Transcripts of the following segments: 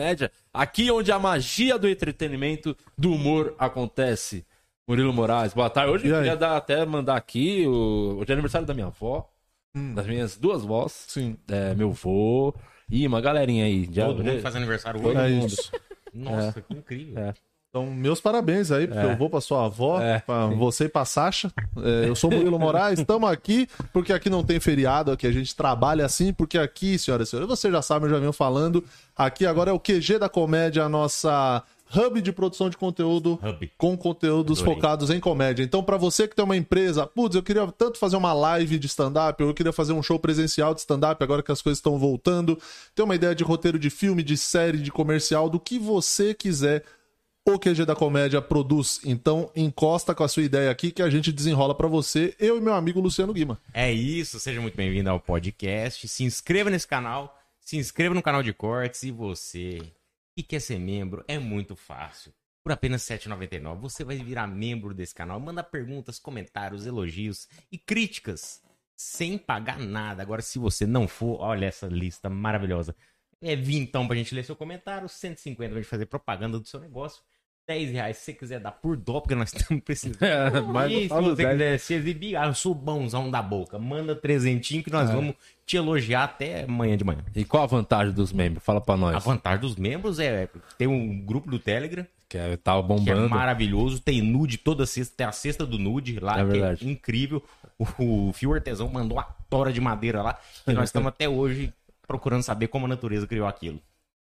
Comédia, aqui onde a magia do entretenimento, do humor acontece. Murilo Moraes, boa tarde. Hoje eu queria dar, até mandar aqui, o... hoje é aniversário da minha avó, Hum. das minhas duas vós, Sim. é, meu vô e uma galerinha aí. Já, Todo mundo faz aniversário hoje. É mundo. isso. Nossa, que incrível. É. Então, meus parabéns aí, porque É. eu vou pra sua avó, É. pra você e pra Sasha. É, eu sou o Murilo Moraes, estamos aqui, porque aqui não tem feriado, aqui a gente trabalha assim, porque aqui, senhoras e senhores, você já sabe, eu já venho falando, aqui agora é o QG da Comédia, a nossa hub de produção de conteúdo Hub. com conteúdos Adorei. focados em comédia. Então, pra você que tem uma empresa, putz, eu queria tanto fazer uma live de stand-up, eu queria fazer um show presencial de stand-up, agora que as coisas estão voltando, ter uma ideia de roteiro de filme, de série, de comercial, do que você quiser, o QG da Comédia produz. Então, encosta com a sua ideia aqui que a gente desenrola pra você, eu e meu amigo Luciano Guima. É isso, seja muito bem-vindo ao podcast. Se inscreva nesse canal, se inscreva no canal de cortes e você que quer ser membro, é muito fácil. Por apenas R$ 7,99 você vai virar membro desse canal, manda perguntas, comentários, elogios e críticas sem pagar nada. Agora, se você não for, olha essa lista maravilhosa. É vintão pra gente ler seu comentário, 150 pra gente fazer propaganda do seu negócio. 10 reais se você quiser dar por dó, porque nós estamos precisando. É, mas E se você dez. quiser se exibir, ah, eu sou bonzão da boca. Manda trezentinho que nós É. vamos te elogiar até amanhã de manhã. E qual a vantagem dos membros? Fala pra nós. A vantagem dos membros é ter um grupo do Telegram, Que é, tá que é bombando. maravilhoso. Tem nude toda sexta, tem a cesta do nude lá, É que verdade. é incrível. O, o Fio Artesão mandou uma tora de madeira lá, e nós estamos até hoje procurando saber como a natureza criou aquilo.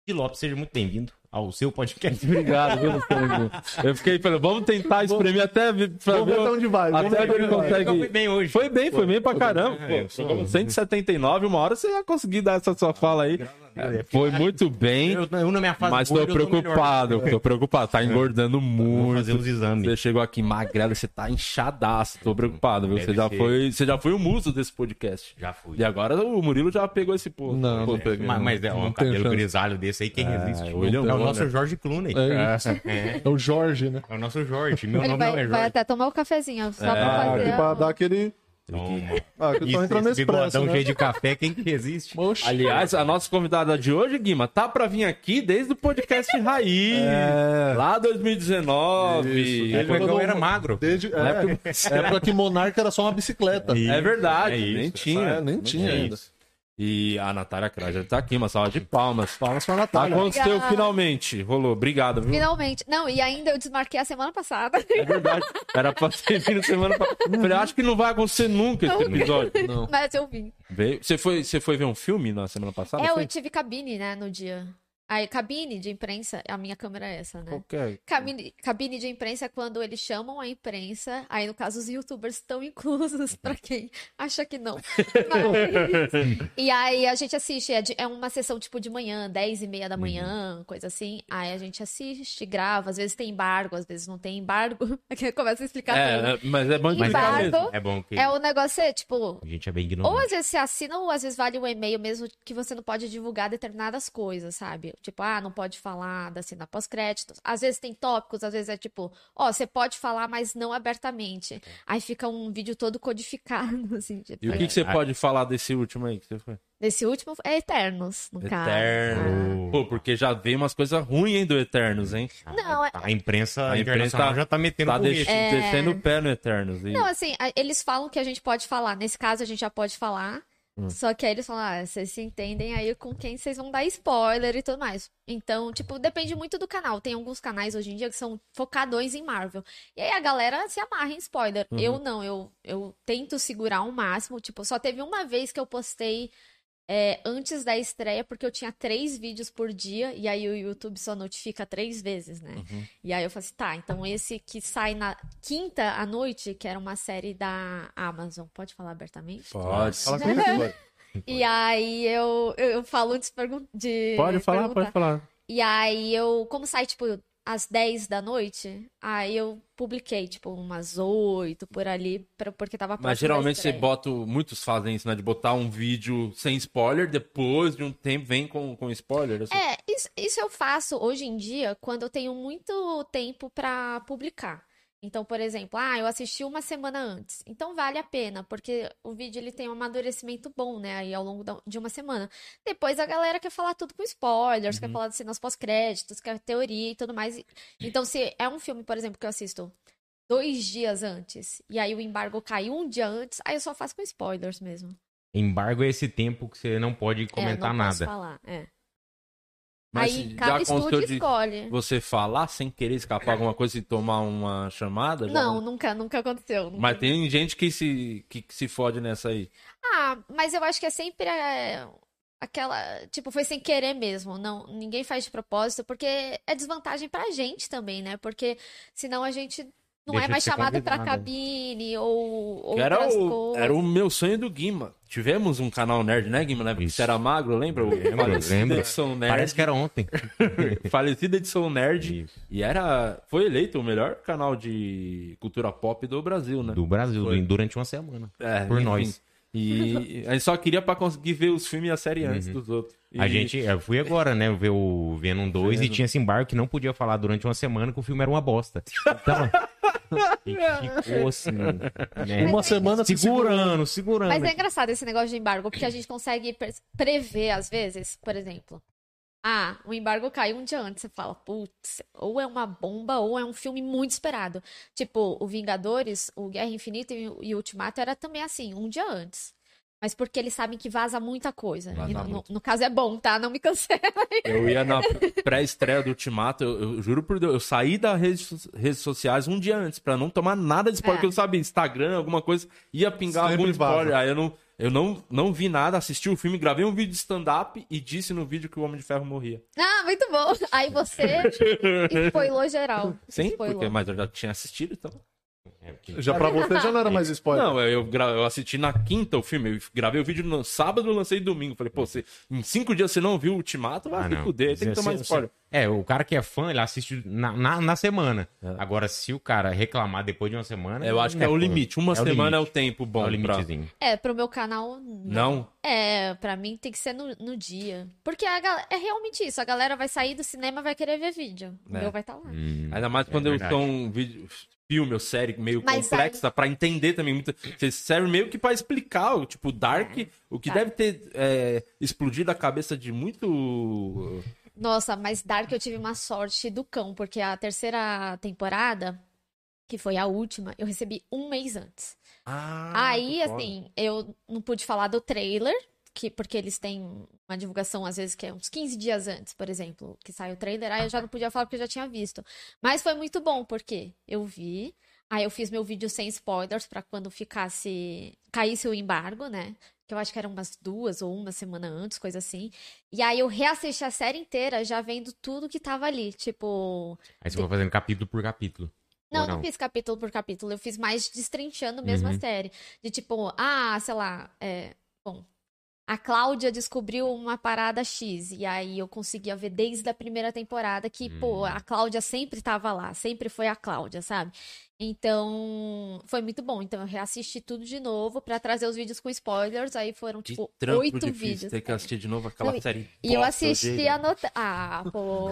E Lopes, seja muito bem-vindo ao seu podcast. Obrigado, viu, Luciano? Eu fiquei falando, vamos tentar espremer até ver- pra Vamos ver onde vai. até ver onde ele consegue. Fui bem hoje. Foi bem, foi bem pra caramba. É, Pô, sou- Chegou 179, uma hora você ia conseguir dar essa sua fala aí. É, Foi muito bem, Eu, eu na minha fase mas tô eu tô preocupado, tô preocupado. Tá engordando Vou muito. fazer os exames. Você chegou aqui magrelo, você tá inchadaço. Tô preocupado, viu? Deve Você já, ser. foi, você já foi o muso desse podcast. Já fui. E agora o Murilo já pegou esse posto. Não, Pô, não peguei. Mas, mas é um cabelo chance. grisalho desse aí, quem resiste? o William é o Bonner. nosso Jorge Clooney. É. É, É o Jorge, né? é o nosso Jorge. Meu Ele nome não é vai, Jorge. vai até tomar o cafezinho, só É, pra fazer. pra dar aquele. Toma. Ah, que eu tô Isso, entrando no esse expresso. bigodão Né? cheio de café, quem que resiste? Aliás, a nossa convidada de hoje, Guima, tá pra vir aqui desde o podcast Raiz. É. Lá 2019. Isso. É, Ele eu era magro. Desde, é, época que Monarca era só uma bicicleta. é verdade, É isso, nem tinha. É, nem tinha É ainda. E a Natália Krager tá aqui, uma salva de palmas. Palmas pra Natália. Aconteceu Obrigada. finalmente. Rolou. Obrigado, viu? Finalmente. Não, e ainda eu desmarquei a semana passada. É verdade. Era pra ter vindo semana passada. Falei, acho que não vai acontecer nunca esse episódio. Não. Mas eu vim. Veio. Você foi, você foi ver um filme na semana passada? É, foi? eu tive cabine, né, no dia. Aí, cabine de imprensa, a minha câmera é essa, né? Qualquer. Cabine, cabine de imprensa é quando eles chamam a imprensa, aí no caso os youtubers estão inclusos, pra quem acha que não. Mas- e aí a gente assiste, é, de- é uma sessão tipo de manhã, 10 e meia da manhã, coisa assim. Aí a gente assiste, grava, às vezes tem embargo, às vezes não tem embargo. Aqui começa a explicar tudo. É, é, mas é bom Embargo. explicar mesmo. É bom que É o negócio, é, tipo, a gente é bem ou ignorante. às vezes você assina, ou às vezes vale um e-mail mesmo que você não pode divulgar determinadas coisas, sabe? Tipo, ah, não pode falar da cena pós-créditos. Às vezes tem tópicos, às vezes é tipo, ó, você pode falar, mas não abertamente. Aí fica um vídeo todo codificado, assim, tipo. E o que, que você Ah. pode falar desse último aí que você foi? Desse último é Eternos, no caso. Eterno. Pô, porque já veio umas coisas ruins, hein, do Eternos, hein? Não, é- A imprensa, A imprensa tá- já tá metendo Tá É. descendo o pé no Eternos. E... Não, assim, eles falam que a gente pode falar. Nesse caso, a gente já pode falar. Hum. Só que aí eles falam, ah, vocês se entendem aí com quem vocês vão dar spoiler e tudo mais. Então, tipo, depende muito do canal. Tem alguns canais hoje em dia que são focadões em Marvel. E aí a galera se amarra em spoiler. Uhum. Eu não, eu, eu tento segurar o máximo. Tipo, só teve uma vez que eu postei é, antes da estreia, porque eu tinha três vídeos por dia, e aí o YouTube só notifica três vezes, né? Uhum. E aí eu falei assim, tá, então esse que sai na quinta à noite, que era uma série da Amazon, pode falar abertamente? Pode. Fala com ele. E aí eu, eu, eu falo antes pergun- de Pode falar, perguntar. pode falar. E aí eu, como sai, tipo, às 10 da noite, aí eu publiquei, tipo, umas 8 por ali, pra- porque tava Mas geralmente você bota. Muitos fazem isso, né? De botar um vídeo sem spoiler, depois de um tempo vem com, com spoiler. assim. É, isso, isso eu faço hoje em dia quando eu tenho muito tempo pra publicar. Então, por exemplo, ah, eu assisti uma semana antes. Então vale a pena, porque o vídeo ele tem um amadurecimento bom, né? Aí ao longo de uma semana. Depois a galera quer falar tudo com spoilers, quer falar de cenas pós-créditos, quer teoria e tudo mais. Então, se é um filme, por exemplo, que eu assisto dois dias antes, e aí o embargo caiu um dia antes, aí eu só faço com spoilers mesmo. Embargo é esse tempo que você não pode é, comentar não posso nada. falar. É. Mas aí já cada estúdio escolhe. Você falar sem querer escapar alguma coisa e tomar uma chamada? já Não, nunca, nunca aconteceu. nunca Mas tem gente que se, que, que se fode nessa aí. Ah, mas eu acho que é sempre é, aquela. Tipo, foi sem querer mesmo. Não, ninguém faz de propósito, porque é desvantagem pra gente também, né? Porque senão a gente não Deixa é mais chamado pra convidado. cabine ou era, outras o, coisas. era o meu sonho do Guima. Tivemos um canal nerd, né, Guima? Né? Isso. Você era magro, lembra? O Lembro, falecido lembro. edição nerd. Parece que era ontem. Falecido edição nerd. Isso. E era. Foi eleito o melhor canal de cultura pop do Brasil, né? Do Brasil, Foi. durante uma semana. É, por enfim. nós. E a gente só queria pra conseguir ver os filmes e a série antes dos outros. E- A gente, eu fui agora, né, ver o Venom 2 e tinha esse embargo que não podia falar durante uma semana que o filme era uma bosta. Então, e ficou assim, né, Uma semana se segurando, segurando. Mas é engraçado esse negócio de embargo, porque a gente consegue prever, às vezes, por exemplo. Ah, o embargo caiu um dia antes. Você fala, putz, ou é uma bomba, ou é um filme muito esperado. Tipo, o Vingadores, o Guerra Infinita e e o Ultimato era também assim, um dia antes. Mas porque eles sabem que vaza muita coisa. Vaza E no, no- muito. no caso é bom, tá? Não me cancela. Eu ia na pré-estreia do Ultimato, eu, eu juro por Deus, eu saí das redes, redes sociais um dia antes, pra não tomar nada de spoiler, É. porque eu sabia, Instagram, alguma coisa, ia pingar Sempre algum spoiler. vaza. Aí eu não, eu não, não vi nada, assisti o filme, gravei um vídeo de stand-up e disse no vídeo que o Homem de Ferro morria. Ah, muito bom. Aí você spoilou geral. Sim, Spoilou. porque, mas eu já tinha assistido, então. É, Já pra você já não era mais spoiler. Não, eu, gra- eu assisti na quinta o filme, eu gravei o vídeo no sábado, lancei domingo. Falei, pô, você, em cinco dias você não viu o Ultimato, vai Ah, se não. fuder, tem que tomar se- spoiler. É, o cara que é fã, ele assiste na, na, na semana. É. Agora, se o cara reclamar depois de uma semana. Eu acho que é o pô, limite. Uma é o semana é o limite. tempo bom É o pra... limitezinho. É, pro meu canal. Não? É, pra mim tem que ser no, no dia. Porque a gal- é realmente isso. A galera vai sair do cinema e vai querer ver vídeo. O É. meu vai estar lá. Hum, Ainda mais É quando eu verdade. sou um vídeo, filme ou série meio Mas complexa, pra entender também muito. Serve meio que pra explicar, o tipo, Dark, o que Tá. deve ter é, explodido a cabeça de muito. Nossa, mas Dark eu tive uma sorte do cão, porque a terceira temporada, que foi a última, eu recebi um mês antes. Ah, Aí, assim, eu não pude falar do trailer, que, porque eles têm uma divulgação, às vezes, que é uns 15 dias antes, por exemplo, que sai o trailer. Aí eu já não podia falar porque eu já tinha visto. Mas foi muito bom, porque eu vi, aí eu fiz meu vídeo sem spoilers pra quando ficasse. caísse o embargo, né? Que eu acho que eram umas duas ou uma semana antes, coisa assim. E aí eu reassisti a série inteira já vendo tudo que tava ali. Tipo. Aí você vai fazendo capítulo por capítulo. Não, Ou não fiz capítulo por capítulo, eu fiz mais destrinchando mesmo a Uhum. série. De tipo, ah, sei lá, é, bom, a Cláudia descobriu uma parada X, e aí eu conseguia ver desde a primeira temporada que, pô, Hum. a Cláudia sempre tava lá, sempre foi a Cláudia, sabe? Então, foi muito bom. Então eu reassisti tudo de novo pra trazer os vídeos com spoilers, aí foram, tipo, oito vídeos. ter que assistir de novo aquela Não, série. E eu assisti anotando. Ah, pô.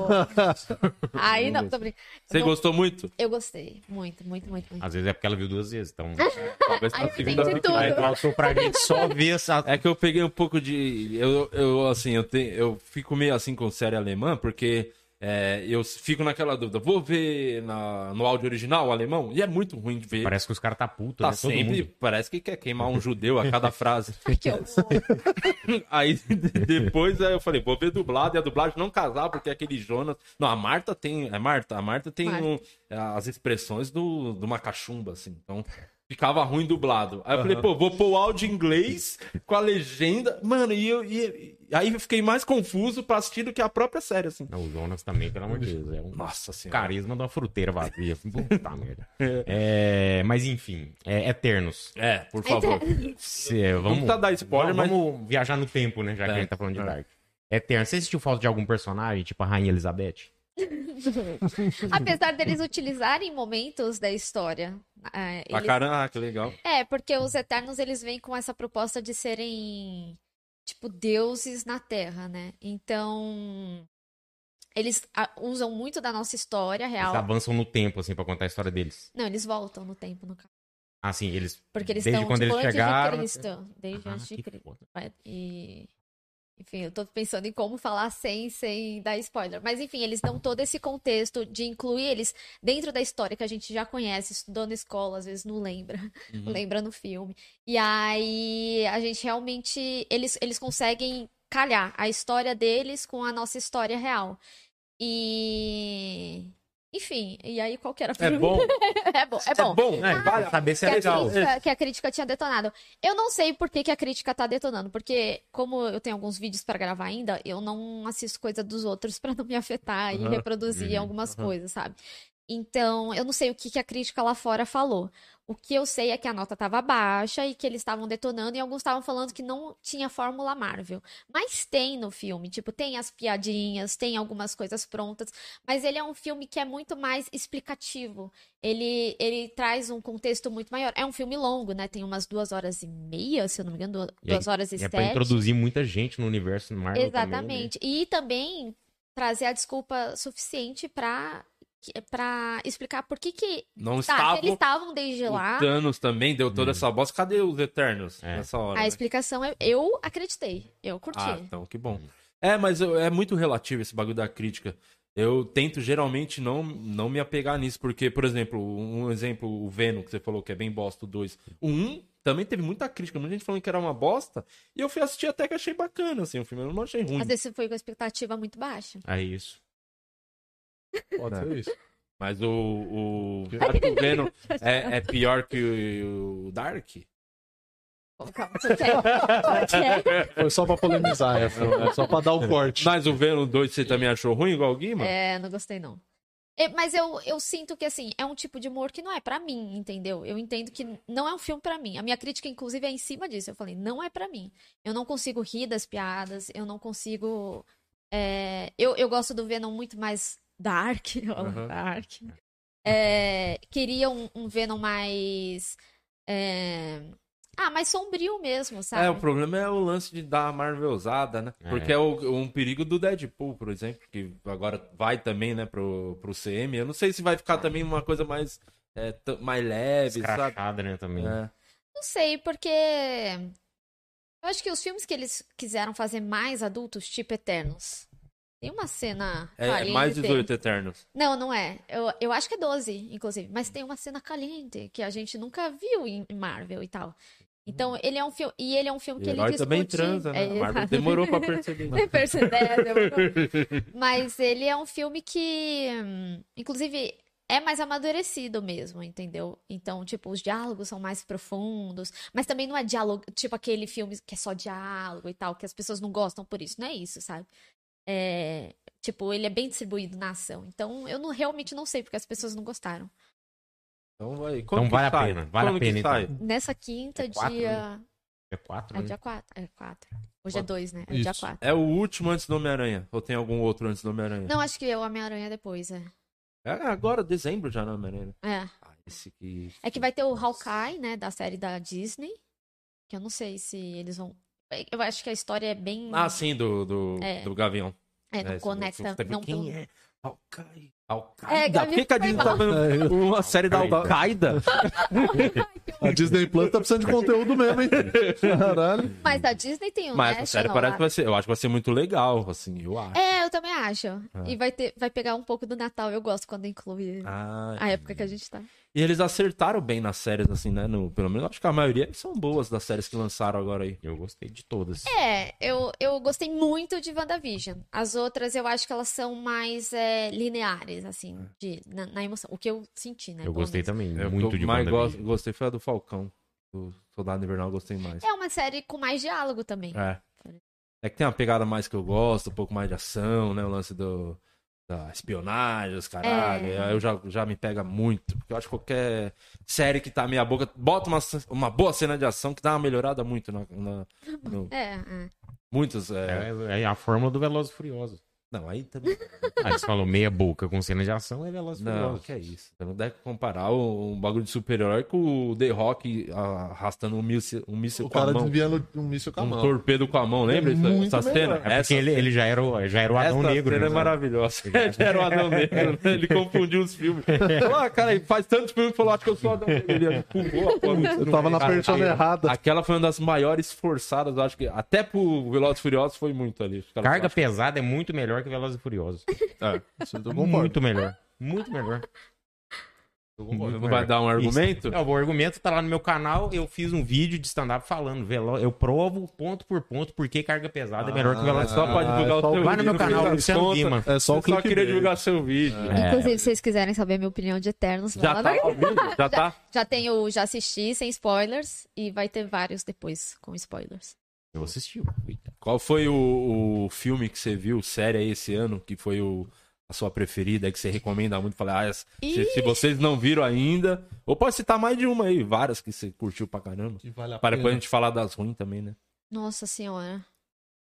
Aí não, tô brincando. Você Não- gostou muito? Eu gostei. Muito, muito, muito, muito. Às vezes é porque ela viu duas vezes. Então, Talvez Aí na segunda pra gente só ver essa. É que eu peguei um pouco de. Eu, eu assim, eu, tenho, eu fico meio assim com série alemã, porque é, eu fico naquela dúvida. Vou ver na, no áudio original o alemão? E é muito ruim de ver. Parece que os caras tá puto, tá né? Todo sempre. mundo. Parece que quer queimar um judeu a cada frase. Horror. Aí depois aí eu falei, vou ver dublado, e a dublagem não casar, porque aquele Jonas. Não, a Marta tem. É Marta? A Marta tem Marta. um- as expressões do, de uma cachumba, assim. Então. Ficava ruim dublado. Aí eu falei, pô, vou pôr o áudio em inglês com a legenda. Mano, e, eu, e aí eu fiquei mais confuso pra assistir do que a própria série, assim. Não, o Jonas também, pelo amor de Deus. É um Nossa senhora. carisma de uma fruteira vazia. Puta merda. É, mas enfim, é Eternos. É, por favor. Se- Não vamos, precisa dar spoiler, vamos, mas. vamos viajar no tempo, né? Já que É, a gente tá falando de é. Dark. Eternos. Você assistiu falta de algum personagem, tipo a Rainha Elizabeth? Apesar deles utilizarem momentos da história. é, Ah, eles- caramba, que legal. É, porque os Eternos eles vêm com essa proposta de serem, tipo, deuses na Terra, né? Então. Eles ah, usam muito da nossa história Eles real. avançam no tempo, assim, pra contar a história deles. Não, eles voltam no tempo, no caso. Ah, sim, eles. Porque eles Desde estão, quando tipo, eles antes chegaram, de Cristo. Desde Ah, antes de Cristo. E... Enfim, eu tô pensando em como falar sem, sem dar spoiler. Mas, enfim, eles dão todo esse contexto de incluir eles dentro da história que a gente já conhece, estudou na escola, às vezes não lembra, Uhum. lembra no filme. E aí, a gente realmente, eles, eles conseguem calhar a história deles com a nossa história real. E... Enfim, e aí qual que era a É bom. é bom, é bom. É bom. É, vale saber se é legal. crítica, que a crítica tinha detonado. Eu não sei por que, que a crítica tá detonando, porque como eu tenho alguns vídeos pra gravar ainda, eu não assisto coisa dos outros pra não me afetar e Uhum. reproduzir Uhum. algumas Uhum. coisas, sabe? Então, eu não sei o que, que a crítica lá fora falou. O que eu sei é que a nota tava baixa e que eles estavam detonando, e alguns estavam falando que não tinha fórmula Marvel. Mas tem no filme, tipo, tem as piadinhas, tem algumas coisas prontas, mas ele é um filme que é muito mais explicativo. Ele, ele traz um contexto muito maior. É um filme longo, né? Tem umas duas horas e meia, se eu não me engano, duas, E é- horas e, E é pra sete. introduzir muita gente no universo Marvel Exatamente. E também trazer a desculpa suficiente pra, pra explicar por que que... Não Tá, estavam. eles estavam desde lá... O Thanos também deu toda Hum. essa bosta. Cadê os Eternos É. nessa hora? A né? explicação é... Eu acreditei. Eu curti. Ah, então que bom. É, mas eu- é muito relativo esse bagulho da crítica. Eu tento geralmente não, não me apegar nisso, porque, por exemplo, um exemplo, o Venom, que você falou que é bem bosta, o 2. O 1 também teve muita crítica, muita gente falando que era uma bosta, e eu fui assistir até que achei bacana, assim, o filme, eu não achei ruim. Às vezes você foi com a expectativa muito baixa. É isso. Pode É. ser isso. Mas o, o, acho que o Venom é, é pior que o, o Dark. Pô, calma, você quer? Quer? Foi só pra polemizar, é, foi só pra dar o corte. Mas o Venom 2 você também achou ruim, igual o Guima? É, não gostei não. É, mas eu, eu sinto que, assim, é um tipo de humor que não é pra mim, entendeu? Eu entendo que não é um filme pra mim. A minha crítica, inclusive, é em cima disso. Eu falei, não é pra mim. Eu não consigo rir das piadas, eu não consigo... é, Eu, eu gosto do Venom muito mais dark. Uhum. dark. É, queria um, um Venom mais... é, Ah, mais sombrio mesmo, sabe? É, o problema é o lance de dar a Marvelzada, né? É. Porque é o- um perigo do Deadpool, por exemplo, que agora vai também, né, pro, pro CM. Eu não sei se vai ficar também uma coisa mais, é, mais leve, sabe? Escrachada, né, também. É. Não sei, porque. Eu acho que os filmes que eles quiseram fazer mais adultos, tipo Eternos. Tem uma cena. É, é mais 18 Eternos. Não, não é. Eu, eu acho que é 12, inclusive. Mas tem uma cena caliente que a gente nunca viu em Marvel e tal. Então, ele é um filme. E ele é um filme que o ele herói discute... também transa, né? É, A Marvel demorou pra perceber. Perceber, é, demorou. Mas ele é um filme que, hum, inclusive, é mais amadurecido mesmo, entendeu? Então, tipo, os diálogos são mais profundos, mas também não é diálogo, tipo aquele filme que é só diálogo e tal, que as pessoas não gostam por isso, não é isso, sabe? É, tipo, ele é bem distribuído na ação. Então, eu não, realmente não sei porque as pessoas não gostaram. Então, vai. Então vale a sai? pena, vale a Quando que pena, então. Nessa quinta, É quatro, dia. É quatro, É né? dia 4. É 4. Hoje é Quatro. 2, né? É dia Isso. 4. É o último antes do Homem-Aranha? Ou tem algum outro antes do Homem-Aranha? Não, acho que é o Homem-Aranha depois, é. É agora, dezembro já, não, Homem-Aranha. É. Ah, esse que... É que vai ter o Hawkeye, né, da série da Disney. Que eu não sei se eles vão. Eu acho que a história é bem. Ah, sim, do, do, É. do Gavião. É, não É, conecta. Não, Quem é? Al-Qaeda. É, Por que, que a Disney tá vendo uma série da Al-Qaeda? A Disney Plus tá precisando de conteúdo mesmo, hein? Caralho. Mas a Disney tem um Mas a série parece lá. que vai ser... Eu acho que vai ser muito legal, assim, eu acho. É, eu também acho. É. E vai, ter, vai pegar um pouco do Natal. Eu gosto quando inclui Ah, a época que a gente tá. E eles acertaram bem nas séries, assim, né? No, pelo menos acho que a maioria são boas das séries que lançaram agora aí. Eu gostei de todas. É, eu, eu gostei muito de WandaVision. As outras eu acho que elas são mais é, lineares, assim, de, na, na emoção. O que eu senti, né? Eu gostei também, Eu, muito que eu de mais WandaVision. gosto, gostei foi a do Falcão. Do Soldado Invernal eu gostei mais. É uma série com mais diálogo também. É. É que tem uma pegada mais que eu gosto, um pouco mais de ação, né? O lance do, da espionagem, os caralho. É. Aí eu já, já me pega muito. Porque eu acho que qualquer série que tá meia boca, bota uma, uma boa cena de ação que dá uma melhorada muito na. na- no- É, é. muitos. É... É, é a fórmula do Veloz e Furioso. Não, aí também. Ah, você falou meia boca com cena de ação, é Velozes e Não, Furiosos. que é isso. Você não deve comparar um, um bagulho de super-herói com o The Rock arrastando um míssil, um míssil O com a cara mão. desviando um míssil com a Um mão. torpedo com a mão, lembra É essa cena? É porque ele, ele já, era o, já era o Adão essa Negro. cena é né? maravilhosa. Já era o Adão Negro, né? Ele confundiu os filmes. Falou, ah, cara, faz tantos filmes que falou, acho que eu sou o Adão Negro. Ele empurrou a porra. Eu tava na Cara, persona errada. Aquela foi uma das maiores forçadas, acho que até pro Velozes e Furiosos foi muito ali. Carga pesada é muito melhor que Velozes e Furiosos. É. Isso eu concordo. Muito melhor. Muito melhor. Não vai dar um argumento? É, o argumento tá lá no meu canal. Eu fiz um vídeo de stand-up falando. Velo... Eu provo ponto por ponto por que carga pesada é melhor que Ah, Velozes e só Furiosos. divulgar é o seu Vai no meu canal, Luciano Guima. É só o só queria divulgar seu vídeo. É. Inclusive, se vocês quiserem saber a minha opinião de Eternos, Já lá tá vivo? Já tá? já tenho, já assisti sem spoilers e vai ter vários depois com spoilers. Eu assisti. Qual foi o, o filme que você viu, série aí esse ano, que foi o, a sua preferida, que você recomenda muito? Falei, ah, se, se vocês não viram ainda, ou pode citar mais de uma aí, várias que você curtiu pra caramba. Que vale a Para depois a pena. gente falar das ruins também, né? Nossa senhora.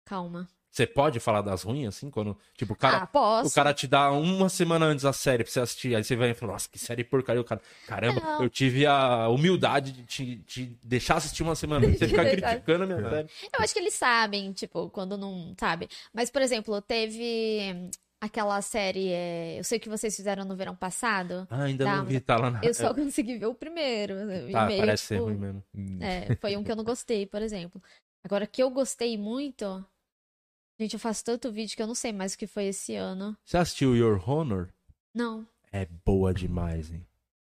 Calma. Você pode falar das ruins, assim, quando, tipo, o cara... ah, posso. O cara te dá uma semana antes a série pra você assistir, aí você vai e fala, nossa, que série porcaria. O cara, caramba, Não. eu tive a humildade de te, te deixar assistir uma semana antes. Você fica Verdade. criticando a minha série. Eu acho que eles sabem, tipo, quando não sabe. Mas, por exemplo, teve aquela série. é, Eu sei o que vocês fizeram no verão passado. Ah, ainda Tá, não vi, tá lá na... Eu só consegui ver o primeiro. e Tá, meio, parece ser tipo, ruim mesmo. É, foi um que eu não gostei, por exemplo. Agora, que eu gostei muito. Gente, eu faço tanto vídeo que eu não sei mais o que foi esse ano. Você assistiu Your Honor? Não. É boa demais, hein?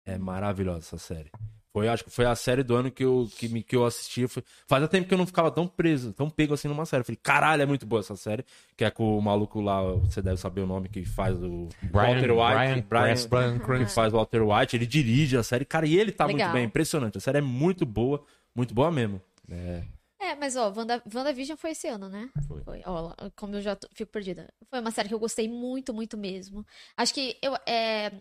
É maravilhosa essa série. Foi, acho que foi a série do ano que eu, que, me, que eu assisti. Foi, fazia tempo que eu não ficava tão preso, tão pego assim numa série. Eu falei, caralho, é muito boa essa série. Que é com o maluco lá, você deve saber o nome, que faz o Brian- Walter White. Brian Cranston. Brian que faz o Walter White. Ele dirige a série. Cara, e ele tá Legal. muito bem, impressionante. A série é muito boa, muito boa mesmo. É. É, mas ó, Wanda, WandaVision foi esse ano, né? Foi. Ó, lá, como eu já tô- fico perdida. Foi uma série que eu gostei muito, muito mesmo. Acho que eu. É,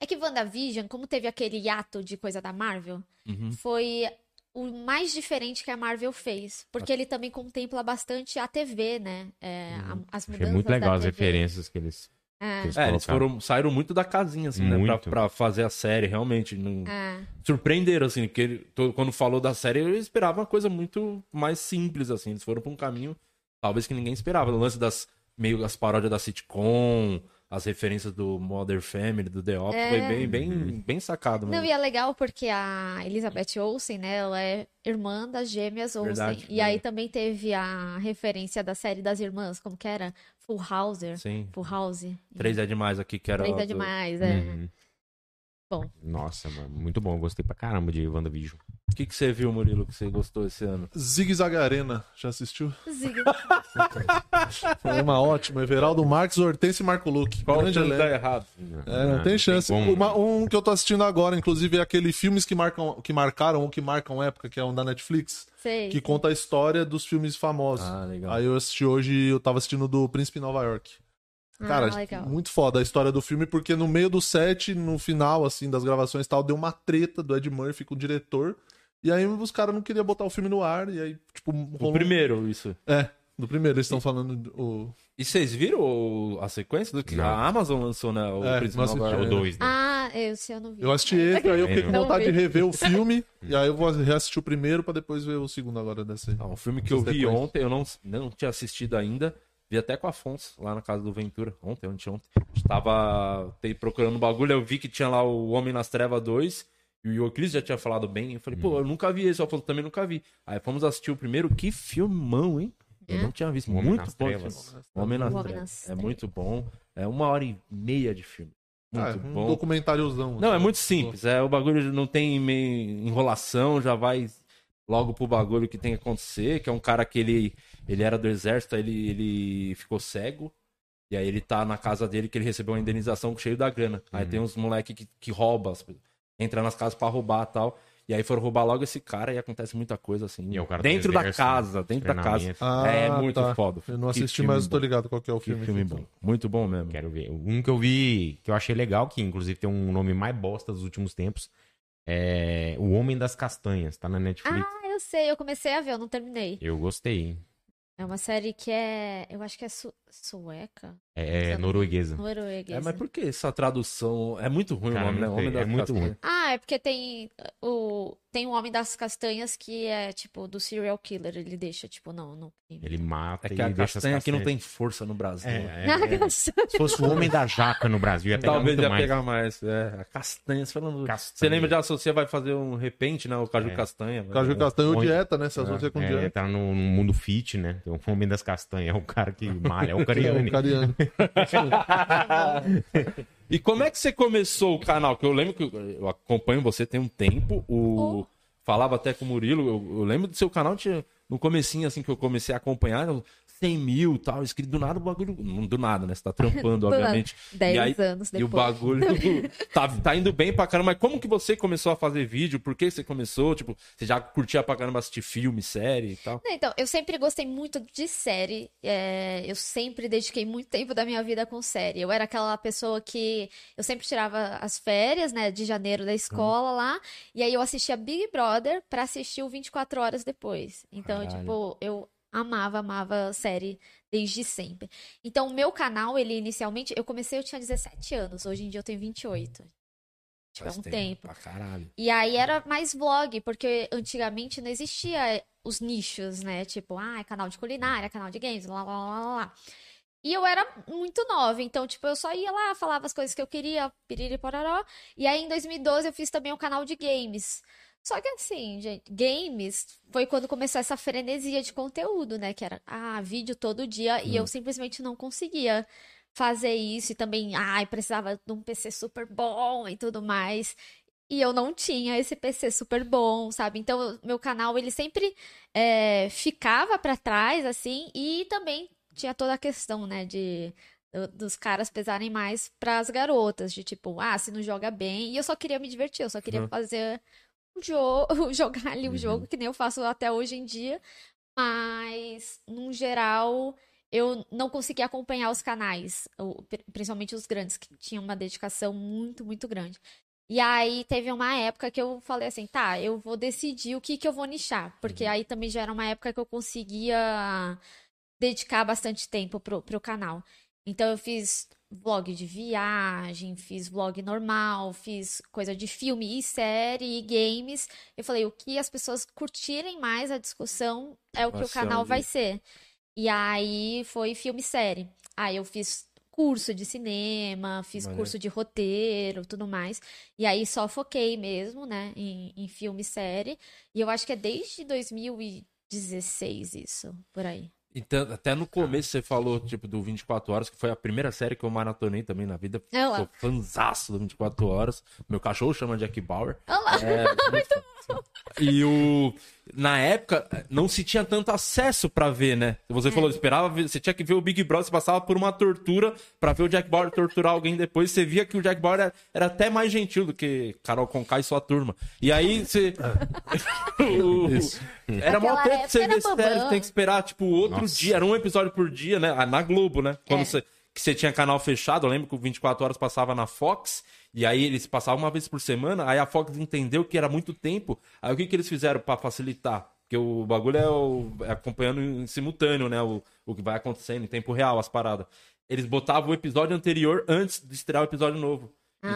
é que WandaVision, como teve aquele hiato de coisa da Marvel, Uhum. foi o mais diferente que a Marvel fez. Porque ele também contempla bastante a TV, né? É, a- as mudanças. Achei muito legal as referências que eles. É, eles É, eles foram, saíram muito da casinha, assim, né? Pra, Muito. pra fazer a série, realmente. Não... é. surpreenderam, assim, porque ele- to- quando falou da série, eu esperava uma coisa muito mais simples, assim. Eles foram pra um caminho, talvez que ninguém esperava. O lance das meio as paródias da sitcom, as referências do Mother Family, do The Office, É. foi bem, bem, bem sacado, Não, mano. e é legal porque a Elizabeth Olsen, né, ela é irmã das gêmeas Olsen. Verdade, e aí verdade. também teve a referência da série das irmãs, como que era? Full Houser. Sim. Full House. Três é demais aqui, que era. Três é do- demais, é. Uhum. Bom. Nossa, mano, muito bom. Gostei pra caramba de WandaVision. O que, que você viu, Murilo, que você gostou esse ano? Zig Zag Arena, já assistiu? Zig- Foi uma ótima. Everaldo Marques, Hortense e Marco Luque. Qual Grande que elenco. tá errado? É, não tem chance. como, Uma- né? um que eu tô assistindo agora, inclusive, é aquele filmes que marcam, que marcaram ou que marcam época, que é um da Netflix, Sei. que conta a história dos filmes famosos. Ah, legal. Aí eu assisti hoje, eu tava assistindo do Príncipe Nova York. Cara, ah, legal. muito foda a história do filme, porque no meio do set, no final, assim, das gravações e tal, deu uma treta do Ed Murphy com o diretor. E aí os caras não queriam botar o filme no ar, e aí, tipo, O rolou... primeiro, isso. É, do primeiro, eles estão falando. do- O... E vocês viram o- a sequência do que Não. a Amazon lançou, né? O É, Príncipe não Nova assisti. É York. o 2, né? Ah, esse eu não vi. Eu assisti esse, aí eu fiquei com vontade vi. de rever o filme, e aí eu vou reassistir o primeiro pra depois ver o segundo agora desse. Ah, um filme que eu vi sequências. ontem, eu não, não tinha assistido ainda. Vi até com a Afonso, lá na casa do Ventura. Ontem, ontem, ontem. Estava te- procurando um bagulho, eu vi que tinha lá o Homem nas Trevas 2. E o Euclides já tinha falado bem. Eu falei, pô, eu nunca vi esse. O Afonso também nunca vi. Aí fomos assistir o primeiro. Que filmão, hein? Eu É? não tinha visto. O Homem muito nas bom. Trevas. O Homem nas O Homem Trevas. nas É Trevas. muito bom. É uma hora e meia de filme. Muito Ah, um bom. documentáriozão. Não, é assim. muito simples. É, o bagulho não tem meio enrolação, já vai logo pro bagulho que tem que acontecer, que é um cara que ele, ele era do exército, aí ele, ele ficou cego. E aí ele tá na casa dele que ele recebeu uma indenização cheio da grana. Aí Uhum. tem uns moleque que, que rouba, as coisas. entra nas casas pra roubar e tal. E aí foram roubar logo esse cara e acontece muita coisa assim. E é o cara do dentro da exército, casa, dentro da casa. Treinamento. Ah, é muito tá. foda. Eu não assisti, mas eu tô bom. ligado qual que é o Que filme. filme bom. Muito bom mesmo. Quero ver. Um que eu vi, que eu achei legal, que inclusive tem um nome mais bosta dos últimos tempos, é O Homem das Castanhas, tá na Netflix. Ah, eu sei, eu comecei a ver, eu não terminei. Eu gostei, hein? É uma série que é. Eu acho que é su- sueca. É, é norueguesa. Norueguesa. É, mas por que essa tradução? É muito ruim Cara, o nome, né? Homem das é muito Castanhas. ruim. Ah, é porque tem o. Tem o Homem das Castanhas que é, tipo, do serial killer. Ele deixa, tipo, não, não. Ele mata É e que a deixa as castanha aqui não tem força no Brasil. né? É, é, é. Se fosse o homem da jaca no Brasil, ia pegar Talvez muito ia mais. pegar mais. É, a castanha. Você, falando... Castanha. você lembra de associar, vai fazer um repente, né? O caju É. castanha. Caju Castanho ou dieta, né? Se associa com É, dieta. tá no, no mundo fit, né? O homem das castanhas é o cara que malha, é o É, Cariani. o Cariani. E como é que você começou o canal? Que eu lembro que eu acompanho você tem um tempo. O... Falava até com o Murilo. Eu, eu lembro do seu canal, tinha, no comecinho, assim, que eu comecei a acompanhar, eu- 100 mil e tal, inscrito do nada o bagulho. Não do nada, né? Você tá trampando, obviamente. Dez e aí, anos E o depois. bagulho tá, tá indo bem pra caramba. Mas como que você começou a fazer vídeo? Por que você começou? Tipo, você já curtia pra caramba assistir filme, série e tal? Então, eu sempre gostei muito de série. é, eu sempre dediquei muito tempo da minha vida com série. Eu era aquela pessoa que eu sempre tirava as férias, né, de janeiro da escola lá, e aí eu assistia Big Brother pra assistir o 24 horas depois. Então, Caralho. tipo, eu amava, amava série desde sempre. Então, o meu canal, ele inicialmente, eu comecei, eu tinha 17 anos, hoje em dia eu tenho 28. Tipo, é Faz um tempo. Pra caralho. E aí era mais vlog, porque antigamente não existia os nichos, né? Tipo, ah, é canal de culinária, canal de games, lá, lá, lá, lá. E eu era muito nova, então, tipo, eu só ia lá, falava as coisas que eu queria, piriri pororó. E aí, em 2012, eu fiz também um canal de games. Só que assim, gente, games foi quando começou essa frenesia de conteúdo, né? Que era, ah, vídeo todo dia, e eu simplesmente não conseguia fazer isso. E também, ai, precisava de um PC super bom e tudo mais. E eu não tinha esse PC super bom, sabe? Então, eu- meu canal, ele sempre é, ficava pra trás, assim, e também tinha toda a questão, né, de do- dos caras pesarem mais pras garotas, de tipo, ah, se não joga bem. E eu só queria me divertir, eu só queria Uhum. fazer jogo, jogar ali o Uhum. jogo, que nem eu faço até hoje em dia. Mas, num geral, eu não conseguia acompanhar os canais, principalmente os grandes, que tinham uma dedicação muito, muito grande. E aí teve uma época que eu falei assim, tá, eu vou decidir o que que eu vou nichar, porque aí também já era uma época que eu conseguia dedicar bastante tempo pro, pro canal. Então eu fiz vlog de viagem, fiz vlog normal, fiz coisa de filme e série e games. Eu falei, o que as pessoas curtirem mais a discussão é o que o canal vai ser. E aí foi filme e série. Aí eu fiz curso de cinema, fiz curso de roteiro, tudo mais. E aí só foquei mesmo, né, em, em filme e série. E eu acho que é desde 2016 isso, por aí. Então, até no começo você falou, tipo, do 24 Horas, que foi a primeira série que eu maratonei também na vida. Sou fanzaço do 24 Horas. Meu cachorro chama Jack Bauer. Olha lá. É, e o. Na época, não se tinha tanto acesso pra ver, né? Você É. falou, esperava você tinha que ver o Big Brother, você passava por uma tortura pra ver o Jack Bauer torturar alguém depois. Você via que o Jack Bauer era, era até mais gentil do que Carol Conká e sua turma. E aí você. O- Isso. Era mó Naquela treta época você ver bambam. tem que esperar, tipo, outro Nossa. dia. Era um episódio por dia, né? Ah, Na Globo, né? Quando É. você, que você tinha canal fechado, eu lembro que o 24 horas passava na Fox, e aí eles passavam uma vez por semana, aí a Fox entendeu que era muito tempo. Aí o que, que eles fizeram pra facilitar? Porque o bagulho é, o- é acompanhando em simultâneo, né? O, o que vai acontecendo em tempo real, as paradas. Eles botavam o episódio anterior antes de estrear o episódio novo.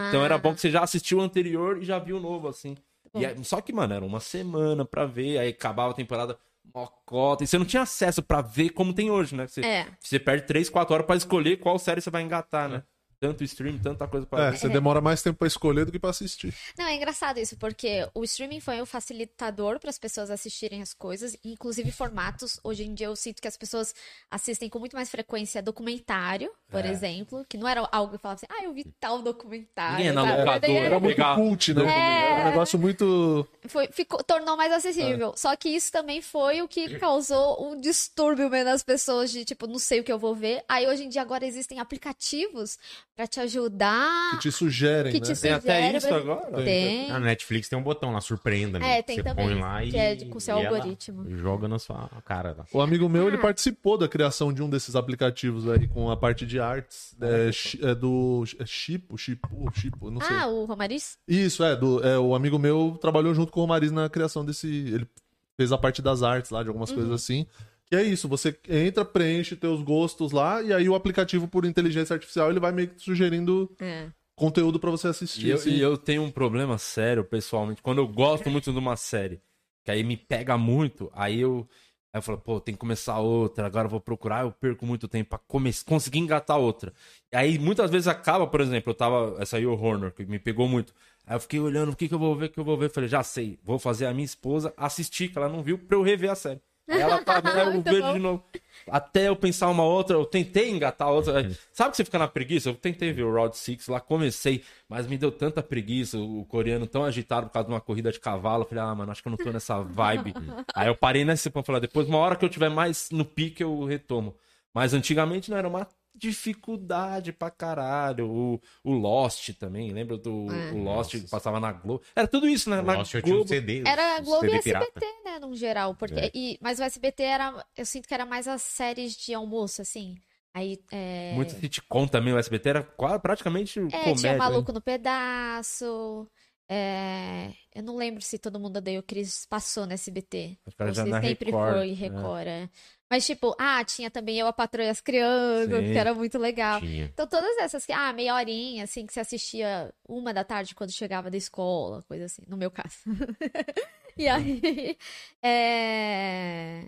Então era bom que você já assistiu o anterior e já viu o novo, assim. E aí- só que, mano, era uma semana pra ver, aí acabava a temporada mocota. E você não tinha acesso pra ver como tem hoje, né? Você, É. você perde 3, 4 horas pra escolher qual série você vai engatar, né? Tanto stream, tanta coisa pra É, você demora mais tempo pra escolher do que pra assistir. Não, é engraçado isso, porque o streaming foi um facilitador para as pessoas assistirem as coisas, inclusive formatos. Hoje em dia eu sinto que as pessoas assistem com muito mais frequência documentário, por É. exemplo, que não era algo que falava assim, ah, eu vi tal documentário. Ninguém é na sabe? locadora, Era muito Pegar- cult, né? É. Era um negócio muito. foi, ficou, tornou mais acessível. Só que isso também foi o que causou um distúrbio meio nas pessoas de tipo, não sei o que eu vou ver. Aí hoje em dia agora existem aplicativos para te ajudar. que te sugerem, Que né? te Tem até sugere, isso mas- agora? Tem. Na Netflix tem um botão lá, surpreenda? É, tem Você também, põe lá e. que é de- com seu e ela algoritmo. Joga na sua cara. Lá. O amigo meu, Ah. ele participou da criação de um desses aplicativos aí, com a parte de artes. É, é do. É Chipo, Chipo, Chipo, não sei. Ah, o Romariz? Isso, é, do, é. O amigo meu trabalhou junto com o Romariz na criação desse. Ele fez a parte das artes lá, de algumas Uhum. coisas assim. Que é isso, você entra, preenche teus gostos lá, e aí o aplicativo por inteligência artificial ele vai meio que sugerindo É. conteúdo pra você assistir. E eu, assim. e eu tenho um problema sério, pessoalmente. Quando eu gosto muito de uma série, que aí me pega muito, aí eu. Aí eu falo, pô, tem que começar outra, agora eu vou procurar, eu perco muito tempo pra come- conseguir engatar outra. E aí muitas vezes acaba, por exemplo, eu tava. Essa aí, o Horner, que me pegou muito. Aí eu fiquei olhando, o que, que eu vou ver, o que eu vou ver? Falei, já sei, vou fazer a minha esposa assistir, que ela não viu, pra eu rever a série. Ela tá vendo, Muito vejo bom. de novo. Até eu pensar uma outra, eu tentei engatar outra. Aí, Sabe que você fica na preguiça? Eu tentei ver o Round Six lá, comecei, mas me deu tanta preguiça, o coreano tão agitado por causa de uma corrida de cavalo. Eu falei, ah, mano, acho que eu não tô nessa vibe. Aí eu parei nesse ponto, falei, depois, uma hora que eu tiver mais no pique, eu retomo. Mas antigamente não era uma dificuldade pra caralho. O, o Lost também, lembra do É. o Lost que passava na Globo? Era tudo isso, né? Na Nossa, eu tinha um Globo. CD. Era um Globo e CD SBT, pirata. né, no geral. Porque, É. e, mas o SBT era. Eu sinto que era mais as séries de almoço, assim. Aí. É, Muito sitcom também, o SBT era quase, praticamente é, comédia. tinha né? Maluco no Pedaço. é, eu não lembro se Todo Mundo Odeia o Chris passou no SBT. Acho que já na sempre Record, foi é. Record, é. Mas, tipo, ah, tinha também Eu, a Patroa e as Crianças, Sim. que era muito legal. Tinha. Então, todas essas que, ah, meia horinha, assim, que você assistia uma da tarde quando chegava da escola, coisa assim, no meu caso. e aí, é,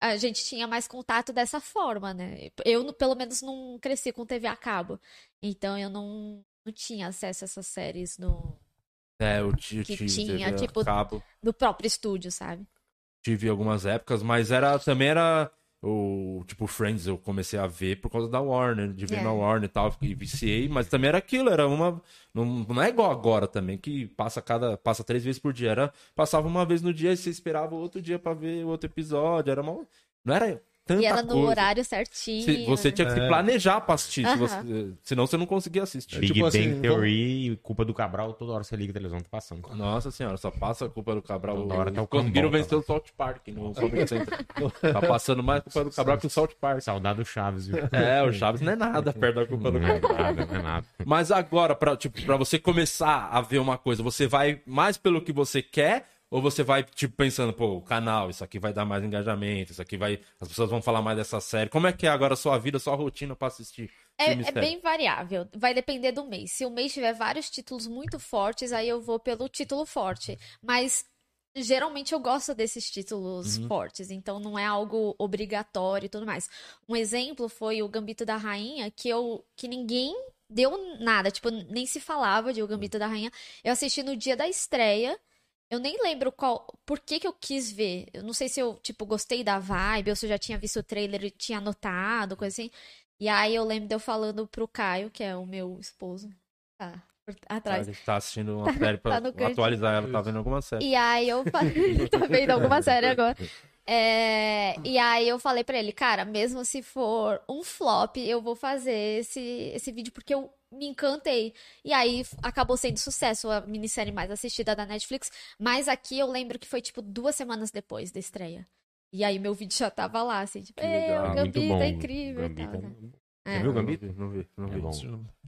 a gente tinha mais contato dessa forma, né? Eu, pelo menos, não cresci com TV a cabo. Então, eu não, não tinha acesso a essas séries no, É, eu ti- Que tinha, TV tipo, cabo, no próprio estúdio, sabe? Tive algumas épocas, mas era também era o tipo Friends, eu comecei a ver por causa da Warner, de ver É. na Warner e tal, e viciei, mas também era aquilo, era uma não, não é igual agora também que passa cada passa três vezes por dia, era passava uma vez no dia e você esperava outro dia pra ver outro episódio, era uma não era tanta E era no coisa. horário certinho. Se- você tinha que se É. planejar pra assistir, se você- senão você não conseguia assistir. Big tipo Bang assim, Theory e culpa do Cabral, toda hora você liga a televisão, tá passando. Nossa senhora, só passa a culpa do Cabral. Toda hora tá o Conseguiram vencer o South Park no Comedy. Tá passando mais culpa do Cabral que o South Park. Saudade do Chaves, viu? É, o Chaves não é nada perto da culpa do Não é Cabral. nada, não é nada. Mas agora, pra, tipo, pra você começar a ver uma coisa, você vai mais pelo que você quer ou você vai, tipo, pensando, pô, o canal, isso aqui vai dar mais engajamento, isso aqui vai... As pessoas vão falar mais dessa série. Como é que é agora a sua vida, a sua rotina pra assistir É, é bem variável, vai depender do mês. Se o mês tiver vários títulos muito fortes, aí eu vou pelo título forte. Mas geralmente eu gosto desses títulos Uhum. fortes, então não é algo obrigatório e tudo mais. Um exemplo foi o Gambito da Rainha, que eu que ninguém deu nada, tipo, nem se falava de O Gambito da Rainha. Eu assisti no dia da estreia. Eu nem lembro qual, por que que eu quis ver. Eu não sei se eu, tipo, gostei da vibe ou se eu já tinha visto o trailer e tinha anotado, coisa assim. E aí eu lembro de eu falando pro Caio, que é o meu esposo, tá atrás. Ele tá assistindo uma série pra Tá atualizar ela, tá vendo alguma série. E aí eu falei, tá vendo alguma série agora. É, e aí eu falei pra ele, cara, mesmo se for um flop, eu vou fazer esse, esse vídeo porque eu me encantei. E aí acabou sendo sucesso, a minissérie mais assistida da Netflix. Mas aqui eu lembro que foi tipo duas semanas depois da estreia. E aí meu vídeo já tava lá, assim, tipo, Que "Ei, legal, o Ah, Gambito bom. é incrível. e Gambito tal, é né? bom. É. Você viu o Não Gambito? vi, não vi, não É vi. bom.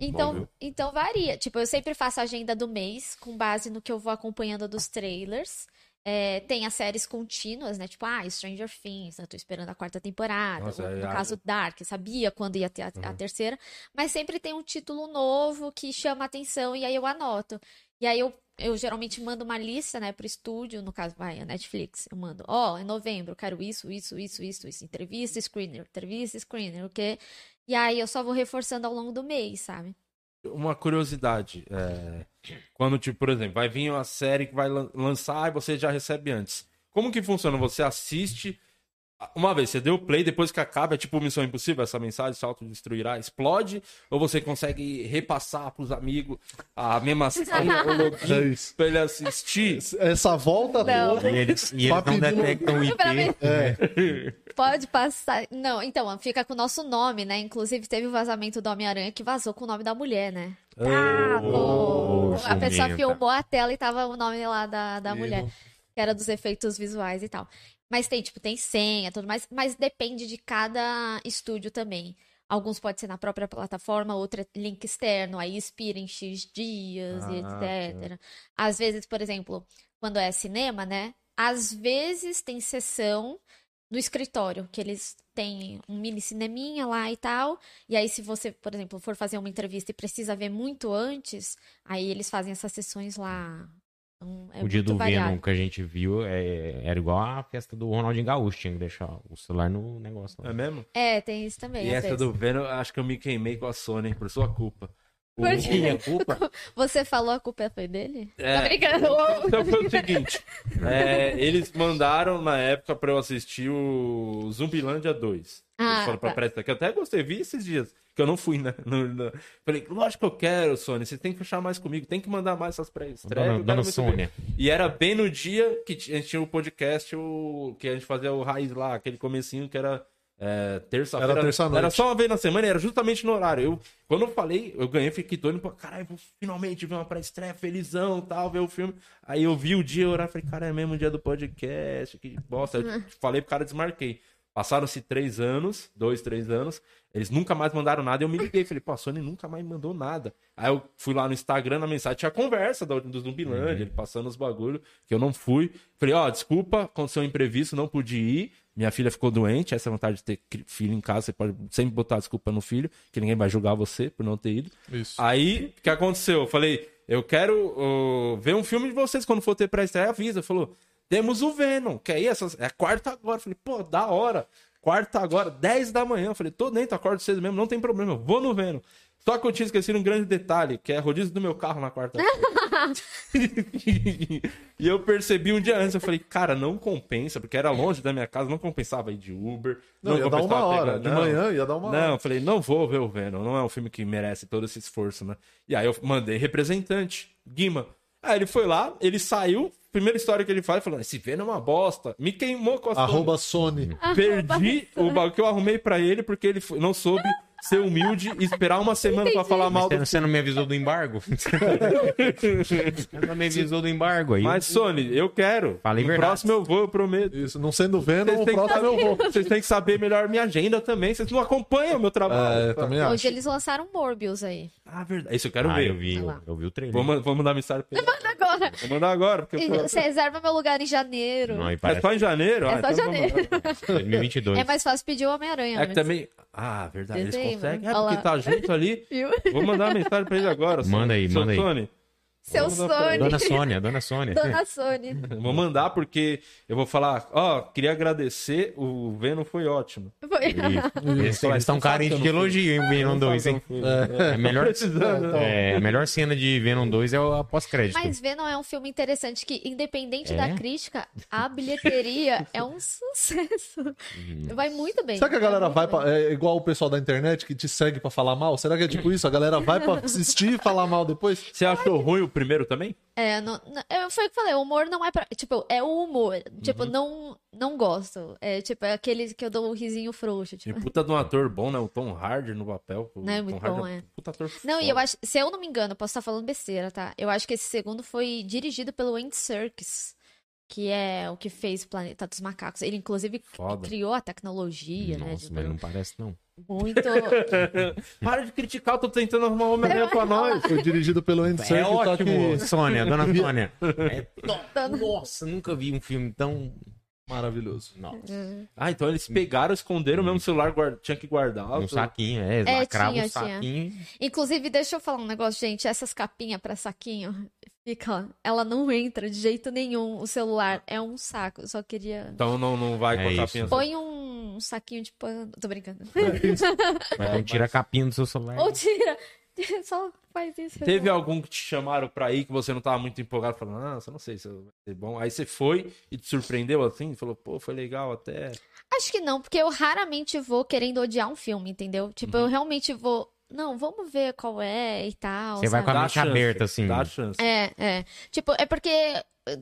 Então, viu? então varia. Tipo, eu sempre faço a agenda do mês com base no que eu vou acompanhando dos trailers. É, tem as séries contínuas, né? Tipo, ah, Stranger Things, eu tô esperando a quarta temporada. Nossa, é, no a- caso, Dark, sabia quando ia ter a, a Uhum. terceira. Mas sempre tem um título novo que chama atenção e aí eu anoto. E aí eu, eu geralmente mando uma lista, né, pro estúdio, no caso, vai, a Netflix. Eu mando, ó, em novembro, eu quero isso, isso, isso, isso, isso. Entrevista, screener, entrevista, screener, o quê? E aí eu só vou reforçando ao longo do mês, sabe? Uma curiosidade, é, quando, tipo, por exemplo, vai vir uma série que vai lan- lançar e você já recebe antes. Como que funciona? Você assiste uma vez, você deu play, depois que acaba, é tipo Missão Impossível, essa mensagem se autodestruirá, explode, ou você consegue repassar pros amigos a mesma É série isso. pra ele assistir? Essa volta Não. toda. E eles, e eles não de- detectam o. IP. É, Pode passar. Não, então, fica com o nosso nome, né? Inclusive, teve o vazamento do Homem-Aranha que vazou com o nome da mulher, né? Tá, Ô, pô. A pessoa filmou a tela e tava o nome lá da, da mulher. Que era dos efeitos visuais e tal. Mas tem, tipo, tem senha, tudo mais. Mas depende de cada estúdio também. Alguns pode ser na própria plataforma, outro é link externo, aí expira em X dias e Ah, etc. Às vezes, por exemplo, quando é cinema, né? Às vezes tem sessão no escritório, que eles têm um mini cineminha lá e tal. E aí, se você, por exemplo, for fazer uma entrevista e precisa ver muito antes, aí eles fazem essas sessões lá. Então, é o dia do variado. Venom que a gente viu é, era igual a festa do Ronaldinho Gaúcho, tinha que deixar o celular no negócio. lá. É mesmo? É, tem isso também. E essa vezes. do Venom, acho que eu me queimei com a Sony, por sua culpa. O- Por quê? Minha culpa? Você falou a culpa foi dele? É. Tá brincando? Então foi o seguinte: é, eles mandaram na época pra eu assistir o Zumbilândia 2. Ah, eles foram pra tá. presta que eu até gostei, vi esses dias. Que eu não fui, né? No- no- Falei, lógico que eu quero, Sony. Você tem que fechar mais comigo, tem que mandar mais essas pré-estreias. Dona. Sônia. E era bem no dia que a gente tinha o podcast, o... que a gente fazia o raiz lá, aquele comecinho que era é, terça-feira. Era terça-noite. Era só uma vez na semana e era justamente no horário. Eu, quando eu falei, eu ganhei, fiquei doido, pô, caralho, vou finalmente ver uma pré-estreia, felizão tal, ver o filme. Aí eu vi o dia, eu falei, cara, é mesmo o dia do podcast, que bosta. Eu falei pro cara, desmarquei. Passaram-se três anos, dois, três anos, eles nunca mais mandaram nada. Eu me liguei, falei, pô, a Sony nunca mais mandou nada. Aí eu fui lá no Instagram, na mensagem, tinha conversa do, do Zumbilândia, ele passando os bagulho, que eu não fui. Falei, ó, desculpa, aconteceu um imprevisto, não pude ir. Minha filha ficou doente, essa a vantagem de ter filho em casa, você pode sempre botar desculpa no filho, que ninguém vai julgar você por não ter ido. Isso. Aí, o que aconteceu? Eu falei, eu quero uh, ver um filme de vocês quando for ter pré-estreia, avisa. Falou, temos o Venom, que aí essas, é quarta agora. Eu falei, pô, da hora. Quarta agora, 10 da manhã. Eu falei, tô dentro, acordo cedo mesmo, não tem problema, eu vou no Venom. Só que eu tinha esquecido um grande detalhe, que é rodízio do meu carro na quarta-feira. e eu percebi um dia antes, eu falei, cara, não compensa, porque era longe da minha casa, não compensava ir de Uber. Não, ia dar uma compensava hora. pegar- De não. manhã ia dar uma hora. Não, eu falei, não vou ver o Venom, não é um filme que merece todo esse esforço, né? E aí eu mandei representante, Guima. Aí ele foi lá, ele saiu, primeira história que ele faz, falando, esse Venom é uma bosta, me queimou com a Sony. Arroba Sony. Perdi o bagulho que eu arrumei pra ele porque ele foi- não soube ser humilde e esperar uma semana pra falar mal Você, do você não me avisou do embargo? Você não me avisou do embargo aí. Mas, Sony, eu quero. Falei no verdade. próximo eu vou, eu prometo. Isso, não sendo Venom, Vocês o têm, que próximo eu vou. saber, vocês têm que saber melhor minha agenda também. Vocês não acompanham o meu trabalho. É, também acho. Hoje eles lançaram Morbius aí. Ah, verdade. Isso eu quero ah, ver. eu vi, eu, eu vi o trailer. Vou, ma- vou mandar mensagem pra ele. Agora. Vou mandar agora. Porque eu- Você reserva meu lugar em janeiro. Não, e É parece só em janeiro? É Ah, só então vamos janeiro. lá. 2022. É mais fácil pedir o Homem-Aranha. É que antes. também. Ah, verdade. Eles Dezembro. conseguem. É porque tá junto ali. Vou mandar uma mensagem pra ele agora. Manda aí, manda aí. Seu Sony. Dona Sônia, Dona Sônia. Dona Sony. Vou mandar porque eu vou falar. Ó, queria agradecer. O Venom foi ótimo. Foi. Eles eles estão carentes de elogio, hein, Venom 2, hein? É, melhor, é, a melhor cena de Venom 2 é o pós-crédito. Mas Venom é um filme interessante que, independente É? da crítica, a bilheteria é um sucesso. Vai muito bem. Será que a galera vai bem. pra, é igual o pessoal da internet que te segue pra falar mal? Será que é tipo isso? A galera vai pra assistir e falar mal depois? Você achou ruim o primeiro também? É, não, não- é, foi o que eu falei, o humor não é pra. Tipo, é o humor. Tipo, Uhum. não, não gosto. É tipo, é aquele que eu dou o risinho frouxo. E Tipo. puta de um ator bom, né? O Tom Hardy no papel. O Não, é Tom muito Hardy bom, um é. Puta ator Não, e foda. eu acho, se eu não me engano, posso estar falando besteira, tá? Eu acho que esse segundo foi dirigido pelo Andy Serkis, que é o que fez o Planeta dos Macacos. Ele, inclusive, Foda. criou a tecnologia, né? Nossa, de- mas não parece, não. Muito. Para de criticar, eu tô tentando arrumar uma Homem-Aranha pra nós. Foi dirigido pelo Andy É Serkis, ótimo, que... Sônia, Dona Sônia. É top. Nossa, nunca vi um filme tão... Maravilhoso. Nossa. Ah, então eles pegaram, esconderam mesmo o celular, guarda- tinha que guardar. Um saquinho, é, É, lacrava tinha, um saquinho. Inclusive, deixa eu falar um negócio, gente. Essas capinhas pra saquinho, fica. Ela não entra de jeito nenhum. O celular é um saco. Eu só queria. Então não, não vai É com a capinha. Põe um saquinho de pano. Tô brincando. Então tira a capinha do seu celular. Ou tira. Só faz isso. Teve algum que te chamaram pra ir que você não tava muito empolgado, falando, ah, eu não sei se vai ser bom. Aí você foi e te surpreendeu assim, falou, pô, foi legal até. Acho que não, porque eu raramente vou querendo odiar um filme, entendeu? Tipo, Uhum. eu realmente vou. Não, vamos ver qual é e tal. Você vai sabe? com a mente aberta, assim. Dá chance. É, é. Tipo, é porque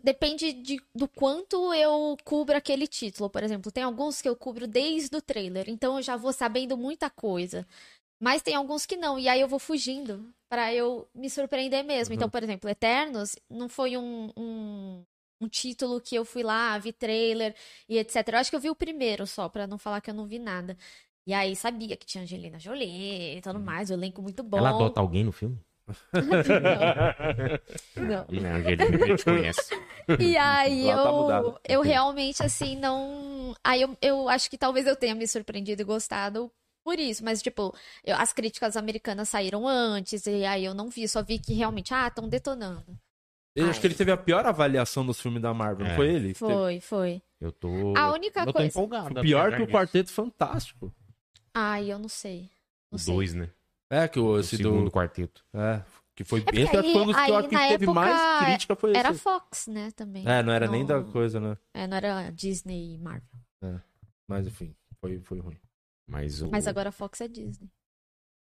depende de, do quanto eu cubro aquele título. Por exemplo, tem alguns que eu cubro desde o trailer, então eu já vou sabendo muita coisa. Mas tem alguns que não, e aí eu vou fugindo pra eu me surpreender mesmo. Então, por exemplo, Eternos não foi um, um, um título que eu fui lá, vi trailer e etc. Eu acho que eu vi o primeiro só, pra não falar que eu não vi nada. E aí sabia que tinha Angelina Jolie e tudo mais, o elenco muito bom. Ela adota alguém no filme? Não. não. Não, Angelina, a gente conhece. E aí Lá tá eu, eu realmente, assim, não. Aí eu, eu acho que talvez eu tenha me surpreendido e gostado por isso. Mas, tipo, eu- as críticas americanas saíram antes, e aí eu não vi, só vi que realmente, ah, estão detonando. Eu acho que ele teve a pior avaliação dos filmes da Marvel, não É. foi ele? Foi, foi. Eu tô. A única eu tô coisa- empolgado. Teve- Pior que o. Quarteto Fantástico. Ai, eu não sei. Não O sei. dois, né? É, que o, O esse segundo do... quarteto. É, que foi... porque esse aí- foi um dos que eu aí, acho que na teve época, mais crítica, foi esse. Era Fox, né, também. É, não era nem da Não- coisa, né? É, não era Disney e Marvel. Mas enfim, foi, foi ruim. Mas o. Mas agora a Fox é Disney.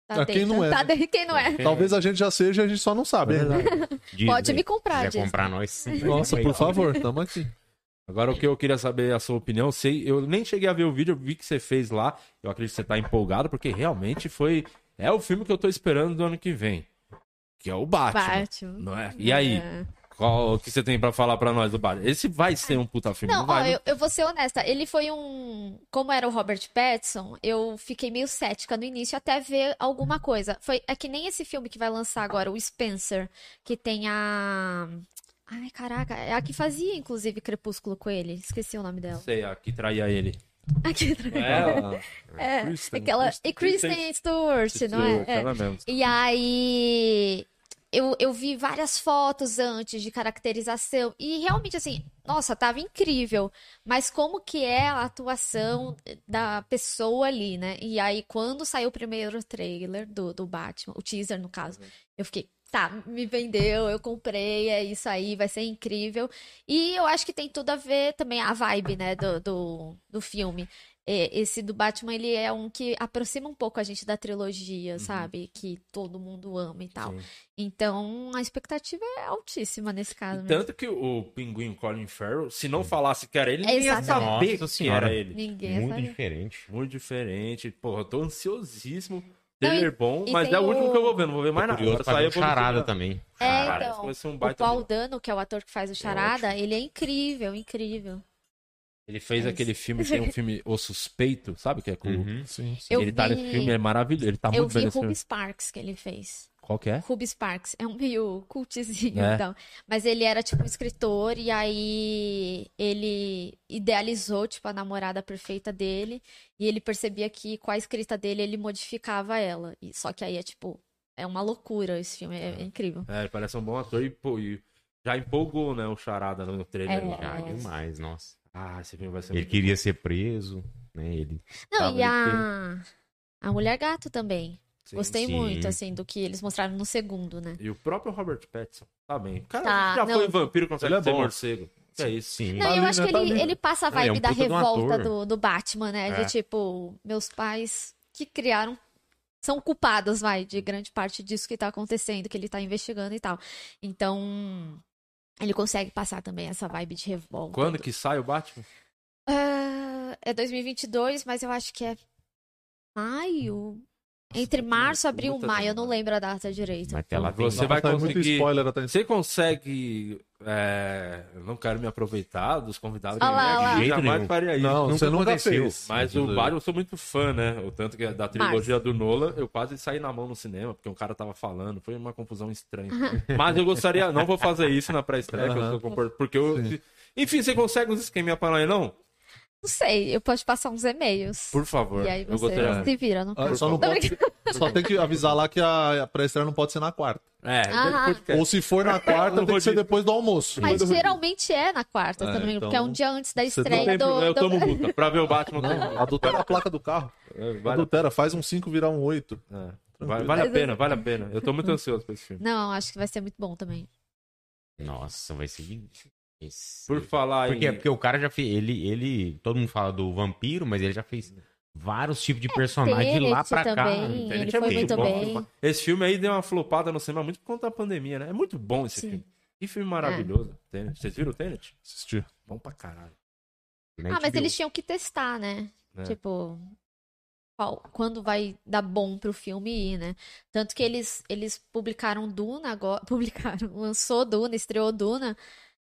Ah, quem não é, Tá né? de- Quem não é? Talvez a gente já seja, a gente só não sabe. É né? Pode me comprar, Disney. comprar nós. Nossa, por favor, tamo aqui. Agora o que eu queria saber é a sua opinião, sei, eu nem cheguei a ver o vídeo, eu vi que você fez lá, eu acredito que você tá empolgado, porque realmente foi, é o filme que eu tô esperando do ano que vem, que é o Batman, Batman. não é? E aí, É. qual o que você tem pra falar pra nós do Batman? Esse vai ser um puta filme, não, Não, ó, vai? eu, eu vou ser honesta. Ele foi um. Como era o Robert Pattinson, eu fiquei meio cética no início até ver alguma coisa. Foi é que nem esse filme que vai lançar agora, o Spencer, que tem a. Ai, caraca, é a que fazia, inclusive, Crepúsculo com ele. Esqueci o nome dela. Sei, a que traía ele. Aqui, Ela, é, Kristen, aquela. Kristen- E Kristen Stewart, não é? É. Ela mesmo. E aí eu, eu vi várias fotos antes de caracterização e realmente assim, nossa, tava incrível. Mas como que é a atuação da pessoa ali, né? E aí quando saiu o primeiro trailer do, do Batman, o teaser no caso, eu fiquei, tá, me vendeu, eu comprei, é isso aí, vai ser incrível. E eu acho que tem tudo a ver também a vibe, né, do, do, do filme. Esse do Batman, ele é um que aproxima um pouco a gente da trilogia, sabe? Que todo mundo ama e tal. Sim. Então, a expectativa é altíssima nesse caso E mesmo. tanto que o pinguim Colin Farrell, se não falasse que era ele, ninguém ia saber Nossa que senhora. era ele. Ninguém Muito sabe. diferente. Muito diferente. Porra, eu tô ansiosíssimo. Trailer bom, e mas tem é o último que eu vou ver, não vou ver mais nada. Curioso Agora eu me charada também. É, Caralho, então, um O Paul vídeo. Dano, que é o ator que faz o Charada, ele é incrível, incrível. Ele fez É aquele filme, tem um filme O Suspeito, sabe? Que é com. Uhum. Sim, sim. Eu ele tá vi- nesse filme, é maravilhoso. Ele tá Eu muito bem vi nesse Ruby filme. Sparks que ele fez. Qual que é? Ruby Sparks é um meio cultzinho É. então. Mas ele era tipo um escritor e aí ele idealizou tipo a namorada perfeita dele e ele percebia que com a escrita dele ele modificava ela. E só que aí é tipo é uma loucura esse filme, é, é incrível. É, ele parece um bom ator e, pô, e já empolgou, né, o Charada no trailer. É. Já demais, nossa. Ah, esse filme vai ser Ele muito queria ser preso, né? Ele. Não, e a a Mulher Gato também. Sim, Gostei sim. muito assim do que eles mostraram no segundo, né? E o próprio Robert Pattinson, tá bem. O cara Tá, já não. foi vampiro, consegue Ele é ser bom. morcego. É isso. Sim. Não, Tá eu ali, acho né? que Tá ele, ali. ele passa a Não, ele é vibe um da um revolta do, do Batman, né? É. De tipo, meus pais que criaram são culpados, vai, de grande parte disso que tá acontecendo, que ele tá investigando e tal. Então, ele consegue passar também essa vibe de revolta. Quando que sai o Batman? Ah, é 2022, mas eu acho que é maio. Entre março, abril, Puta maio. Eu não lembro a data direito. Mas tem. Você vai Tá muito conseguir- spoiler até Você consegue. É... Eu não quero me aproveitar dos convidados. Olha lá, eu olha lá. De jeito jamais nenhum. faria isso. Não, Nunca você nunca aconteceu. fez. Mas o Batman eu sou muito fã, né? O tanto que é da trilogia do Nolan, eu quase saí na mão no cinema, porque um cara tava falando, foi uma confusão estranha. Mas eu gostaria, não vou fazer isso na pré-estreia, compor- porque eu. Sim. Enfim, você consegue uns esqueminha pra nós, não? Não sei, eu posso passar uns e-mails. Por favor. E aí eu você gostaria. se vira, não Ah, só, não pode, só tem que avisar lá que a, a pré-estreia não pode ser na quarta. É, Ah. Ou se for na quarta, tem vou que ser depois do almoço. Mas geralmente é na quarta, É, eu engano, então- porque é um dia antes da estreia tem do. problema, eu do- tomo multa. Pra ver o Batman. Não, adultera a placa do carro. É, Vale, Adultera, faz um 5 virar um 8. é. Vale- vale a pena, vale a pena. Eu tô muito ansioso pra esse filme. Não, acho que vai ser muito bom também. Nossa, vai ser. Esse- Por falar Porque, em. porque o cara já fez. Ele, ele. Todo mundo fala do vampiro, mas ele já fez vários tipos de personagens de lá pra cá. também, Tenet ele é foi muito bom. bem. Esse filme aí deu uma flopada no cinema muito por conta da pandemia, né? É muito bom esse Sim. filme. Que filme maravilhoso. Tenet. Vocês viram o Tenet? Assistir. Bom pra caralho. Ah, mas eles tinham que testar, né? né? Tipo, qual- quando vai dar bom pro filme ir, né? Tanto que eles, eles publicaram Duna agora. Publicaram, lançou Duna, estreou Duna.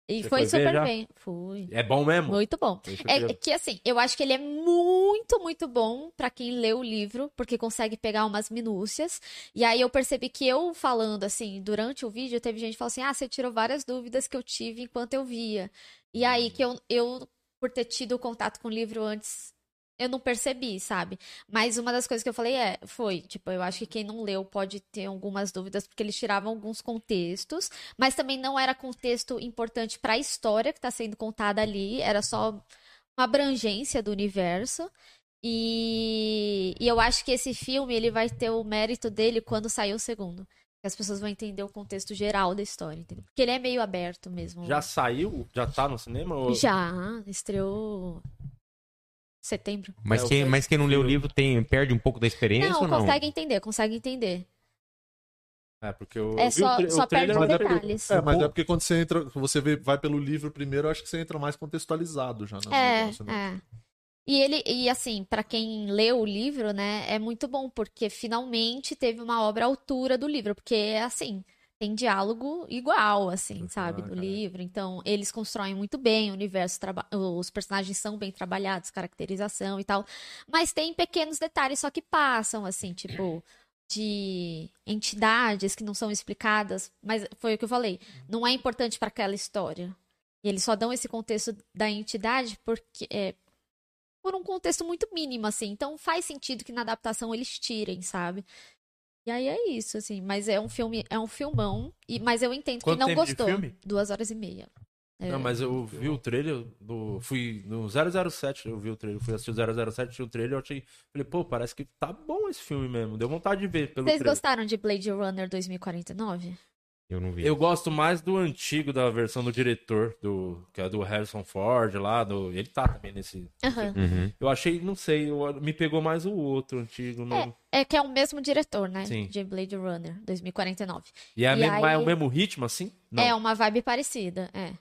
E Você foi foi super já? bem. Fui. É bom mesmo? Muito bom. É que assim, eu acho que ele é muito, muito bom pra quem lê o livro, porque consegue pegar umas minúcias. E aí eu percebi que eu falando assim, durante o vídeo, teve gente que falou assim: "Ah, você tirou várias dúvidas que eu tive enquanto eu via". E aí que eu, eu por ter tido contato com o livro antes, eu não percebi, sabe? Mas uma das coisas que eu falei é, foi, tipo, eu acho que quem não leu pode ter algumas dúvidas, porque eles tiravam alguns contextos, mas também não era contexto importante para a história que está sendo contada ali, era só uma abrangência do universo. E, e eu acho que esse filme ele vai ter o mérito dele quando sair o segundo. Que as pessoas vão entender o contexto geral da história, entendeu? Porque ele é meio aberto mesmo. Já saiu? Já tá no cinema? Ou... Já, estreou setembro. Mas, É, quem, mas quem não lê o livro tem, perde um pouco da experiência Não, ou não? consegue entender, consegue entender. É, porque eu. É eu vi o só, tra- só o trailer, perde os mas é porque- detalhes. É, mas é porque quando você entra, você vê, vai pelo livro primeiro, eu acho que você entra mais contextualizado já no É, negócio, né? é. E ele, e assim, pra quem leu o livro, né, é muito bom, porque finalmente teve uma obra à altura do livro, porque assim, tem diálogo igual, assim, Ah, sabe, do cara. livro. Então, eles constroem muito bem o universo, os personagens são bem trabalhados, caracterização e tal. Mas tem pequenos detalhes só que passam, assim, tipo, de entidades que não são explicadas, mas foi o que eu falei, não é importante pra aquela história. E eles só dão esse contexto da entidade porque é, por um contexto muito mínimo, assim. Então faz sentido que na adaptação eles tirem, sabe? E aí é isso, assim. Mas é um filme, é um filmão. E, mas eu entendo Quanto quem não tempo de gostou. filme? Duas horas e meia. É, Não, mas eu vi o trailer do. Fui no 007, eu vi o trailer. Fui assistir o 007, tinha o trailer, eu achei. Falei, pô, parece que tá bom esse filme mesmo. Deu vontade de ver pelo Vocês trailer. gostaram de Blade Runner 2049? Eu não vi. Eu gosto mais do antigo, da versão do diretor, do que é do Harrison Ford lá. Do, ele tá também nesse. Aham. Uhum. Eu achei, não sei, eu- me pegou mais o outro antigo. não- É que é o mesmo diretor, né? Sim. De Blade Runner 2049. E é, E mesma- aí- é o mesmo ritmo, assim? Não. É uma vibe parecida, é.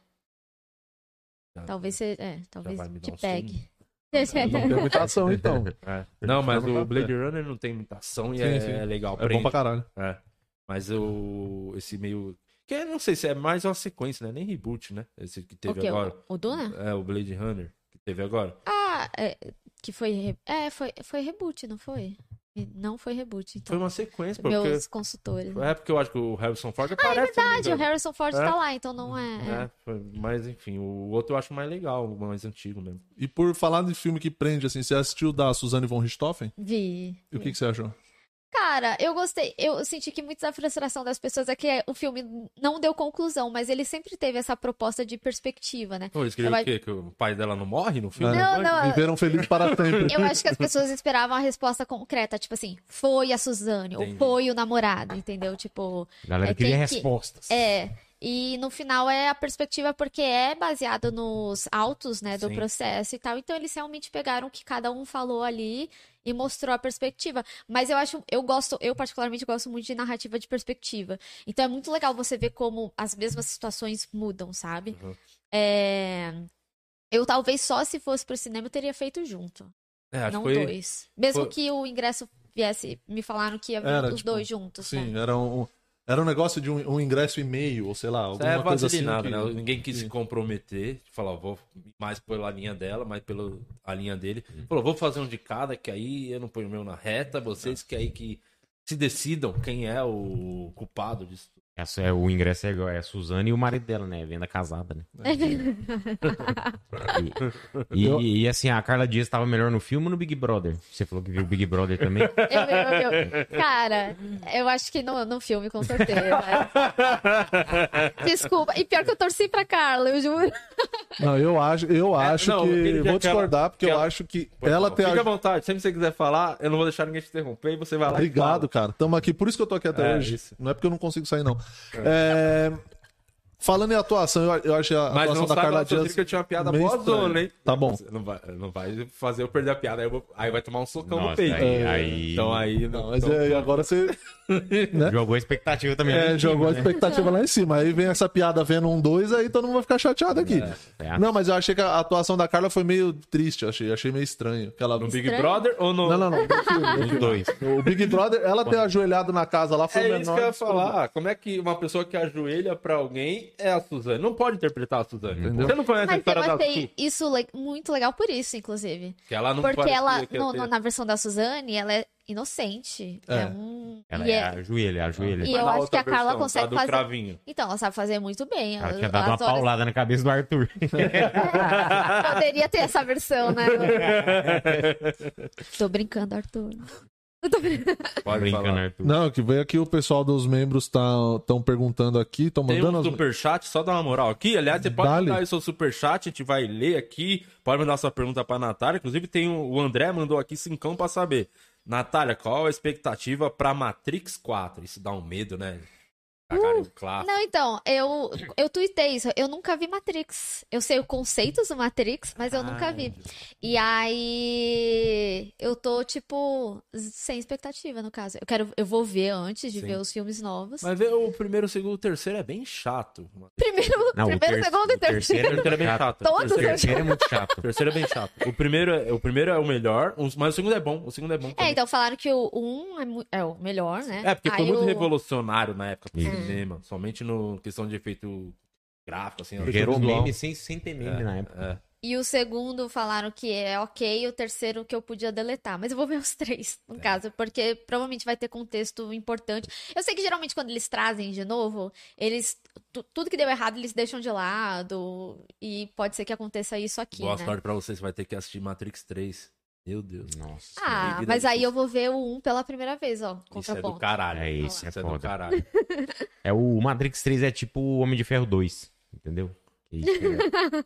Já- Talvez você, é, talvez te um pegue. Não tem muita ação, então. É. Não, mas tá o Blade Runner não tem muita ação e Sim, é, sim. é legal. É bom pra caralho. É. Mas o. Esse meio. Que eu não sei se é mais uma sequência, né? Nem reboot, né? Esse que O teve quê? agora. O, o Duna? É, o Blade Runner, que teve agora. Ah, é, que foi. re- É, foi, foi reboot, não foi? Não foi reboot, então. Foi uma sequência, porque. Meus consultores. É porque eu acho que o Harrison Ford aparece. não me Verdade, o. Harrison Ford É. tá lá, então não é. é. É, foi- mas enfim, o outro eu acho mais legal, o mais antigo mesmo. E por falar de filme que prende, assim, você assistiu da Suzanne von Richthofen? Vi. E o que, que você achou? Cara, eu gostei. Eu senti que muita da frustração das pessoas é que o filme não deu conclusão, mas ele sempre teve essa proposta de perspectiva, né? Pô, eles queriam Eu o quê? Que o pai dela não morre no filme? Não, não, Viveram felizes para sempre. Eu acho que as pessoas esperavam a resposta concreta, tipo assim, foi a Suzane, ou Entendi. foi o namorado, entendeu? Tipo, A galera É, queria que- respostas. É, e no final é a perspectiva porque é baseado nos autos, né, do Sim. processo e tal. Então eles realmente pegaram o que cada um falou ali e mostrou a perspectiva. Mas eu acho, eu gosto, eu particularmente gosto muito de narrativa de perspectiva. Então é muito legal você ver como as mesmas situações mudam, sabe? Uhum. É, Eu talvez só se fosse pro cinema eu teria feito junto, É, acho não foi. dois. Mesmo foi- que o ingresso viesse, me falaram que ia vir Era, os tipo, dois juntos, Sim, né? era um, era um negócio de um, um ingresso e meio, ou sei lá, Isso alguma é coisa assim. que- né? Ninguém quis Sim. se comprometer. Falar, vou mais pela linha dela, mais pela a linha dele. Falou, vou fazer um de cada, que aí eu não ponho o meu na reta. Vocês que aí que se decidam quem é o culpado disso. Essa é, o ingresso é igual, é a Suzane e o marido dela, né? Venda casada, né? E, e- e, assim, a Carla Dias tava melhor no filme ou no Big Brother? Você falou que viu o Big Brother também. Eu, eu, eu- cara, eu acho que no, no filme, com certeza. Desculpa. E pior que eu torci pra Carla, eu juro. Não, eu acho, eu acho não, que. Vou ela- discordar, porque que eu ela- acho que Pois ela tem. Fica à vontade, sempre que você quiser falar, eu não vou deixar ninguém te interromper e você vai lá e Obrigado, fala. cara. Tamo aqui. Por isso que eu tô aqui até É, hoje. isso. Não é porque eu não consigo sair, não. É, Falando em atuação, eu, eu achei a Mas atuação não da sabe, Carla Dias. que eu tinha uma piada meio boa zona, estranha. hein? Tá bom. Não vai, não vai fazer eu perder a piada, aí, eu vou- aí vai tomar um socão no Nossa, peito. aí, aí Então aí... Não, mas então- é, agora você jogou a expectativa também. é, jogou a né? expectativa lá em cima. Aí vem essa piada vendo um dois, aí todo mundo vai ficar chateado aqui. É. Não, mas eu achei que a atuação da Carla foi meio triste, achei, achei meio estranho. Que ela... No Big Estranho. Brother ou no... Não, não, não. no filme, no Os filme. dois. O Big Brother, ela ter ajoelhado na casa lá foi É menor. isso que eu ia falar. Como é que uma pessoa que ajoelha pra alguém é a Suzane. Não pode interpretar a Suzane. Entendeu? Você não conhece a Mas eu história da achei Su? isso le- muito legal por isso, inclusive. Que ela não Porque ela, no- ter- na versão da Suzane, ela é inocente. É, É. um. Ela e é é- a joelha, a joelha. E Mas eu acho que a Carla versão, consegue tá fazer- cravinho. Então, ela sabe fazer muito bem. Ela As- tinha dado uma as horas- paulada na cabeça do Arthur. Poderia ter essa versão, né? Tô brincando, Arthur. Pode Brincando, falar. Arthur. Não, que veio aqui o pessoal dos membros estão perguntando aqui, estão Tem mandando um as... superchat, só dá uma moral aqui. Aliás, você pode Dale. mandar aí seu superchat, a gente vai ler aqui. Pode mandar sua pergunta pra Natália. Inclusive, tem um- o André mandou aqui cincão pra saber. Natália, qual a expectativa pra Matrix 4? Isso dá um medo, né? Clássico. Não, então, eu, eu tuitei isso. Eu nunca vi Matrix. Eu sei o conceito do Matrix, mas eu nunca vi. E aí, eu tô, tipo, sem expectativa, no caso. Eu quero, eu vou ver antes de Sim. ver os filmes novos. Mas ver o primeiro, o segundo, o terceiro é bem chato. Primeiro, Não, o primeiro ter- segundo e o terceiro. O terceiro é bem chato. Todos o terceiro, terceiro é muito chato. o terceiro é bem chato. O primeiro é, o primeiro é o melhor, mas o segundo é bom. O segundo é bom. É, também. então falaram que o 1 é, é o melhor, né? É, porque foi Aí muito o... revolucionário na época Isso. Cinema. Somente no questão de efeito gráfico, assim. Gerou visual. meme sem, sem ter meme na época. É. E o segundo falaram que é ok, e o terceiro que eu podia deletar. Mas eu vou ver os três, É. no caso, porque provavelmente vai ter contexto importante. Eu sei que geralmente quando eles trazem de novo, eles. tu- tudo que deu errado eles deixam de lado. E pode ser que aconteça isso aqui, Boa né? sorte pra vocês, vai ter que assistir Matrix 3. Meu Deus. Nossa. Ah, mas aí difícil. eu vou ver o 1 pela primeira vez, ó. Isso é do caralho. É isso, é é do foda. caralho. É o Matrix 3 é tipo o Homem de Ferro 2, entendeu? Que isso,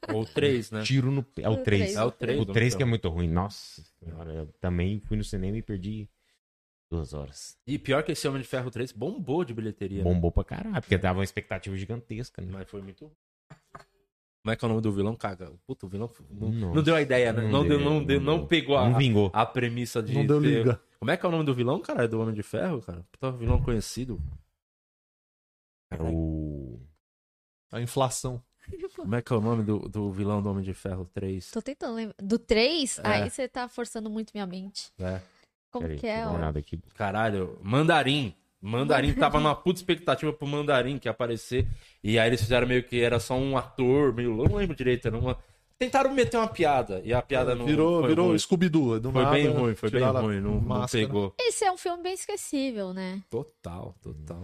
é Ou 3, né? tiro no... É o O 3. três. É o 3. O 3 que é muito ruim. Nossa senhora, eu também fui no cinema e perdi duas horas. E pior que esse Homem de Ferro 3 bombou de bilheteria. né? Bombou pra caralho, porque tava uma expectativa gigantesca, né? Mas foi muito. Como é que é o nome do vilão? Caga. Puta, o vilão não, não deu a ideia, né? Não, deu, não, deu, não pegou a, Não vingou. a premissa de. Não deu ter- liga. Como é que é o nome do vilão, cara? É do Homem de Ferro, cara? Puta, vilão conhecido. Era o... A inflação. Como é que é o nome do, do vilão do Homem de Ferro 3? Tô tentando lembrar. Do 3? É. Aí você tá forçando muito minha mente. É. Como Peraí, que é? ó? Caralho, Mandarim. Mandarim tava numa puta expectativa pro Mandarim que ia aparecer. E aí eles fizeram meio que era só um ator, meio. Eu não lembro direito, era uma. Tentaram meter uma piada. E a piada não. virou foi virou ruim. Scooby-Doo. do Foi nada, bem ruim, foi bem ruim. Não, não pegou. Esse é um filme bem esquecível, né? Total, total.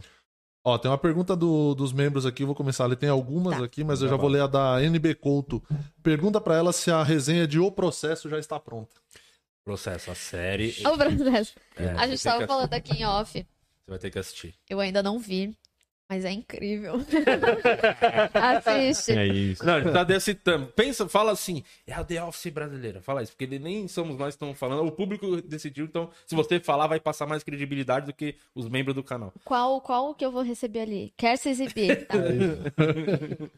Ó, tem uma pergunta do- dos membros aqui, eu vou começar a ler. Tem algumas Tá. aqui, mas eu já vou ler a da NB Couto. Pergunta pra ela se a resenha de O Processo já está pronta. Processo, a série. Ô, Brasil. É, A gente tava que falando aqui em off. Você vai ter que assistir. Eu ainda não vi, mas é incrível. Assiste. É isso. Não, ele tá desse tampo. Pensa, fala assim, é a The Office brasileira. Fala isso, porque nem somos nós que estamos falando. O público decidiu, então, se você falar, vai passar mais credibilidade do que os membros do canal. Qual, qual que eu vou receber ali? Quer se exibir. tá?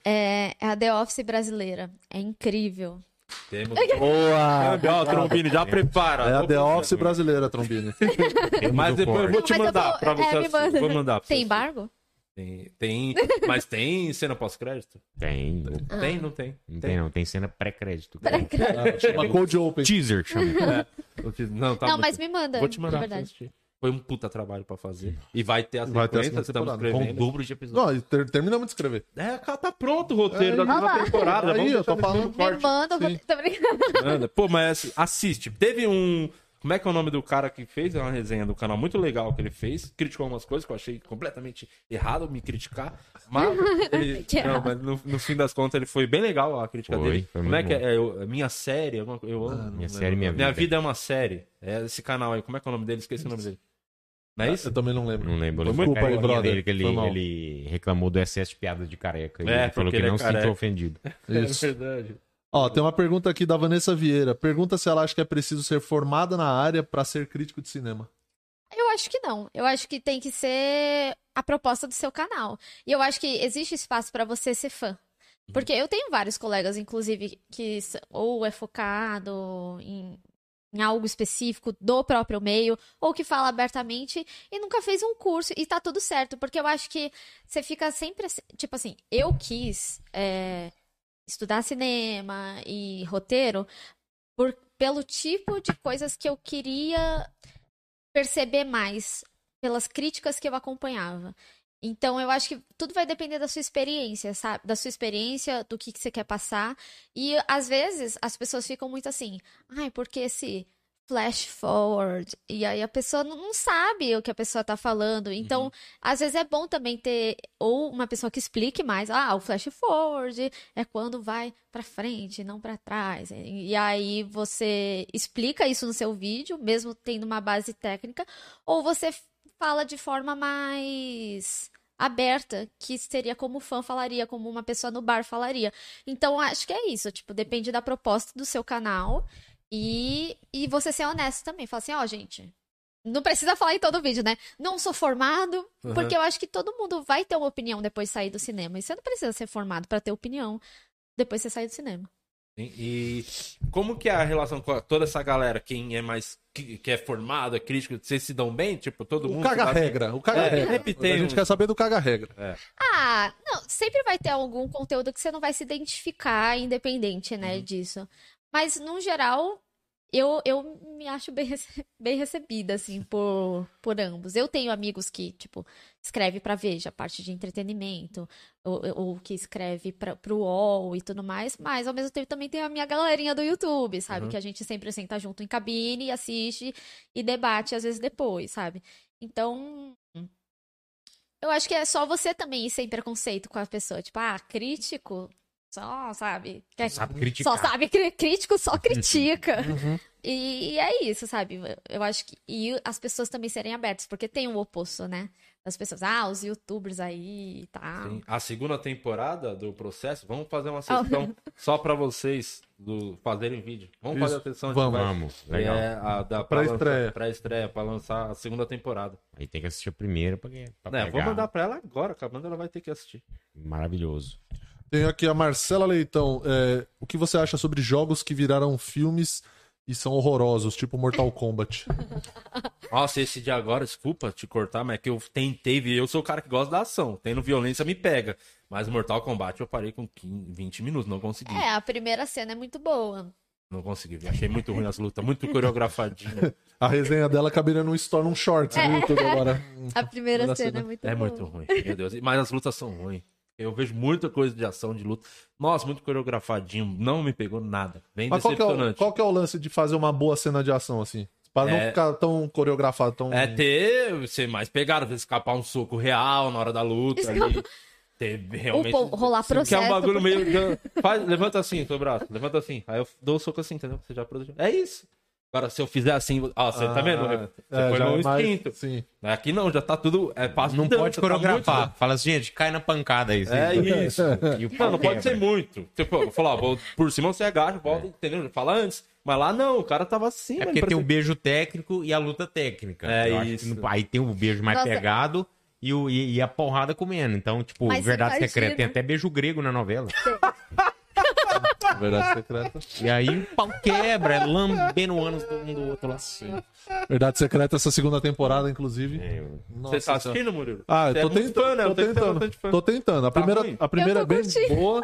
É, é a The Office brasileira. É incrível. Temos. Boa! Ó, Trombini, já prepara. É a The. Office brasileira, Trombini. Mas depois eu vou te Mas eu mandar vou- pra você é, me assistir. manda. Vou mandar pra você Tem assistir. embargo? Tem, tem, mas tem cena pós-crédito? Tem. Tem, não tem? não tem, não. Tem cena pré-crédito. Ah, chama Cold Open. Teaser, chama. Eu te- Não, tá não, muito- mas me manda. Vou te mandar de pra você verdade. assistir. Foi um puta trabalho pra fazer. E vai ter a Vai ter a sequência, estamos temporada. Com o escrevendo. dobro de episódios. Não, ter- terminamos de escrever. É, cara, tá pronto o roteiro É, da Ah lá. temporada. Aí, Vamos eu tô falando. Me manda, eu. Tô brincando. Pô, mas assiste. Teve um. Como é que é o nome do cara que fez É uma resenha do canal muito legal que ele fez? Criticou algumas coisas que eu achei completamente errado me criticar. Mas, ele, não, mas no, no fim das contas ele foi bem legal a crítica Foi, dele. foi como é que é? É, eu- minha série? Coisa- eu amo. Minha não série, minha Minha vida. vida é uma série. É esse canal aí. Como é que é o nome dele? Esqueci o nome dele. Não é isso? Eu também não lembro. Não lembro. Foi muito bom, brother. dele que ele, ele reclamou do excesso de piadas de careca. E É, ele falou que ele é não se careca. sentiu ofendido. Isso. É verdade. Ó, tem uma pergunta aqui da Vanessa Vieira. Pergunta se ela acha que é preciso ser formada na área pra ser crítico de cinema. Eu acho que não. Eu acho que tem que ser a proposta do seu canal. E eu acho que existe espaço pra você ser fã. Porque eu tenho vários colegas, inclusive, que ou é focado em, em algo específico do próprio meio, ou que fala abertamente e nunca fez um curso e tá tudo certo. Porque eu acho que você fica sempre assim, tipo assim, eu quis é, estudar cinema e roteiro por, pelo tipo de coisas que eu queria perceber mais pelas críticas que eu acompanhava. Então, eu acho que tudo vai depender da sua experiência, sabe? Da sua experiência, do que, que você quer passar. E, às vezes, as pessoas ficam muito assim, ai, porque esse flash forward. E aí a pessoa não sabe o que a pessoa tá falando. Então, às vezes é bom também ter ou uma pessoa que explique mais. Ah, o flash forward é quando vai pra frente, não pra trás. E aí você explica isso no seu vídeo, mesmo tendo uma base técnica, ou você fala de forma mais aberta, que seria como o fã falaria, como uma pessoa no bar falaria. Então, acho que é isso, tipo, depende da proposta do seu canal e, e você ser honesto também. Falar assim, ó, gente, não precisa falar em todo vídeo, né? Não sou formado, Uhum. porque eu acho que todo mundo vai ter uma opinião depois de sair do cinema. E você não precisa ser formado pra ter opinião depois de você sair do cinema. E como que é a relação com toda essa galera? Quem é mais. que, é formado, é crítico, vocês se dão bem? Tipo, todo O mundo. dá bem? caga-regra. O caga-regra. É, sempre tem a gente um- quer saber do caga-regra. Ah, não, sempre vai ter algum conteúdo que você não vai se identificar, independente, né, Uhum. disso. Mas, no geral, eu, eu me acho bem, bem recebida, assim, por, por ambos. Eu tenho amigos que, tipo, escreve pra Veja, parte de entretenimento, ou, ou que escreve pra, pro UOL e tudo mais, mas, ao mesmo tempo, também tem a minha galerinha do YouTube, sabe? Uhum. Que a gente sempre senta junto em cabine e assiste e debate, às vezes, depois, sabe? Então, eu acho que é só você também ir sem preconceito com a pessoa. Tipo, ah, crítico, só, sabe? Quer- Sabe criticar. Só sabe, crítico só critica. Uhum. E, e é isso, sabe? Eu acho que. E as pessoas também serem abertas, porque tem o oposto, né? Das pessoas, ah, os youtubers aí e tal. Sim. A segunda temporada do processo, vamos fazer Ah. uma sessão só pra vocês do, fazerem vídeo. Vamos Isso, fazer a sessão vamos. vai- Vamos, legal. É a da Pré-estreia. Pré-estreia, pra lançar a segunda temporada. Aí tem que assistir a primeira pra, pra É, pegar. vou mandar pra ela agora, acabando ela vai ter que assistir. Maravilhoso. Tem aqui a Marcela Leitão. É, o que você acha sobre jogos que viraram filmes e são horrorosos, tipo Mortal Kombat? Nossa, esse de agora, desculpa te cortar, mas é que eu tentei ver. Eu sou o cara que gosta da ação. Tendo violência me pega. Mas Mortal Kombat eu parei com 15, 20 minutos, não consegui. É, a primeira cena é muito boa. Não consegui ver. Achei muito ruim as lutas, muito coreografadinho. A resenha dela caberia num store, num shorts no YouTube agora. A primeira Primeira cena cena. é muito É boa. muito ruim, meu Deus. Mas as lutas são ruins. Eu vejo muita coisa de ação, de luta. Nossa, muito coreografadinho. Não me pegou nada. Bem Mas qual que, é o, qual que é o lance de fazer uma boa cena de ação assim? Para não É- ficar tão coreografado, tão. É ter, ser mais pegado, às vezes escapar um soco real na hora da luta. Escapa- Ali. Ter realmente. Ou pô- rolar Que é um processo, bagulho porque- meio. Faz, levanta assim, seu braço. Levanta assim. Aí eu dou o soco assim, entendeu? Você já produziu. É isso. Agora, se eu fizer assim. Ó, você tá vendo? Você é, foi no é mais- instinto. Sim. Aqui não, já tá tudo. É passo Não dança, pode tá coreografar. muito- Fala assim, gente, cai na pancada aí. É isso. E pau Não, não pode ser muito. Tipo, falar, vou, por cima você agacha, volta, entendeu? Fala antes. Mas lá não, o cara tava assim, É mano, porque tem o beijo técnico e a luta técnica. É Eu acho que isso. no- aí tem o beijo mais Nossa. pegado e, o, e, e a porrada comendo. Então, tipo, Mas Verdade. Secreta tem até beijo grego na novela. Verdade secreta. E aí o pau quebra, é lambendo o ânus do um do outro lá. Verdade secreta, essa segunda temporada, inclusive. É, Nossa Você tá Senhora. assistindo, Murilo? Ah, eu Você tô é muito tentando, fã, né? tô Eu é tentando, bastante fã. tô tentando. A Tá primeira, ruim? a primeira é tô bem curtindo. boa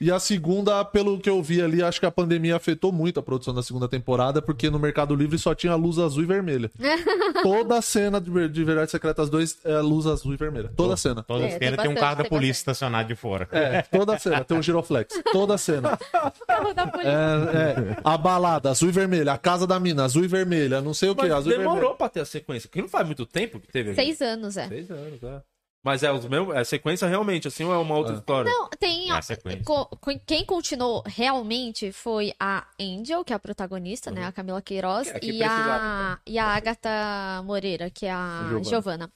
e a segunda, pelo que eu vi ali, acho que a pandemia afetou muito a produção da segunda temporada, porque no Mercado Livre só tinha luz azul e vermelha. Toda a cena de, de Verdade Secretas 2 é luz azul e vermelha. Toda a cena. Toda É, tem cena tem um carro da polícia bastante. estacionado de fora. É, toda a cena. Tem um giroflex. Toda a cena. Carro da polícia. É, é. A balada, azul e vermelha. A casa da mina, azul e vermelha. Não sei o que, azul e demorou vermelha. pra ter a sequência. Que não faz muito tempo que teve. Seis anos, é. Seis anos, é. Mas é os mesmos. É sequência realmente, assim, ou é uma outra história? Não, tem. É co- quem continuou realmente foi a Angel, que é a protagonista, né? A Camila Queiroz, Que é que e, a, e a Agatha Moreira, que é a Giovana. Giovana.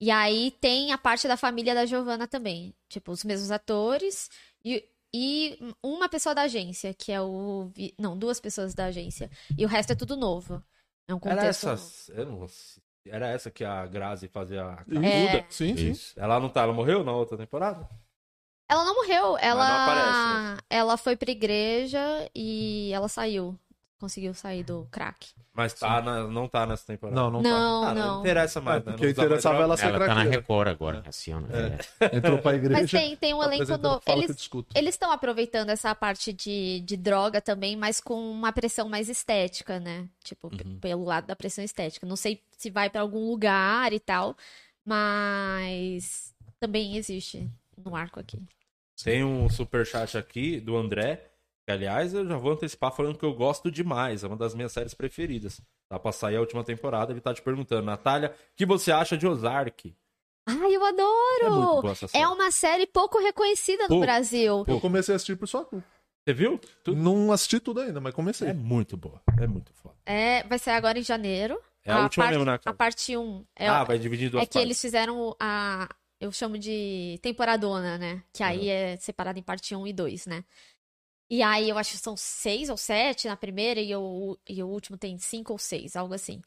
E aí tem a parte da família da Giovana também. Tipo, os mesmos atores e, e uma pessoa da agência, que é o. Não, duas pessoas da agência. E o resto é tudo novo. É um Era contexto. essa. Eu não sei. Era essa que a Grazi fazia a É. Sim, sim. Isso. Ela não tá, ela morreu na outra temporada? Ela não morreu, ela não aparece, ela foi pra igreja e ela saiu. Conseguiu sair do crack. Mas tá na- não tá nessa temporada. Não, não, Não, Ah, não não. interessa mais, É, né? porque Não usa mais interessava ela ser Ela tá na. Record agora, assim, ó, né? É. Entrou pra igreja. Mas tem, tem um elenco novo. Eles estão aproveitando essa parte de, de droga também, mas com uma pressão mais estética, né? Tipo, Uhum. pelo lado da pressão estética. Não sei se vai pra algum lugar e tal, mas também existe no arco aqui. Tem um superchat aqui do André, que aliás eu já vou antecipar falando que eu gosto demais, é uma das minhas séries preferidas. Tá pra sair a última temporada, ele tá te perguntando, Natália, o que você acha de Ozark? Ai, eu É muito adoro! boa essa série. É uma série pouco reconhecida no Pouco. Brasil. Eu comecei a assistir por sua culpa. Você viu? Tudo Não assisti tudo ainda, mas comecei. é muito boa, é muito foda. É, vai sair agora em janeiro. É a última parte, mesmo, né, A cara? parte 1. É, ah, vai dividir em duas é que partes. eles fizeram a. Eu chamo de temporadona, né? Que aí é separado em parte 1 e 2, né? E aí eu acho que são seis ou sete na primeira e o, e o último tem cinco ou seis, algo assim.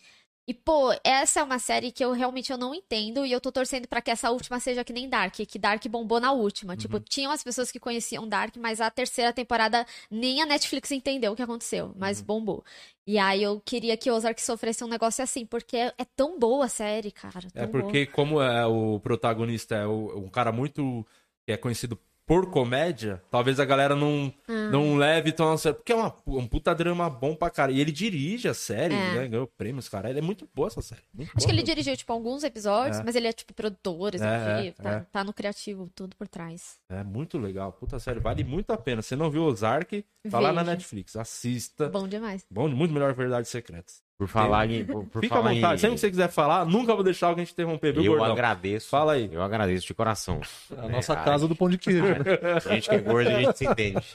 E, pô, essa é uma série que eu realmente eu não entendo e eu tô torcendo pra que essa última seja que nem Dark, que Dark bombou na última. Tipo, tinham as pessoas que conheciam Dark, mas a terceira temporada nem a Netflix entendeu o que aconteceu, mas bombou. E aí eu queria que Ozark sofresse um negócio assim, porque é, é tão boa a série, cara. É porque, como é o protagonista é um cara muito. que é conhecido por comédia, talvez a galera não, Ah. não leve tão a sério. Porque é uma, um puta drama bom pra cara. E ele dirige a série, É. né? Ganhou prêmios, cara. Ele é muito boa essa série. Muito Acho boa que ele mesmo. dirigiu, tipo, alguns episódios, É. mas ele é, tipo, produtor, executivo, é, tá, é. tá no criativo, tudo por trás. É muito legal. Puta série. Vale muito a pena. Você não viu Ozark? Tá lá na Veja. Netflix. Assista. Bom demais. Bom, muito melhor Verdades Secretas. Por falar em. Por, por Fica à falar vontade. em- Sempre que você quiser falar, nunca vou deixar alguém te interromper, viu, Eu gordão? agradeço. Fala aí. Eu agradeço de coração. A É, nossa cara, casa do pão de queijo. né? A gente que é gordo, a gente se entende.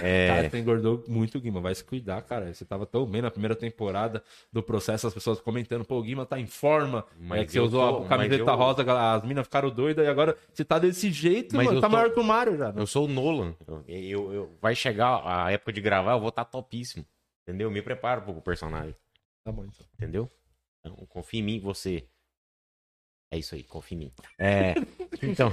É, Cara, você engordou muito Guima. Vai se cuidar, cara. Você tava tão bem na primeira temporada do processo, as pessoas comentando, pô, o Guima tá em forma. Mas é que você usou tô- a camiseta eu- rosa, as minas ficaram doidas e agora você tá desse jeito, Mas mano. Tá tô- maior que o Mario já. né? eu sou o Nolan. Eu, eu- eu- vai chegar a época de gravar, eu vou estar topíssimo. Entendeu? Me preparo pro personagem. Tá bom, então. Entendeu? Então, confia em mim, você. É isso aí, confia em mim. É, então,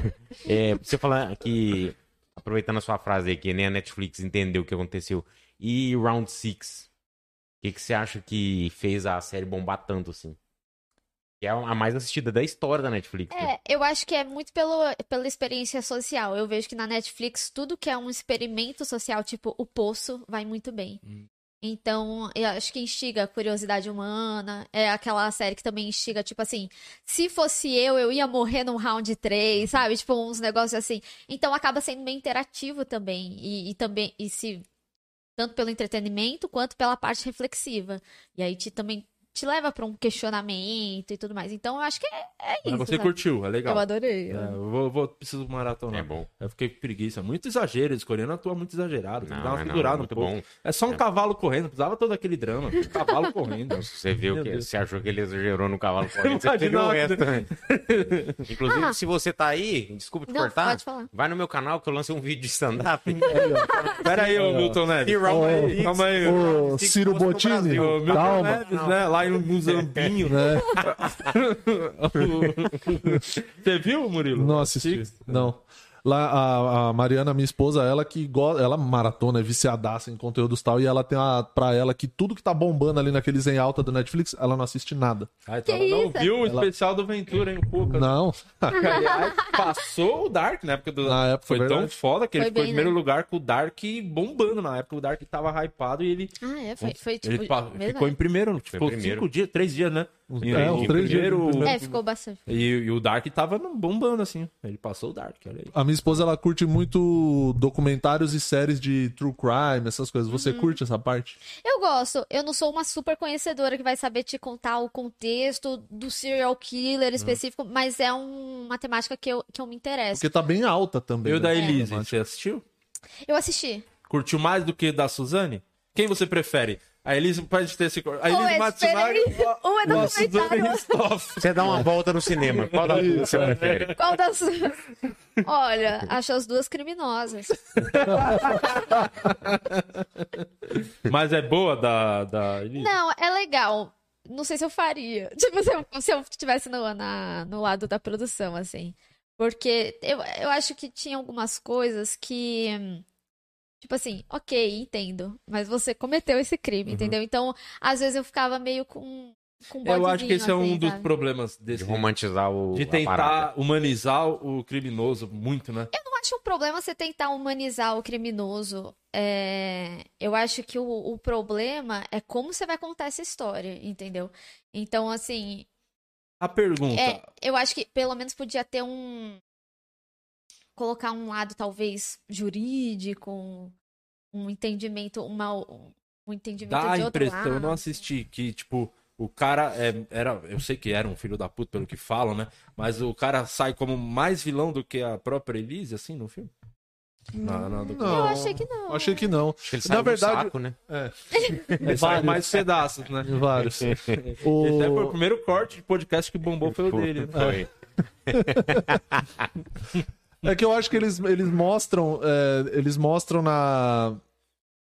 é, você falar que. Aproveitando a sua frase aí, que nem a Netflix entendeu o que aconteceu. E Round Six O que, que você acha que fez a série bombar tanto assim? Que é a mais assistida da história da Netflix. né? É, eu acho que é muito pelo, pela experiência social. Eu vejo que na Netflix, tudo que é um experimento social, tipo o Poço, vai muito bem. Hum. Então, eu acho que instiga a curiosidade humana. É aquela série que também instiga, tipo assim, se fosse eu, eu ia morrer num round 3, sabe? Tipo, uns negócios assim. Então acaba sendo bem interativo também. E, e também, e se. Tanto pelo entretenimento quanto pela parte reflexiva. E aí te, também te leva pra um questionamento e tudo mais. Então eu acho que é, é Mas isso. você sabe? curtiu, é legal. Eu adorei. É, eu vou, vou- preciso maratonar. É bom. Eu fiquei com preguiça. Muito exagero. Esse coreano atua muito exagerado. Não, dar uma é não, segurada é um muito pouco. bom. É só um É. cavalo correndo. Não precisava todo aquele drama. Um cavalo correndo. Você viu Meu que Deus. você achou que ele exagerou no cavalo correndo, você Imagina viu o resto também. Inclusive, Ah. se você tá aí, desculpa te Não, cortar, pode falar. vai no meu canal que eu lancei um vídeo de stand-up. Pera aí, ô Milton Neves. Calma aí. Ciro. Ô, Milton. Neves, né? Lá em Muzambinho. Né? Você viu, Murilo? Não assisti. Não. Lá, a, a Mariana, minha esposa, ela que gosta, ela maratona, é viciadaça em conteúdos tal, e ela tem a, pra ela que tudo que tá bombando ali naqueles em alta do Netflix, ela não assiste nada. Ah, então Que ela não isso? viu o especial do Ventura, hein, o Cuca? Não. Aliás, passou o Dark na época do. Na época, Foi tão verdade. foda que ele Foi ficou em primeiro né? lugar com o Dark bombando na época. O Dark tava hypado e ele. Ah, é, foi, foi tipo. ele mesmo, ficou em primeiro. Ficou primeiro. cinco dias, três dias, né? Em- é, uns três dias primeiro. É, ficou bastante. E, e o Dark tava bombando, assim. Ele passou o Dark, olha aí. A minha esposa, ela curte muito documentários e séries de true crime, essas coisas. Você curte essa parte? Eu gosto. Eu não sou uma super conhecedora que vai saber te contar o contexto do serial killer específico, mas é um- uma temática que eu, que eu me interesso. Porque tá bem alta também. E o né? da É. Elise, você assistiu? Eu assisti. Curtiu mais do que da Suzane? Quem você prefere? A Elise pode ter esse. A Elise é Matsunaga diferente, ou é ou a Suzane documentário. Você dá uma volta no cinema. Qual da você prefere? Qual das. Olha, acho as duas criminosas. Mas é boa da, da Elise? Não, é legal. Não sei se eu faria. Tipo, se eu, se eu estivesse no, na- no lado da produção, assim. Porque eu, eu acho que tinha algumas coisas que. Tipo assim, ok, entendo. Mas você cometeu esse crime, entendeu? Então, às vezes eu ficava meio com. com Eu acho que esse é um bodezinho, dos assim, problemas De desse. romantizar o. De tentar humanizar o criminoso muito, né? Eu não acho um problema você tentar humanizar o criminoso. É, Eu acho que o, o problema é como você vai contar essa história, entendeu? Então, assim, A pergunta. É, eu acho que pelo menos podia ter um, colocar um lado talvez jurídico, um entendimento, uma, um entendimento Dá a de outro impressão, eu não lado. assisti, que, tipo, o cara é- era. Eu sei que era um filho da puta, pelo que falam, né? Mas o cara sai como mais vilão do que a própria Elise, assim, no filme? Não, não, do... Não, Eu achei que não. Achei que não. Acho que ele Na verdade- saco, né? Ele sai mais pedaços, né? Vários. Esse aí foi o O... primeiro corte de podcast que bombou foi o dele. né? Foi. É que eu acho que eles, eles mostram. é, eles mostram na,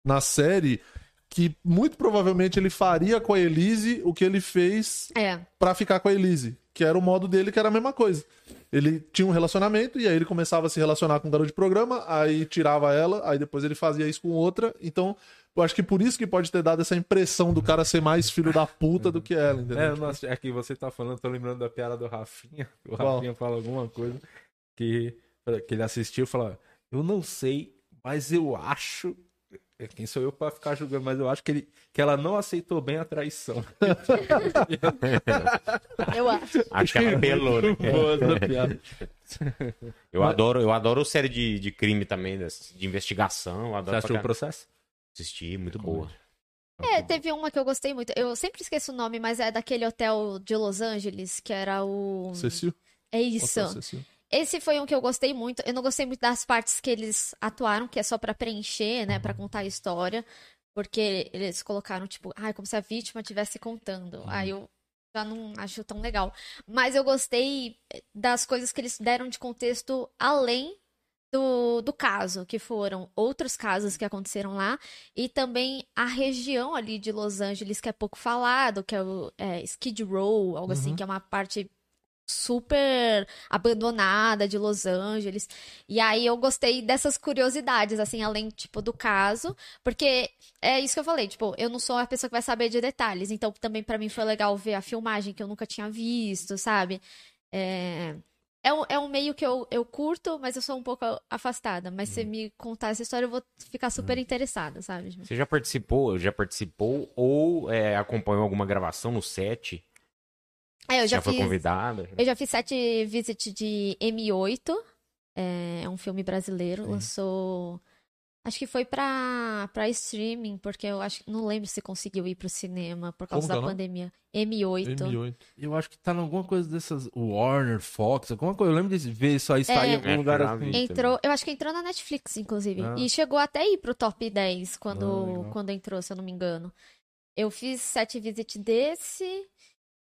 na série que muito provavelmente ele faria com a Elise o que ele fez É. pra ficar com a Elise. Que era o modo dele, que era a mesma coisa. Ele tinha um relacionamento e aí ele começava a se relacionar com um garoto de programa, aí tirava ela, aí depois ele fazia isso com outra. Então, eu acho que por isso que pode ter dado essa impressão do cara ser mais filho da puta do que ela, entendeu? É, nossa, é que você tá falando, tô lembrando da piada do Rafinha. O Qual? Rafinha fala alguma coisa que, que ele assistiu e fala: Eu não sei, mas eu acho. Quem sou eu pra ficar julgando? Mas eu acho que, ele, que ela não aceitou bem a traição. Eu acho. Acho que ela pelou, né? Boa essa piada. Eu adoro, eu adoro série de, de crime também, de investigação. Eu Você adoro assistiu o processo? assistir, muito boa. É, teve uma que eu gostei muito. Eu sempre esqueço o nome, mas é daquele hotel de Los Angeles, que era o. Cecil? É isso. Hotel Cecil. Esse foi um que eu gostei muito. Eu não gostei muito das partes que eles atuaram, que é só pra preencher, né, Pra contar a história, porque eles colocaram tipo, ai, como se a vítima estivesse contando. Aí eu já não acho tão legal. Mas eu gostei das coisas que eles deram de contexto além do, do caso, que foram outros casos que aconteceram lá, e também a região ali de Los Angeles, que é pouco falado, que é o é, Skid Row, algo assim, que é uma parte super abandonada de Los Angeles. E aí eu gostei dessas curiosidades, assim, além, tipo, do caso, porque é isso que eu falei, tipo, eu não sou a pessoa que vai saber de detalhes, então também pra mim foi legal ver a filmagem que eu nunca tinha visto, sabe? É... É um, é um meio que eu, eu curto, mas eu sou um pouco afastada. Mas se me contar essa história, eu vou ficar super interessada, sabe? Você já participou, já participou ou é, acompanhou alguma gravação no set? É, eu já, Já, foi fiz. convidada? Eu já fiz sete visit de M8. É um filme brasileiro. Lançou. Acho que foi pra, pra streaming, porque eu acho não lembro se conseguiu ir pro cinema por causa Como é da nome? pandemia. M8. M8. Eu acho que tá em alguma coisa dessas. Warner, Fox, alguma coisa. Eu lembro de ver isso aí sair em É. algum É, lugar assim. Entrou, eu acho que entrou na Netflix, inclusive. Ah. E chegou até ir pro top 10 Ah, quando, legal. quando entrou, se eu não me engano. Eu fiz sete visit desse,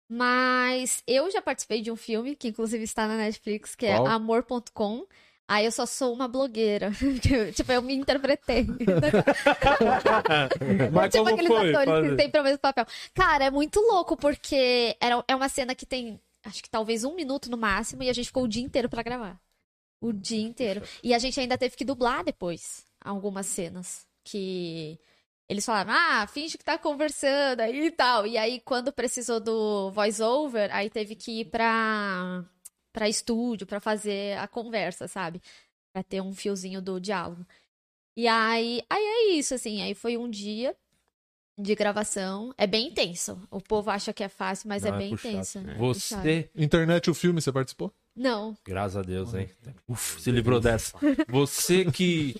mas eu já participei de um filme, que inclusive está na Netflix, que Qual? é Amor.com. Aí eu só sou uma blogueira. tipo, eu me interpretei. Mas tipo como aqueles foi? atores Fala que tem pro mesmo papel. Cara, é muito louco, porque era, é uma cena que tem, acho que talvez um minuto no máximo, e a gente ficou o dia inteiro pra gravar. O dia inteiro. E a gente ainda teve que dublar depois algumas cenas. Que eles falaram, ah, finge que tá conversando aí e tal. E aí, quando precisou do voice-over, aí teve que ir pra, pra estúdio pra fazer a conversa, sabe? Pra ter um fiozinho do diálogo. E aí, aí é isso, assim. Aí foi um dia de gravação. É bem intenso. O povo acha que é fácil, mas Não, é é bem puxado. intenso. Você, Internet, o filme, você participou? Não. graças a Deus, hein? Uf, se livrou dessa. Você que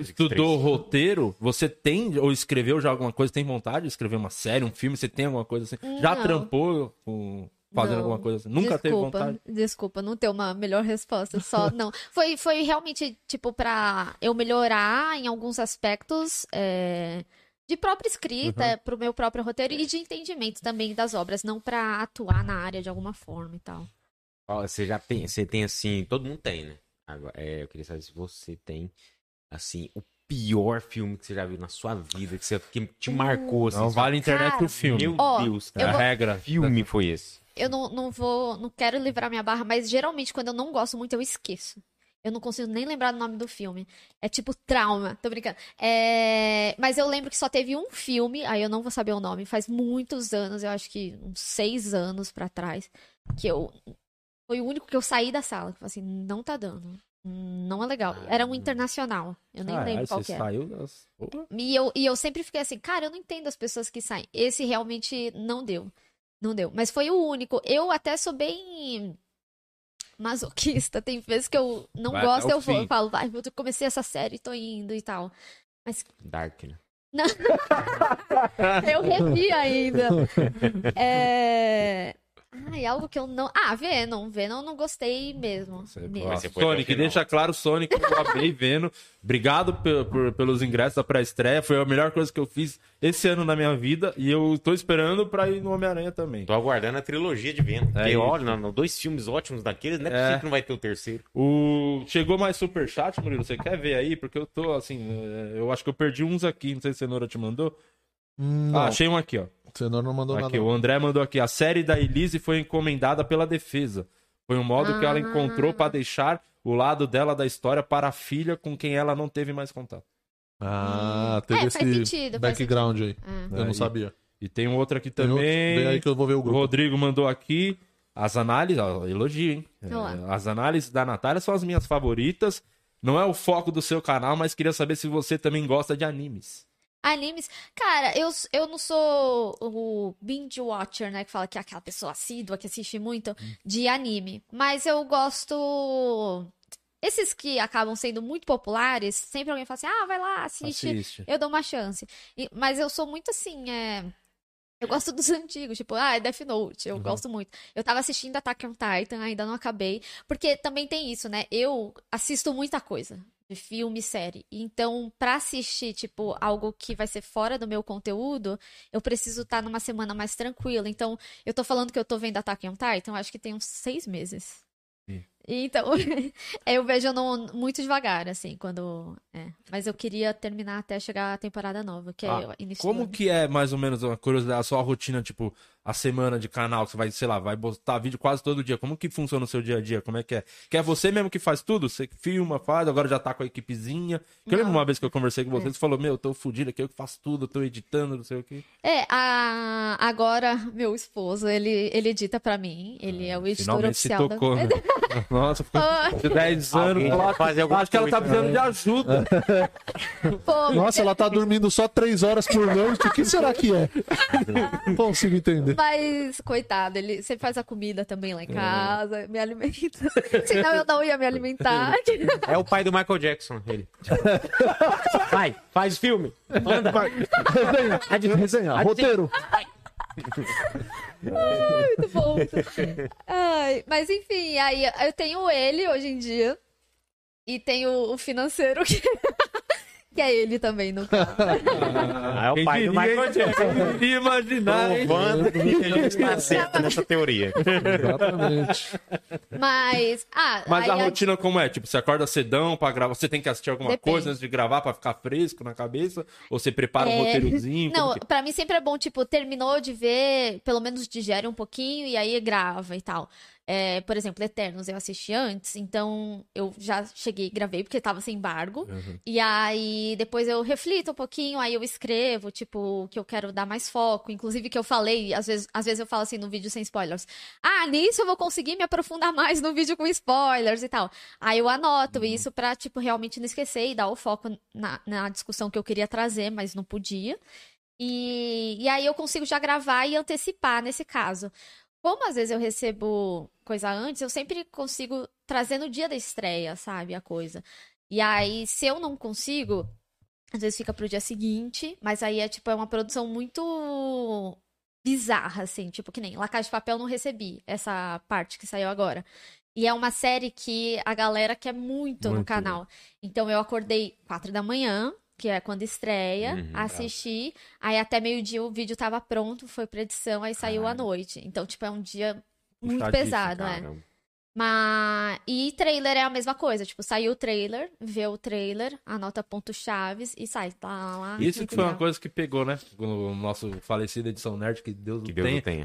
estudou 3. roteiro, você tem ou escreveu já alguma coisa? Tem vontade de escrever uma série, um filme? Você tem alguma coisa assim? Já Não. trampou com, fazendo Não. alguma coisa assim? Nunca teve desculpa, vontade? Desculpa, não ter uma melhor resposta. Só, não. Foi, foi realmente, tipo, pra eu melhorar em alguns aspectos é, de própria escrita, pro meu próprio roteiro e de entendimento também das obras, não pra atuar na área de alguma forma e tal. Você já tem, você tem assim, todo mundo tem, né? Agora, é, eu queria saber se você tem, assim, o pior filme que você já viu na sua vida, que, você, que te marcou, assim. Não vale a internet Cara, o filme. Meu Ó, Deus, eu a vou- regra. que filme foi esse? Eu não, não vou, não quero livrar minha barra, mas geralmente quando eu não gosto muito, eu esqueço. Eu não consigo nem lembrar do nome do filme. É tipo trauma. Tô brincando. É, Mas eu lembro que só teve um filme, aí eu não vou saber o nome, faz muitos anos, eu acho que uns seis anos pra trás, que eu. Foi o único que eu saí da sala. Que eu falei assim, não tá dando. Não é legal. Era um internacional. Eu nem Caralho, lembro qual que era. saiu das... E eu, e eu sempre fiquei assim, cara, eu não entendo as pessoas que saem. Esse realmente não deu. Não deu. Mas foi o único. Eu até sou bem. masoquista. Tem vezes que eu não Vai gosto, eu, vou, eu falo, vai, eu comecei essa série, tô indo e tal. Dark, né? Eu revi ainda. É... Ai, algo que eu não. Ah, Venom. Venom eu não gostei mesmo. Você- mesmo. Nossa, Você foi até o Sonic, deixa claro, Sonic, eu acabei vendo. Obrigado por- pelos ingressos da pré-estreia. Foi a melhor coisa que eu fiz esse ano na minha vida. E eu tô esperando pra ir no Homem-Aranha também. Tô aguardando a trilogia de Venom. Isso. olha, não, dois filmes ótimos daqueles, não é, É. possível que não vai ter o terceiro. O... Chegou mais superchat, Murilo? Você quer ver aí? Porque eu tô assim. é, Eu acho que eu perdi uns aqui. Não sei se a Cenoura te mandou. Não, Ah, achei um aqui, ó. o Senhor não mandou Aqui, nada. o André mandou aqui. A série da Elise foi encomendada pela defesa. Foi um modo que ela Ah. encontrou pra deixar o lado dela da história para a filha com quem ela não teve mais contato. Ah, teve É, esse faz sentido, faz background aí. Ah. Eu não sabia. E tem um outro aqui outro? também. Vem aí que eu vou ver o O grupo. Rodrigo mandou aqui as análises, ó, elogio, hein? É, Olá. as análises da Natália são as minhas favoritas. Não é o foco do seu canal, mas queria saber se você também gosta de animes. Animes. Cara, eu, eu não sou o binge watcher, né? Que fala que é aquela pessoa assídua que assiste muito de anime. Mas eu gosto. Esses que acabam sendo muito populares, sempre alguém fala assim: ah, vai lá, assiste. Assiste. Eu dou uma chance. E- mas eu sou muito assim, é. Eu gosto dos antigos, tipo, ah, é Death Note, eu Uhum. gosto muito. Eu tava assistindo Attack on Titan, ainda não acabei. Porque também tem isso, né? Eu assisto muita coisa. De filme, série. Então, pra assistir, tipo, algo que vai ser fora do meu conteúdo, eu preciso estar numa semana mais tranquila. Então, eu tô falando que eu tô vendo Attack on Titan, acho que tem uns seis meses. Sim. Então, eu vejo no- muito devagar, assim, quando. é. Mas eu queria terminar até chegar a temporada nova, que Ah, é início Como que é, mais ou menos, uma curiosidade, a sua rotina, tipo, a semana de canal, que você vai, sei lá, vai botar vídeo quase todo dia. Como que funciona o seu dia a dia? Como é que é? Que é você mesmo que faz tudo? Você filma, faz, agora já tá com a equipezinha. Que eu lembro uma vez que eu conversei com você, É. você falou, meu, eu tô fudido aqui, eu que faço tudo, eu tô editando, não sei o quê. É, a... agora meu esposo, ele, ele edita pra mim, ele é o editor Finalmente se oficial tocou, da... né? Nossa, ficou Ah, de 10 anos. Fazer alguma acho que ela tá precisando de ajuda. Pô, Nossa, ela tá dormindo só três horas por noite. O que será que é? Não consigo entender. Mas, coitado, ele sempre faz a comida também lá em casa, me alimenta. Senão eu não ia me alimentar. É o pai do Michael Jackson, ele. Vai, faz filme. Manda. Resenha, resenha, roteiro. Muito bom. Ai, mas enfim, aí eu tenho ele hoje em dia. E tenho o financeiro que, que é ele também, no caso. Ah, é o pai do Michael? Jackson. Imaginar? Provando que a gente está certo nessa teoria. Exatamente. Mas. Ah, Mas aí a rotina como é? Tipo, você acorda cedão pra gravar, você tem que assistir alguma Depende. coisa antes de gravar pra ficar fresco na cabeça? Ou você prepara um É. roteirozinho? Não, que- pra mim sempre é bom, tipo, terminou de ver, pelo menos digere um pouquinho e aí grava e tal. É, por exemplo, Eternos eu assisti antes, então eu já cheguei gravei porque tava sem embargo. Uhum. E aí depois eu reflito um pouquinho, aí eu escrevo, tipo, que eu quero dar mais foco. Inclusive que eu falei, às vezes, às vezes eu falo assim no vídeo sem spoilers. Ah, nisso eu vou conseguir me aprofundar mais no vídeo com spoilers e tal. Aí eu anoto isso pra, tipo, realmente não esquecer e dar o foco na, na discussão que eu queria trazer, mas não podia. E, e aí eu consigo já gravar e antecipar nesse caso. Como às vezes eu recebo coisa antes, eu sempre consigo trazer no dia da estreia, sabe, a coisa. E aí, se eu não consigo, às vezes fica pro dia seguinte, mas aí é tipo, é uma produção muito bizarra, assim, tipo, que nem La Casa de Papel não recebi essa parte que saiu agora. E é uma série que a galera quer muito, no Muito. canal. Então eu acordei quatro da manhã, que é quando estreia, Uhum, assisti, aí até meio-dia o vídeo tava pronto, foi pra edição, aí saiu à noite. Então, tipo, é um dia muito pesado, é. Mas. E trailer é a mesma coisa. Tipo, saiu o trailer, vê o trailer, anota pontos chaves e sai. Tá lá. Isso muito que foi uma coisa que pegou, né? O nosso falecido Edição Nerd, que Deus Que Deus tenha. tenha.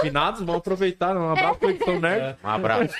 Finados vão aproveitar, um abraço pro Edição Nerd. Um abraço.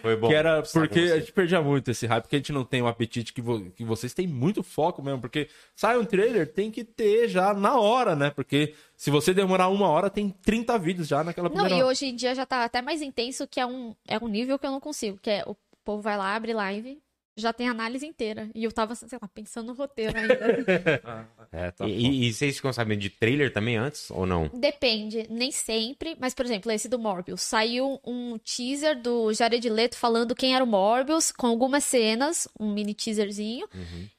Foi bom. que era porque a gente perdia muito esse hype, porque a gente não tem o apetite que, vo- que vocês têm muito foco mesmo, porque sai um trailer, tem que ter já na hora, né? Porque se você demorar uma hora, tem 30 vídeos já naquela Não, primeira e hora. hoje em dia já tá até mais intenso, que é um, é um nível que eu não consigo. Que é o povo vai lá, abre live, já tem a análise inteira. E eu tava, sei lá, pensando no roteiro ainda. É, tá E, e vocês ficam sabendo de trailer também antes ou não? Depende, nem sempre. Mas, por exemplo, esse do Morbius. Saiu um teaser do Jared Leto falando quem era o Morbius, com algumas cenas, um mini teaserzinho.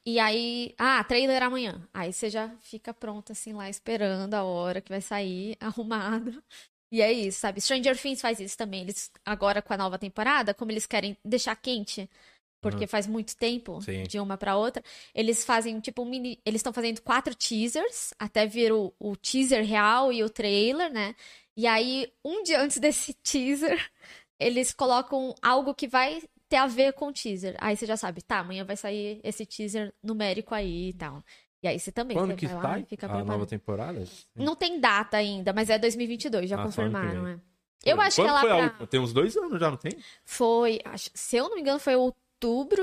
E aí, ah, trailer amanhã. Aí você já fica pronto, assim, lá, esperando a hora que vai sair, arrumado. E é isso, sabe? Stranger Things faz isso também. Eles, agora com a nova temporada, como eles querem deixar quente, porque faz muito tempo Sim. de uma pra outra, eles fazem tipo um mini. Eles estão fazendo quatro teasers, até vir o, o teaser real e o trailer, né? E aí, um dia antes desse teaser, eles colocam algo que vai ter a ver com o teaser. Aí você já sabe, tá, amanhã vai sair esse teaser numérico aí e tal. E aí você também Quando você que vai lá sai fica a preparado. nova temporada? Não tem data ainda, mas é 2022, já Ah, que confirmaram, vem. é. Eu acho que Quando ela foi a pra... Tem uns dois anos já, não tem? foi, acho- se eu não me engano, foi outubro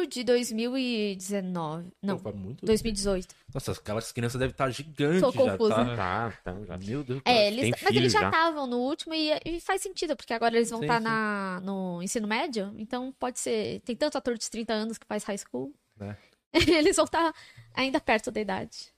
de 2019. Não, Pô, muito 2018. Nossa, aquelas crianças devem estar gigantes Tô já, confusa. tá? Tá, tá. Já... Meu Deus. É, eles, mas eles já já. estavam no último e, e faz sentido, porque agora eles vão Sim, estar sim. na no ensino médio, então pode ser. Tem tanto ator de 30 anos que faz high school. É. Eles vão estar ainda perto da idade.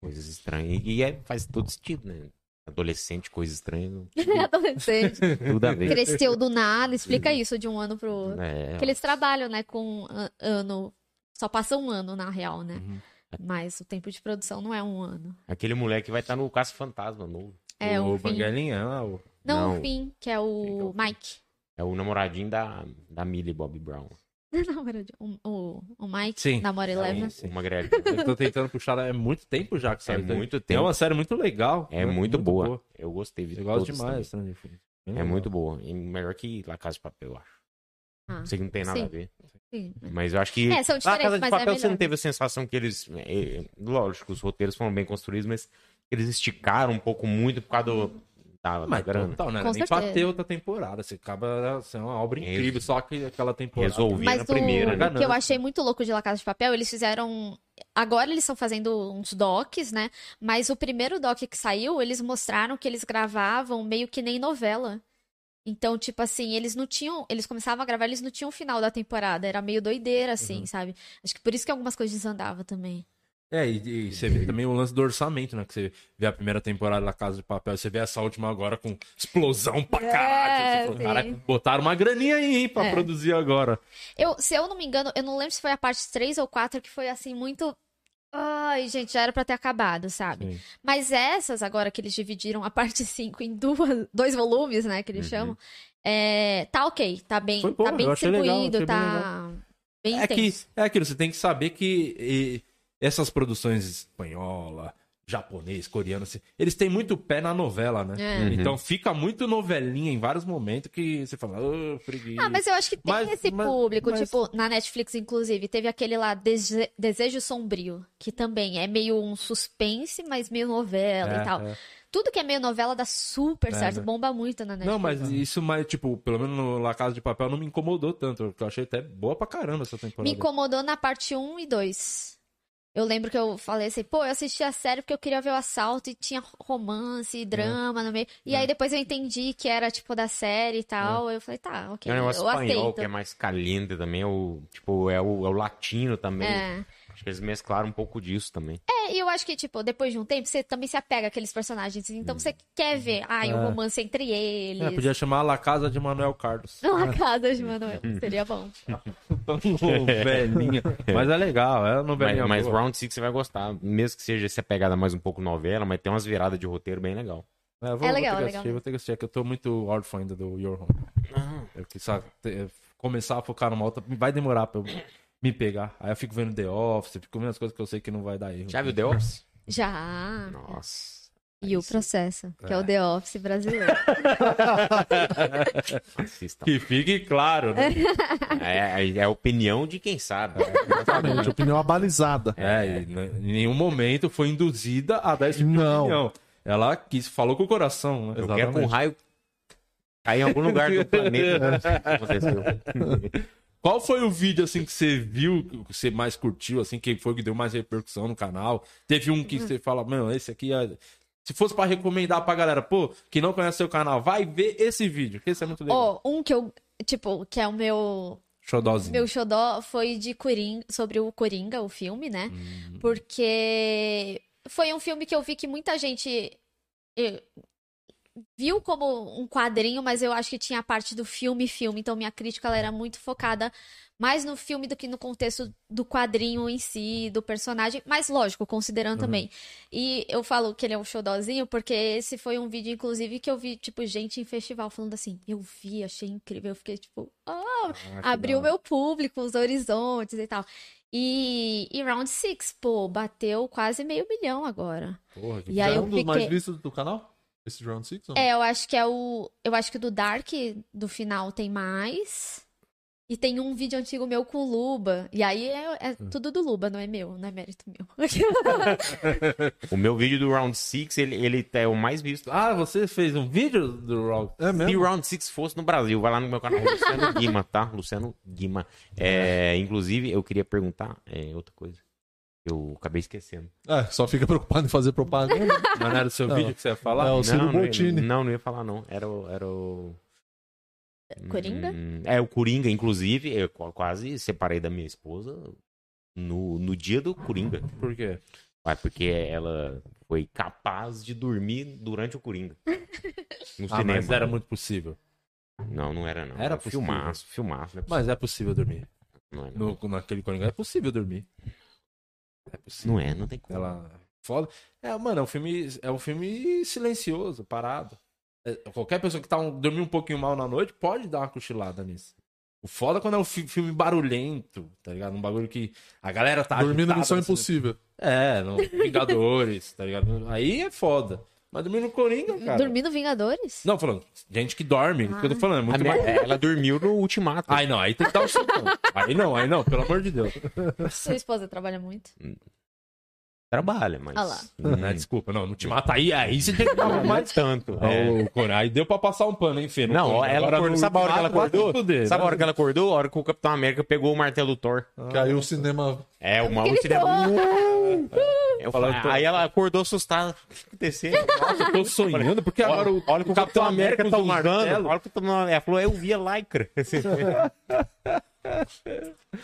Coisas estranhas. E é, faz todo sentido, né? Adolescente, coisa estranha. não- Adolescente. Tudo a ver. Cresceu do nada, explica isso de um ano pro outro. É, Porque eles trabalham, né, com a- ano. Só passa um ano, na real, né? Uhum. Mas o tempo de produção não é um ano. Aquele moleque vai estar no Caça Fantasma novo. É o o Finn. Banguelinha, ah, o... Não, Não. o Finn, que é o Mike. É o namoradinho da, da Millie Bobby Brown. Não, de- o, o, o Mike, Sim. namora Eleven. O Magrelo. Eu tô tentando puxar é muito tempo já que É saiu. Tem- muito É tempo. uma série muito legal. É muito, boa. Eu gostei. Eu gosto demais também. Bem É legal. muito boa. E melhor que La Casa de Papel, eu acho. Ah, Sei que não tem nada Sim. a ver. sim. Mas eu acho que. É, são La Casa de é Papel você não teve a sensação que eles. é, é, lógico, os roteiros foram bem construídos, mas eles esticaram um pouco muito por causa do, da, da Mas grana. total, né? Com Nem certeza. ter outra temporada. Você acaba sendo uma obra incrível, só que aquela temporada. Resolvi Mas na o, primeira, né? o que eu achei muito louco de La Casa de Papel, eles fizeram. Agora eles estão fazendo uns docs, né? Mas o primeiro doc que saiu, eles mostraram que eles gravavam meio que nem novela. Então, tipo assim, eles não tinham. Eles começavam a gravar, eles não tinham o final da temporada. Era meio doideira, assim, Uhum. sabe? Acho que por isso que algumas coisas desandavam também. É, e, e você vê também o lance do orçamento, né? Que você vê a primeira temporada da Casa de Papel, você vê essa última agora com explosão pra caralho. É. "Caralho, botaram uma graninha aí, hein, pra É. produzir agora. Eu, se eu não me engano, eu não lembro se foi a parte 3 ou 4 que foi assim, muito. Ai, gente, já era pra ter acabado, sabe? Sim. Mas essas, agora que eles dividiram a parte 5 em duas, dois volumes, né, que eles Uhum. chamam, é, tá ok, tá bem, Foi tá bem eu achei legal, distribuído, achei bem tá bem É, que, é aquilo, você tem que saber que e, essas produções espanhola, japonês, coreano, assim, eles têm muito pé na novela, né? É. Uhum. Então fica muito novelinha em vários momentos que você fala, ô, preguiça. Ah, mas eu acho que tem Mas- esse mas- público, mas- tipo, na Netflix, inclusive, teve aquele lá, Dese- Desejo Sombrio, que também é meio um suspense, mas meio novela É, e tal. é. Tudo que é meio novela dá super É, certo, né? bomba muito na Netflix. Não, mas isso, mas, tipo, pelo menos no La Casa de Papel não me incomodou tanto. porque Eu achei até boa pra caramba essa temporada. Me incomodou na parte 1 e 2. Eu lembro que eu falei assim, pô, eu assisti a série porque eu queria ver o assalto e tinha romance e drama no meio. E É. aí depois eu entendi que era, tipo, da série e tal. Eu falei, tá, ok, Tem um negócio eu espanhol aceito. que é mais caliente também, é o, tipo, é o, é o latino também. É. Acho que eles mesclaram um pouco disso também. É, e eu acho que, tipo, depois de um tempo, você também se apega àqueles personagens. Então você quer ver, ai, o É. romance entre eles. É, podia chamar La Casa de Manuel Carlos. Uma casa de Manuel. Seria bom. Velhinha. Mas é legal, é uma Mas, novelinha mas boa. Round Six você vai gostar, mesmo que seja essa pegada mais um pouco novela, mas tem umas viradas de roteiro bem legal. É, vou, É vou legal, ter que é assistir, legal. vou ter que assistir, é que eu tô muito órfão ainda do Your Home. Eu quis começar a focar numa outra, vai demorar pra eu me pegar. Aí eu fico vendo The Office, fico vendo as coisas que eu sei que não vai dar erro. Já viu The Office? Já. Nossa. E o processo, que é o The Office brasileiro. Assista. Que fique claro, né? É, é a opinião de quem sabe. Exatamente, opinião abalizada. É, em nenhum momento foi induzida a dar esse tipo Não. opinião. Ela quis, falou com o coração, né? Eu quero que um raio cair em algum lugar do planeta. Aconteceu. Qual foi o vídeo assim que você viu, que você mais curtiu, assim, que foi que deu mais repercussão no canal? Teve um que você fala, mano, esse aqui é... Se fosse pra recomendar pra galera, pô, que não conhece seu canal, vai ver esse vídeo, que esse é muito legal. Ó, um que eu, tipo, que é o meu Xodózinho. Meu xodó foi de Coringa, sobre o Coringa, o filme, né? Hum. Porque foi um filme que eu vi que muita gente eh, viu como um quadrinho, mas eu acho que tinha a parte do filme filme, então minha crítica ela era muito focada mais no filme do que no contexto do quadrinho em si, do personagem, mas lógico, considerando também. E eu falo que ele é um xodózinho porque esse foi um vídeo inclusive que eu vi tipo gente em festival falando assim, eu vi, achei incrível, eu fiquei tipo, ah, Ah, abriu meu público, os horizontes e tal. E, e Round Six, pô, bateu quase meio milhão agora. Porra, que E aí é eu um dos mais fiquei- vistos do canal? Esse Round Six? ou não? É, eu acho que é o. Eu acho que do Dark, do final, tem mais. E tem um vídeo antigo meu com o Luba. E aí é, é Hum. tudo do Luba, não é meu, não é mérito meu. O meu vídeo do Round 6, ele, ele é o mais visto. Ah, você fez um vídeo do Rock? É Se mesmo? o Round 6 fosse no Brasil, vai lá no meu canal, Luciano Guima, tá? Luciano Guima. É, inclusive, eu queria perguntar é, outra coisa. Eu acabei esquecendo. É, só fica preocupado em fazer propaganda. Mas não era o seu Não. vídeo que você ia falar? É, o Ciro não, não, não, não ia falar, não. Era o. Era o... Coringa? Hum, É, o Coringa, inclusive, eu qu- quase separei da minha esposa no, no dia do Coringa. Por quê? Porque ela foi capaz de dormir durante o Coringa. No Ah, mas era muito possível. Não, não era, não. Era possível. filmaço, filmaço. Não é Mas é possível dormir. não, é, não. No, naquele Coringa é possível dormir. É possível. Não é, não tem como. Ela. Foda. É, mano, é um filme, é um filme silencioso, parado. É, qualquer pessoa que tá um, dormir um pouquinho mal na noite pode dar uma cochilada nisso. O foda é quando é um fi- filme barulhento, tá ligado? Um bagulho que a galera tá. Dormindo agitada, Missão assim. Impossível. É, no Vingadores, tá ligado? Aí é foda. Mas dormir no Coringa, cara. Dormindo Vingadores? Não, falando, gente que dorme, o que eu tô falando, é muito mais. ela dormiu no Ultimato. Aí não, aí tem que dar um chutão. Aí não, aí não, pelo amor de Deus. Sua esposa trabalha muito? Trabalha, mas. Ah lá. Hum, Né, desculpa, não, não te mata aí, aí você tem que dar mais. tanto. é. Ô, Coringa, Aí deu pra passar um pano, hein, Fê? Não, ela acordou, no sabe a hora que ela acordou? fuder, sabe a né? hora que ela acordou? A hora que o Capitão América pegou o martelo do Thor. Que aí o cinema. É, o mal Gritou. Eu Falando falei, Thor. aí ela acordou assustada. O que tá acontecendo? Nossa, eu tô sonhando, porque agora o, olha o que o Capitão América tá o martelo. Olha o que o Capitão América. Ela falou, eu via lycra.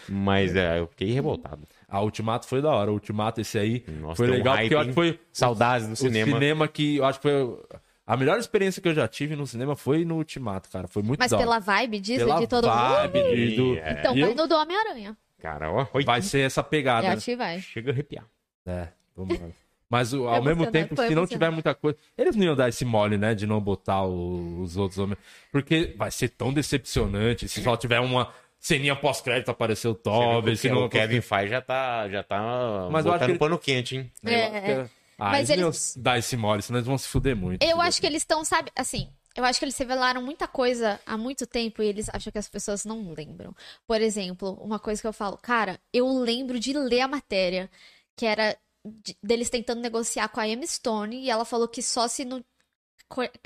Mas é, eu fiquei revoltado. A Ultimato foi da hora. O Ultimato, esse aí, Nossa, foi um legal, hype, porque eu acho que foi Saudades do o cinema. cinema que eu acho que foi. A melhor experiência que eu já tive no cinema foi no Ultimato, cara. Foi muito Mas da hora. pela vibe disso, Pela de todo vibe, mundo? de- do- É. Então E vai eu- no do Homem-Aranha. Cara, ó, oi. Vai ser essa pegada. É, né? acho que vai. Chega a arrepiar. É, vamos lá. Mas o- ao Foi mesmo tempo, se não tiver muita coisa. Eles não iam dar esse mole, né? De não botar o- os outros homens. Porque vai ser tão decepcionante se só tiver uma ceninha pós-crédito aparecer o Toby. Se não o Kevin Feige já tá, já tá Mas botando que ele- pano quente, hein? É. Ah, Mas eles, iam dar esse mole, senão eles vão se fuder muito. Eu acho que eles estão, sabe, assim, eu acho que eles revelaram muita coisa há muito tempo e eles acham que as pessoas não lembram. Por exemplo, uma coisa que eu falo, cara, eu lembro de ler a matéria, que era de- deles tentando negociar com a Emma Stone e ela falou que só se não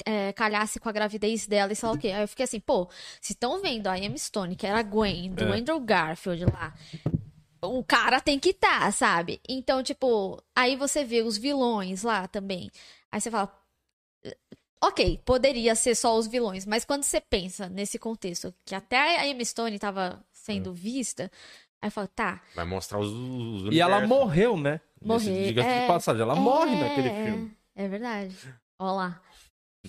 é, calhasse com a gravidez dela e sei lá o quê. Aí eu fiquei assim, pô, se estão vendo a Emma Stone, que era a Gwen, do É. Andrew Garfield lá, o cara tem que estar, sabe? Então, tipo, aí você vê os vilões lá também. Aí você fala, ok, poderia ser só os vilões, mas quando você pensa nesse contexto, que até a Emma Stone tava sendo É. vista, aí fala, tá, Vai mostrar os, os E ela morreu, né? Morrer, Diga-se é. de passagem, ela É, morre naquele filme. É verdade. Olha lá.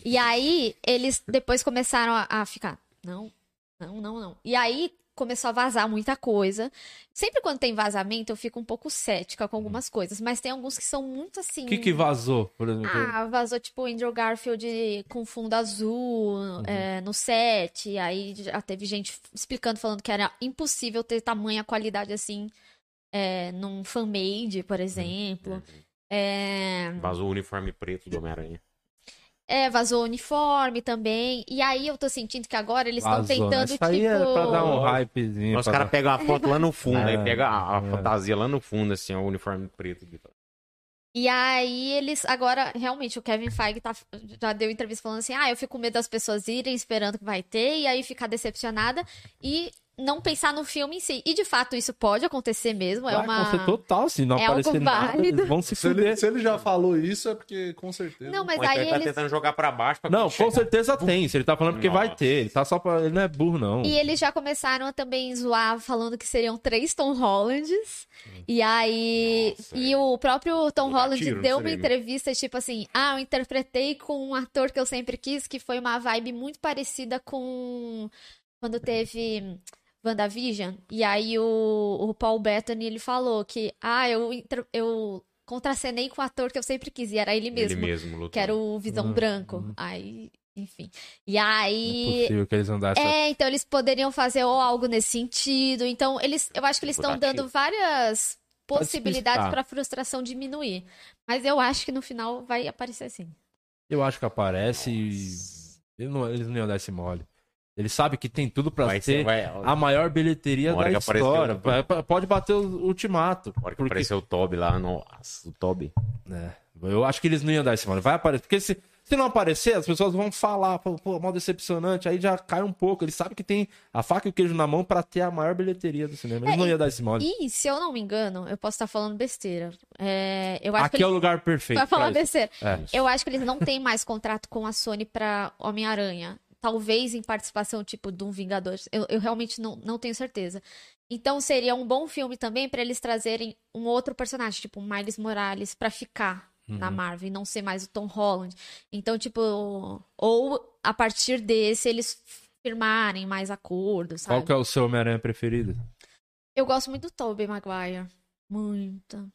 E aí, eles depois começaram a, a ficar, não, não, não, não. E aí começou a vazar muita coisa. Sempre quando tem vazamento, eu fico um pouco cética com algumas coisas, mas tem alguns que são muito assim. O que, que vazou, por exemplo? Ah, vazou tipo o Andrew Garfield com fundo azul Uhum. é, no set. e Aí já teve gente explicando, falando que era impossível ter tamanha qualidade assim é, num fan-made, por exemplo. É, Vazou o uniforme preto do Homem-Aranha. É, vazou o uniforme também. E aí eu tô sentindo que agora eles estão né? tentando, Isso aí tipo. é pra dar um hypezinho. Os caras dar- pegam a foto lá no fundo, É, aí pega a, a é. fantasia lá no fundo, assim, ó, o uniforme preto. E aí eles agora, realmente, o Kevin Feige tá, já deu entrevista falando assim: ah, eu fico com medo das pessoas irem esperando que vai ter, e aí ficar decepcionada. E não pensar no filme em si. E de fato isso pode acontecer mesmo. É Vai uma. acontecer total, se não é aparecer nada, válido. vão se Se ele, se ele já falou isso, é porque com certeza. Não, mas então aí ele tá eles. tentando jogar pra baixo pra Não, com certeza tem. Se ele tá falando porque vai ter. Ele tá só pra. Ele não é burro, não. E eles já começaram a também zoar, falando que seriam três Tom Hollands. E aí. Nossa, e o próprio Tom Vou Holland tiro deu uma entrevista, tipo assim: Ah, eu interpretei com um ator que eu sempre quis, que foi uma vibe muito parecida com. Quando teve. WandaVision. E aí o, o Paul Bettany, ele falou que. Ah, eu, eu contracenei com o ator que eu sempre quis. E era ele Ele mesmo. mesmo lutou. Que era o Visão Hum, Branco. hum. Aí. Enfim. E é aí. possível que eles andassem. É, então eles poderiam fazer ou algo nesse sentido. Então, eles, eu acho que eles estão Botar dando várias possibilidades para a frustração diminuir. Mas eu acho que no final vai aparecer assim. Eu acho que aparece e. Eles não, eles não iam dar esse mole. Eles sabem que tem tudo pra Vai ser ser, vai, a maior bilheteria da apareceu- história. Pode bater o ultimato. a hora que porque- apareceu o Toby lá, nossa, o Toby. É, eu acho que eles não iam dar esse mole. Vai aparecer. Porque se, se não aparecer, as pessoas vão falar, pô, pô, mal decepcionante. Aí já cai um pouco. Eles sabem que tem a faca e o queijo na mão pra ter a maior bilheteria do cinema. Eles É, não e- iam dar esse mole. E, se eu não me engano, eu posso estar falando besteira. É, eu acho Aqui que é o eles... lugar perfeito. Vai falar pra besteira. É. Eu acho que eles não têm mais contrato com a Sony pra Homem-Aranha. Talvez em participação, tipo, de um Vingadores. Eu, eu realmente não, não tenho certeza. Então seria um bom filme também pra eles trazerem um outro personagem, tipo, um Miles Morales, pra ficar na Uhum. Marvel e não ser mais o Tom Holland. Então, tipo, ou a partir desse eles firmarem mais acordos, sabe? Qual que é o seu Homem-Aranha preferido? Eu gosto muito do Tobey Maguire. Muito.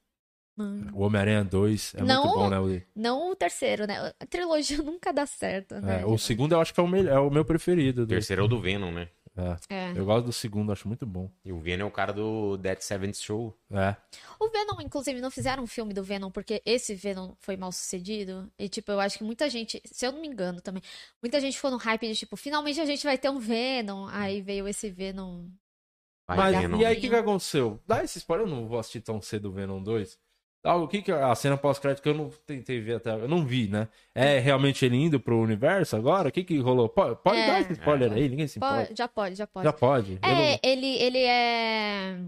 O Homem-Aranha 2 é Não, muito bom, né? Willi? Não o terceiro, né? A trilogia nunca dá certo, né? É, o segundo eu acho que é o, melhor, é o meu preferido. O terceiro é o do Venom, né? É. É. Eu gosto do segundo, acho muito bom. E o Venom é o cara do Dead Seventh Show. É. O Venom, inclusive, não fizeram um filme do Venom porque esse Venom foi mal sucedido. E, tipo, eu acho que muita gente, se eu não me engano também, muita gente ficou no hype de, tipo, finalmente a gente vai ter um Venom. Aí veio esse Venom. Mas Venom. e aí o que, que aconteceu? Dá esse spoiler, eu não vou assistir tão cedo o Venom 2. O que que a cena pós-crédito que eu não tentei ver até eu não vi, né? É realmente ele indo pro universo agora? O que que rolou? Pode, pode É. dar esse spoiler aí, ninguém se importa. Pode- já pode, já pode. Já pode. Eu não- É, ele, ele é.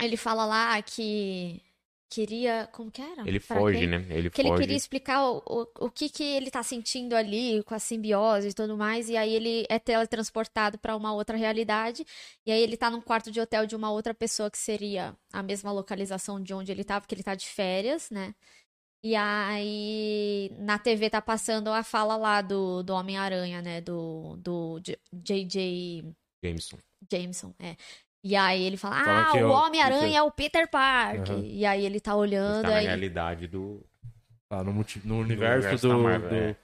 Ele fala lá que queria. Como que era? Ele Pra foge, né? Ele Que ele foge. queria explicar o, o, o que, que ele tá sentindo ali com a simbiose e tudo mais. E aí ele é teletransportado pra uma outra realidade. E aí ele tá num quarto de hotel de uma outra pessoa que seria a mesma localização de onde ele tá, porque ele tá de férias, né? E aí na TV tá passando a fala lá do, do Homem-Aranha, né? Do, do J.J. Jameson. Jameson, é. E aí ele fala, Fala ah, que o Homem-Aranha é o Peter Parker. Aham. E aí ele tá olhando, Está na aí... realidade do. Ah, no, multi- no universo, universo do, da Marvel, do, é.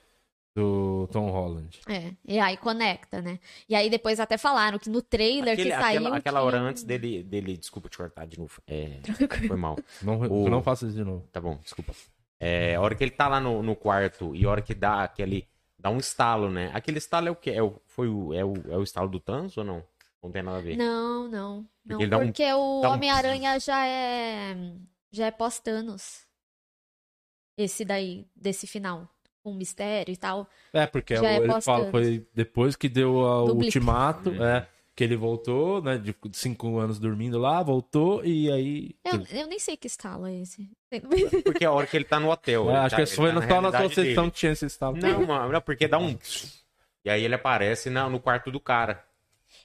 do Tom Holland. É, e aí conecta, né? E aí depois até falaram que no trailer Aquele- que saiu... aquela, aquela que- hora antes dele, dele. Desculpa te cortar de novo. É, foi mal. Não, O- não faça isso de novo. Tá bom, desculpa. É, a hora que ele tá lá no, no quarto e a hora que dá aquele. Dá um estalo, né? Aquele estalo é o quê? É o, foi o, é, o, é o estalo do Thanos ou não? Não tem nada a ver. Não, não. Não, Porque ele dá um- porque o um- Homem-Aranha já é... Já é pós-Thanos. Esse daí, desse final. Com mistério e tal. É, porque Já é ele pós fala, foi depois que deu o ultimato, Uhum. é, que ele voltou, né, de cinco anos dormindo lá, voltou e aí... Eu, eu nem sei que estalo é esse. Porque é a hora que ele tá no hotel. É, acho tá- que foi tá só na tua sessão que tinha esse estalo. Não, mano, não, porque dá um. E aí ele aparece na- no quarto do cara.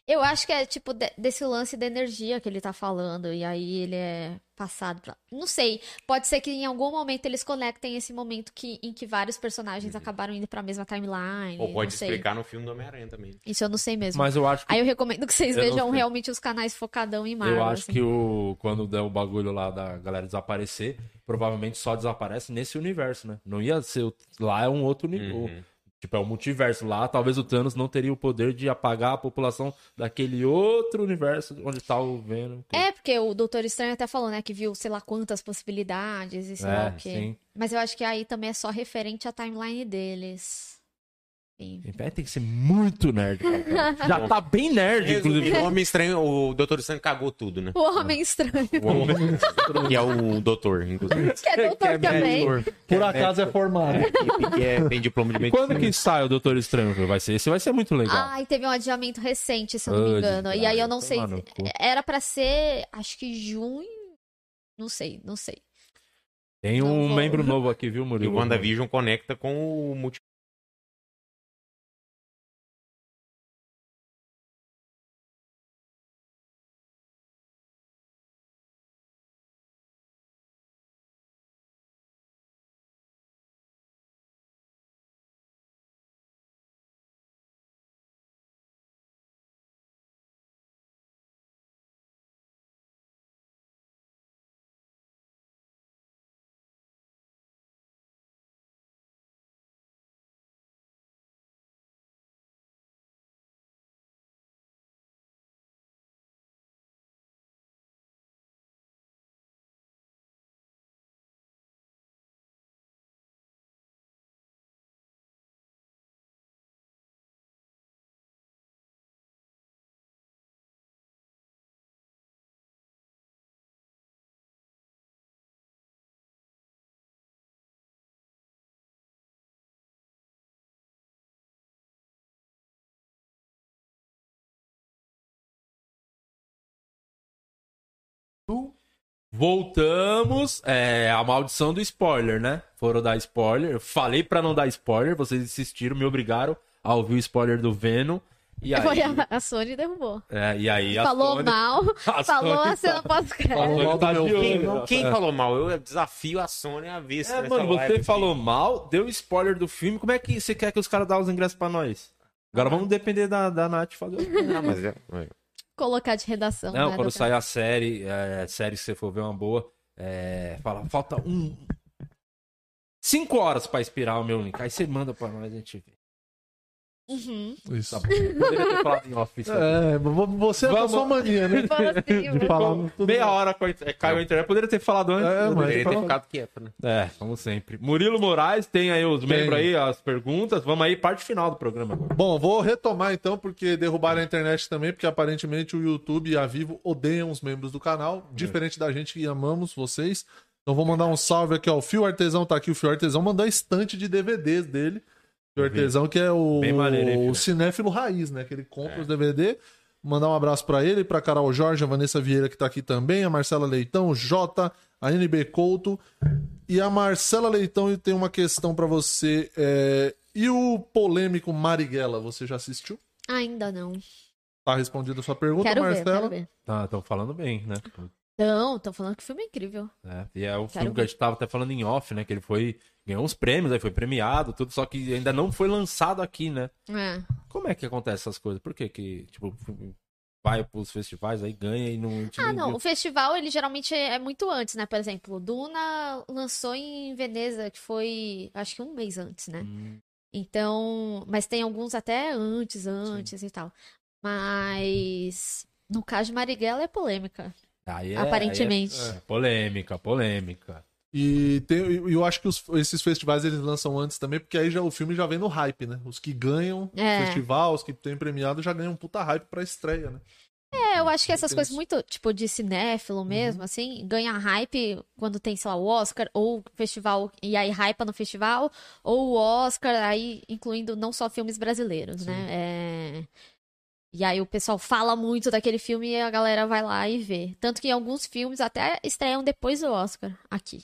Eu acho que é tipo de- desse lance da energia que ele tá falando. E aí ele é passado pra. Não sei. Pode ser que em algum momento eles conectem esse momento que, em que vários personagens acabaram indo pra mesma timeline. Uhum. Ou pode não sei. explicar no filme do Homem-Aranha também. Isso eu não sei mesmo. Mas eu acho que Aí eu recomendo que vocês Eu vejam realmente os canais focadão em Marvel. Eu acho assim. que o quando der o bagulho lá da galera desaparecer, provavelmente só desaparece nesse universo, né? Não ia ser. o- Lá é um outro nível. Uhum. Tipo, é o multiverso. Lá, talvez o Thanos não teria o poder de apagar a população daquele outro universo onde tá o Venom. É, porque o Doutor Estranho até falou, né, que viu sei lá quantas possibilidades e sei lá É, o quê. sim. Mas eu acho que aí também é só referente à timeline deles. É, tem que ser muito nerd. cara. Já tá bem nerd, inclusive. O Homem Estranho, o Doutor Estranho cagou tudo, né? O Homem Estranho. O Homem... que é o doutor, inclusive. Que é doutor também. Por acaso é formado. Que, que é, tem diploma de medicina. Quando que sai o Doutor Estranho? Vai ser, esse vai ser muito legal. Ai, teve um adiamento recente, se eu não me engano. E aí eu não sei. Era pra ser, acho que junho. Não sei, não sei. Tem um membro novo aqui, viu, E Murilo? o WandaVision conecta com o multi... Voltamos. É, a maldição do spoiler, né? Foram dar spoiler. Eu falei pra não dar spoiler, vocês insistiram, me obrigaram a ouvir o spoiler do Venom. E aí, Foi a, a Sony derrubou. é, e aí a Falou Sony- mal, a falou Sony a cena tá- pós-crédito. Tá Quem, É. falou mal? Eu desafio a Sony a ver se É, mano, você live falou mal, deu spoiler do filme. Como é que você quer que os caras dão os ingressos pra nós? Agora vamos depender da, da Nath fazer. o- Não, mas é... Colocar de redação. Não, quando sair a série, é, série que você for ver uma boa, é, fala, falta um. Cinco horas pra expirar o meu link. Aí você manda pra nós a gente ver. Uhum. Isso. Tá bom. Poderia ter falado em off. isso. É, vo- você é a Vamos- sua mania, né? Fala assim, De falar tudo. Meia hora com a, inter- caiu a internet. Poderia ter falado antes. É, mas- Poderia ter ficado quieto, né? É, como sempre. Murilo Moraes, tem aí os membros aí, as perguntas. Vamos aí, parte final do programa agora. Bom, vou retomar então, porque derrubaram a internet também, porque aparentemente o YouTube e a Vivo odeiam os membros do canal, diferente da gente que amamos vocês. Então vou mandar um salve aqui, ó. O Fio Artesão tá aqui, o Fio Artesão mandou a estante de DVDs dele. Fio Artesão, que é o, maneiro, o cinéfilo raiz, né? Que ele compra É. os DVD. Mandar um abraço pra ele, pra Carol Jorge, a Vanessa Vieira que tá aqui também, a Marcela Leitão, o Jota, a NB Couto. E a Marcela Leitão tem uma questão pra você. é, E o polêmico Marighella, você já assistiu? Ainda não. Tá respondida a sua pergunta, Quero ver, Marcela. quero ver. Tá, estão falando bem, né? Não, tô falando que o filme é incrível. É, e é o Quero filme que a gente tava até falando em off, né? Que ele foi. Ganhou uns prêmios, aí foi premiado, tudo, só que ainda não foi lançado aqui, né? É. Como é que acontece essas coisas? Por que que, tipo, vai pros festivais, aí ganha e não... Ah, não. O festival, ele geralmente é muito antes, né? Por exemplo, Duna lançou em Veneza, que foi, acho que um mês antes, né? Hum, Então, mas tem alguns até antes, antes e tal. Mas no caso de Marighella é polêmica. Aí é- Aparentemente. aí é- é polêmica, polêmica. E tem, eu acho que os- esses festivais eles lançam antes também, porque aí já o filme já vem no hype, né? Os que ganham É. o festival, os que tem premiado já ganham um puta hype pra estreia, né? É, eu acho que essas coisas muito, tipo, de cinéfilo mesmo, assim, ganha hype quando tem, sei lá, o Oscar, ou festival, e aí hypa no festival, ou o Oscar, aí incluindo não só filmes brasileiros, né? É... E aí o pessoal fala muito daquele filme e a galera vai lá e vê. Tanto que alguns filmes até estreiam depois do Oscar, aqui.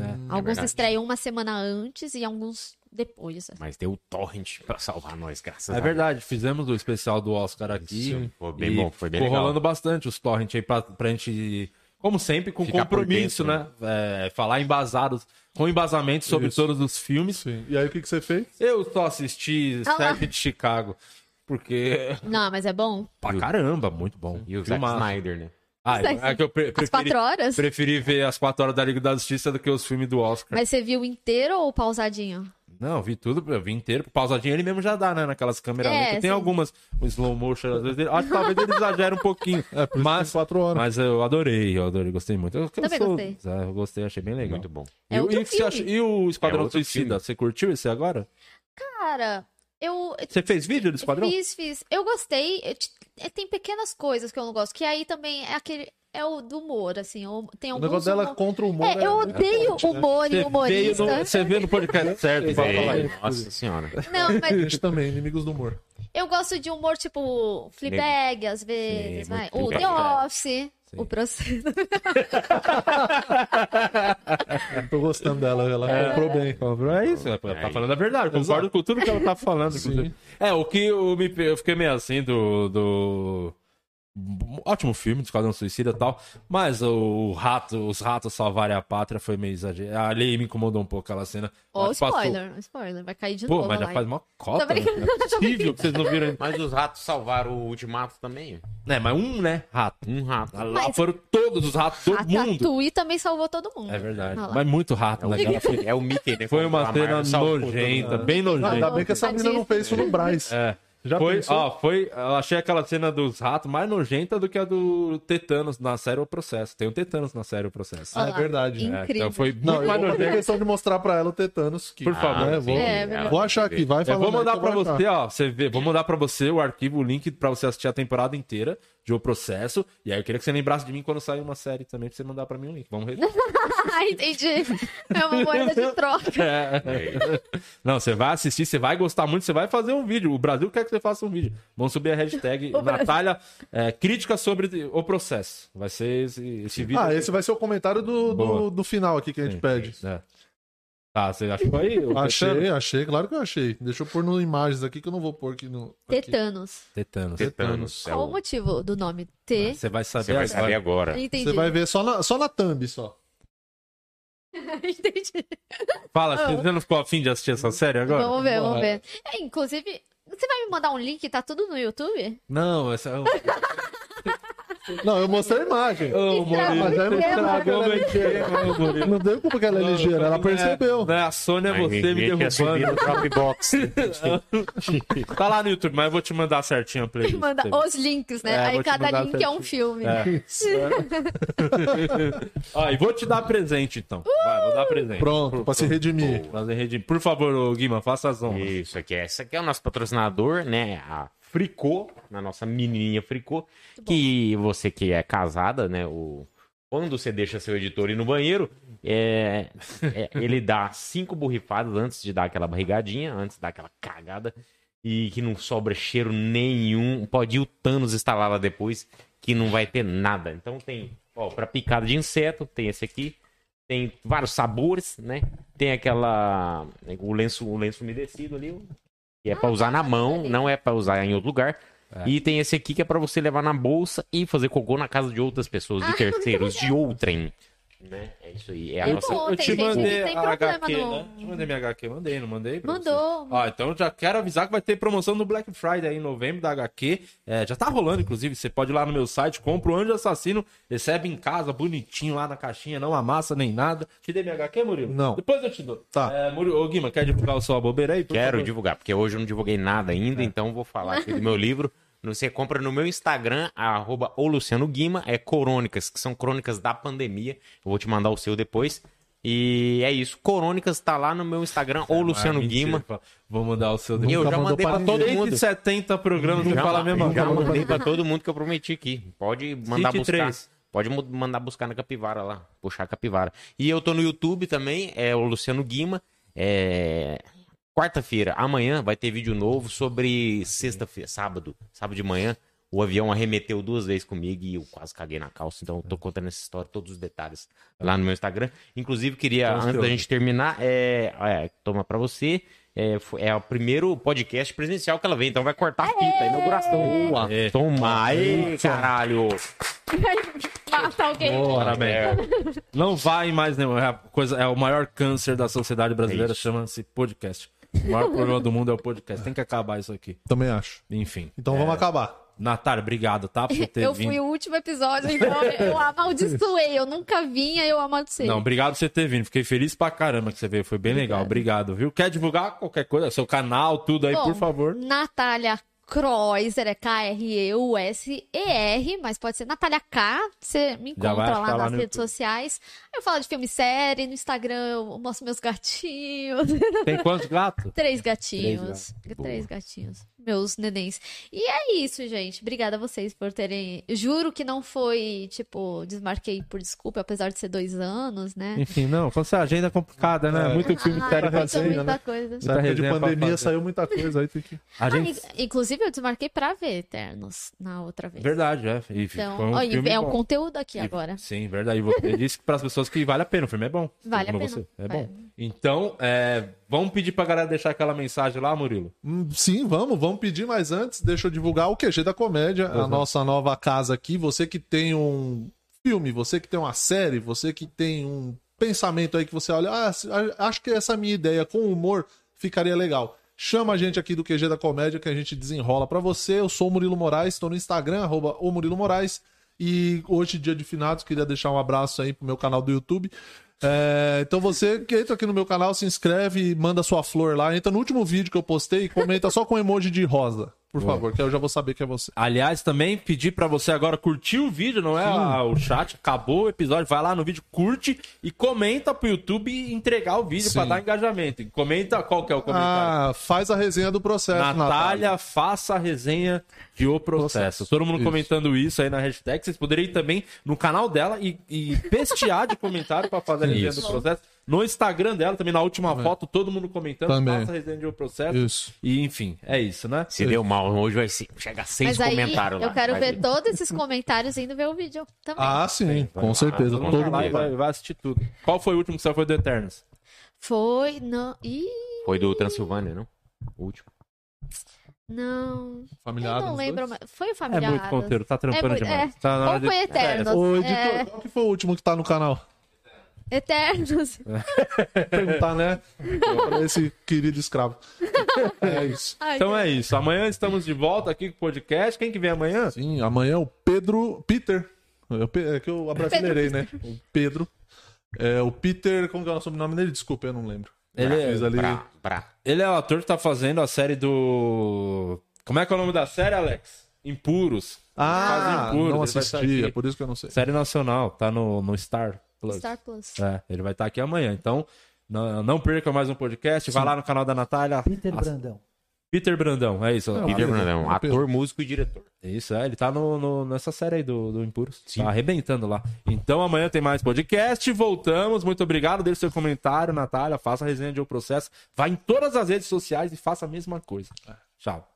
É. alguns verdade. estreiam uma semana antes e alguns depois. Mas deu o Torrent pra salvar nós, graças a É Deus. verdade, fizemos o especial do Oscar aqui. Sim, foi bem bom, foi bem ficou legal. rolando bastante os torrent aí pra, pra gente, como sempre, com Ficar compromisso, dentro, né? É, falar embasados, com embasamento sobre Isso. todos os filmes. Sim. E aí o que, que você fez? Eu só assisti. Sete de Chicago, porque... Não, mas é bom. Pra caramba, muito bom. E o Zack Filmaço. Snyder, né? Ah, é que eu pre- As preferi, quatro horas? preferi ver as quatro horas da Liga da Justiça do que os filmes do Oscar. Mas você viu inteiro ou pausadinho? Não, vi tudo, eu vi inteiro. Pausadinho ele mesmo já dá, né? Naquelas câmeras É, lentas. Tem sim. algumas, o slow motion, às vezes. ele- Acho que talvez ele exagere um pouquinho. É, por isso Mas- tem quatro horas. Mas eu adorei, eu adorei, gostei muito. Eu, eu Também sou- gostei. é, eu gostei, achei bem legal. Muito bom. E, É o- outro e, o que você filme. acha- e o Esquadrão É outro Suicida, filme. você curtiu esse agora? Cara, Eu, Você fez vídeo do Esquadrão? Fiz, fiz. Eu gostei. Eu é, Tem pequenas coisas que eu não gosto. Que aí também é aquele. É o do humor, assim. o- Tem O negócio dela humor- contra o humor. É, eu muito odeio né? humor e Você veio, humorista. no, você veio no podcast certo pra falar É, isso. nossa senhora. Não, A mas gente também, inimigos do humor. eu gosto de humor tipo Fleabag, às vezes. Sim, vai. O The Fleabag. Office. O processo. Tô gostando dela, ela comprou bem. É isso, ela tá Aí. falando a verdade. Concordo com tudo que ela tá falando. É, o que eu, me, eu fiquei meio assim do. do... Ótimo filme, do Esquadrão Suicida e tal. Mas o rato, os ratos salvarem a pátria foi meio exagerado. Ali me incomodou um pouco aquela cena. Ó, Acho que passou- spoiler, spoiler. Vai cair de Pô, novo. mas a já faz uma cota. Tô né? é possível que vocês não viram ainda. Mas os ratos salvaram o ultimato também. É, mas um, né? Rato. Um rato. Lá Mas- foram todos os ratos do mundo. Ratatouille também salvou todo mundo. É verdade. Lá. Mas muito rato, né? cara? É o Mickey, né? Foi uma cena todo nojenta, bem Ainda nojenta. bem que essa menina não fez isso no Braz. É. Já foi, pensou? ó, foi. Eu achei aquela cena dos ratos mais nojenta do que a do Tetanos na série O Processo. Tem o Tetanos na série O Processo. Ah, é verdade. É, então foi Não, eu mais fazer nojento. questão de mostrar pra ela o Tetanos. Que, Por favor. né, vou, É, vou achar aqui, vai Eu falando vou mandar pra você, ó. Você vê, vou mandar pra você o arquivo, o link pra você assistir a temporada inteira de O Processo. E aí eu queria que você lembrasse de mim quando sair uma série também, pra você mandar pra mim o link. Vamos ver. Ah, entendi. É uma moeda de troca. É. Não, você vai assistir, você vai gostar muito, você vai fazer um vídeo. O Brasil quer que você faça um vídeo. Vamos subir a hashtag O. Natália é, crítica sobre o processo. Vai ser esse, esse vídeo. Ah, esse vai ser o comentário do, do, do final aqui que a gente Sim. pede. É. Tá, você achou aí? Achei, achei, claro que eu achei. Deixa eu pôr no imagens aqui que eu não vou pôr aqui no. aqui. Tetanos. Tetanos. Tetanos. é Qual o o- motivo do nome? T. Você vai saber Você vai agora. saber agora. Entendi. Você vai ver só na, só na thumb só. Entendi. Fala, você não ficou afim de assistir essa série agora? Vamos ver, vamos ver. É, inclusive, você vai me mandar um link? Tá tudo no YouTube? Não, essa é. Não, eu mostrei a imagem. Ô, Murilo, Mas aí não você tem estragou como esquema, ô, Murilo. Não deu culpa que ela é ligeira, ela percebeu. Não é a Sônia, é você me derrubando. Dropbox. Tá lá no YouTube, mas eu vou te mandar certinho a playlist. Manda os links, né? É, Aí cada link é um certinho. filme. É. Ó, e vou te dar presente, então. Vai, vou dar presente. Pronto, pra se redimir. Fazer redimir. Por favor, ô, Guima, faça as honras. Isso aqui, essa aqui é o nosso patrocinador, né? A Fricô, na nossa menininha Fricô, que você que é casada, né? O... Quando você deixa seu editor ir no banheiro, é, é, ele dá cinco borrifadas antes de dar aquela barrigadinha, antes de dar aquela cagada, e que não sobra cheiro nenhum. Pode ir o Thanos instalar lá depois, que não vai ter nada. Então tem, ó, pra picada de inseto, tem esse aqui. Tem vários sabores, né? Tem aquela. O lenço, o lenço umedecido ali, que é pra usar na mão, não é pra usar em outro lugar. E tem esse aqui que é pra você levar na bolsa e fazer cocô na casa de outras pessoas, de terceiros, de outrem. Né? É isso aí. É a É nossa. bom, Eu te gente mandei a HQ, no... né? Te mandei minha HQ, mandei, não mandei? Mandou. Ó, então já quero avisar que vai ter promoção no Black Friday aí em novembro da HQ. É, já tá rolando, inclusive. Você pode ir lá no meu site, compra o Anjo Assassino, recebe em casa, bonitinho lá na caixinha, não amassa nem nada. Te dei minha HQ, Murilo? Não. Depois eu te dou. Tá. É, Murilo, ô, Guima, quer divulgar o seu bobeira aí? Quero favor? divulgar, porque hoje eu não divulguei nada ainda, então vou falar aqui do meu livro. Você compra no meu Instagram, arroba o Luciano Guima, é Corônicas, que são crônicas da pandemia. Eu vou te mandar o seu depois. E é isso, Corônicas tá lá no meu Instagram, o Luciano Ah, mentira, Guima. pá. Vou mandar o seu Eu depois. já mandou mandei pra pra todo mundo. 170 programas Já, fala a mesma já mandei pra todo mundo que eu prometi aqui. Pode mandar Cite buscar. três. Pode mu- mandar buscar na capivara lá, puxar a capivara. E eu tô no YouTube também, é o Luciano Guima. É... Quarta-feira, amanhã, vai ter vídeo novo sobre sexta-feira, sábado, sábado de manhã. O avião arremeteu duas vezes comigo e eu quase caguei na calça. Então, eu tô contando essa história, todos os detalhes lá no meu Instagram. Inclusive, queria, Então, antes da gente terminar, é, é, toma pra você. É, é o primeiro podcast presencial que ela vem, então vai cortar a fita, a inauguração. Boa. É. Toma aí, caralho. Mata alguém. Parabéns. Não vai mais nenhum. É, a coisa, é o maior câncer da sociedade brasileira, É chama-se podcast. O maior problema do mundo é o podcast. Tem que acabar isso aqui. Também acho. Enfim. Então vamos acabar. Natália, obrigado, tá? Por você ter Eu vindo. fui o último episódio, então eu amaldiçoei. Eu nunca vinha, eu amaldiçoei. Não, obrigado por você ter vindo. Fiquei feliz pra caramba que você veio. Foi bem legal. Obrigado, viu? Quer divulgar qualquer coisa? Seu canal, tudo aí, Bom, por favor. Natália Kreuser, é K-R-E-U-S-E-R, mas pode ser Natália K. Você me encontra lá nas redes YouTube. sociais. Eu falo de filme e série, no Instagram eu mostro meus gatinhos. Tem quantos gatos? Três gatinhos. gatos. Três gatinhos. Meus nenéns. E é isso, gente. Obrigada a vocês por terem. Juro que não foi, tipo, desmarquei por desculpa, apesar de ser dois anos, né? Enfim, não. Quando a agenda é complicada, né? É. Muito filme Ah, série muita, fazer, muita né? coisa. Época de pandemia saiu muita coisa, aí tem que. A Ah, gente... in- inclusive, eu desmarquei pra ver Eternos na outra vez. Verdade, é. E Então, um ó, e é um bom. conteúdo aqui E- agora. Sim, verdade. E você disse para as pessoas que vale a pena. O filme é bom. Vale a pena. Você. É Vale. bom. Então, é, vamos pedir pra galera deixar aquela mensagem lá, Murilo. Hum, Sim, vamos, vamos pedir, mas antes, deixa eu divulgar o QG da Comédia, a Uhum. nossa nova casa aqui. Você que tem um filme, você que tem uma série, você que tem um pensamento aí que você olha, ah, a- acho que essa minha ideia com humor ficaria legal. Chama a gente aqui do QG da Comédia que a gente desenrola pra você. Eu sou o Murilo Moraes, estou no Instagram, arroba o Murilo Moraes. E hoje, dia de finados, queria deixar um abraço aí pro meu canal do YouTube. É, então você que entra aqui no meu canal, se inscreve manda sua flor lá. Entra no último vídeo que eu postei e comenta só com emoji de rosa, por favor, que eu já vou saber que é você. Aliás, também pedir pra você agora curtir o vídeo, não é a- o chat, acabou o episódio, vai lá no vídeo, curte e comenta pro YouTube entregar o vídeo pra dar engajamento. Comenta qual que é o comentário. Ah, faz a resenha do processo, Natália, Natália. faça a resenha de O Processo. Processo. Todo mundo Isso. comentando isso aí na hashtag. Vocês poderiam ir também no canal dela e, e pestear de comentário pra fazer a resenha Isso. do processo. No Instagram dela, também na última foto, todo mundo comentando. Também. Faça a resenha de O Processo. Isso. E enfim, é isso, né? Se deu mal, hoje vai ser- chegar seis Mas aí comentários lá. eu quero Vai ver todos esses comentários indo ver o vídeo também. Ah, sim, com certeza. Todo mundo Todo vai lá mundo vai, assistir tudo. Qual foi o último que você foi do Eternos? Foi, não. Ih, Foi do Transilvânia, não? O último. não. Familiar eu não lembro, dois? mas foi o É familiar. muito conteúdo, tá trampando É muito- demais. é. Tá Ou de- foi Eternos. Ô, editor, É, qual que foi o último que tá no canal? Eternos. Perguntar, né? Pra esse querido escravo. É isso. Ai, Então é isso. Amanhã estamos de volta aqui com o podcast. Quem que vem amanhã? Sim, amanhã é o Pedro. Peter. É É que eu abrasileirei, né? O Pedro. É o Peter. Como que é o sobrenome dele? Desculpa, eu não lembro. Ele é ali. Pra, pra. Ele é o ator que tá fazendo a série do. Como é que é o nome da série, Alex? Impuros. Ah, Impuros, não assisti, é por isso que eu não sei. Série nacional, tá no, no Star Plus. Star Plus. É, ele vai estar aqui amanhã. Então, não, não perca mais um podcast. Vai lá no canal da Natália. Peter Brandão. Peter Brandão, é isso. Não, Peter Pedro, Brandão, é Pedro. ator, músico e diretor. Isso, é, ele tá no, no- nessa série aí do, do Impuros. Sim. Tá arrebentando lá. Então amanhã tem mais podcast. Voltamos. Muito obrigado. Deixe seu comentário, Natália. Faça a resenha de O Processo. Vá em todas as redes sociais e faça a mesma coisa. Tchau.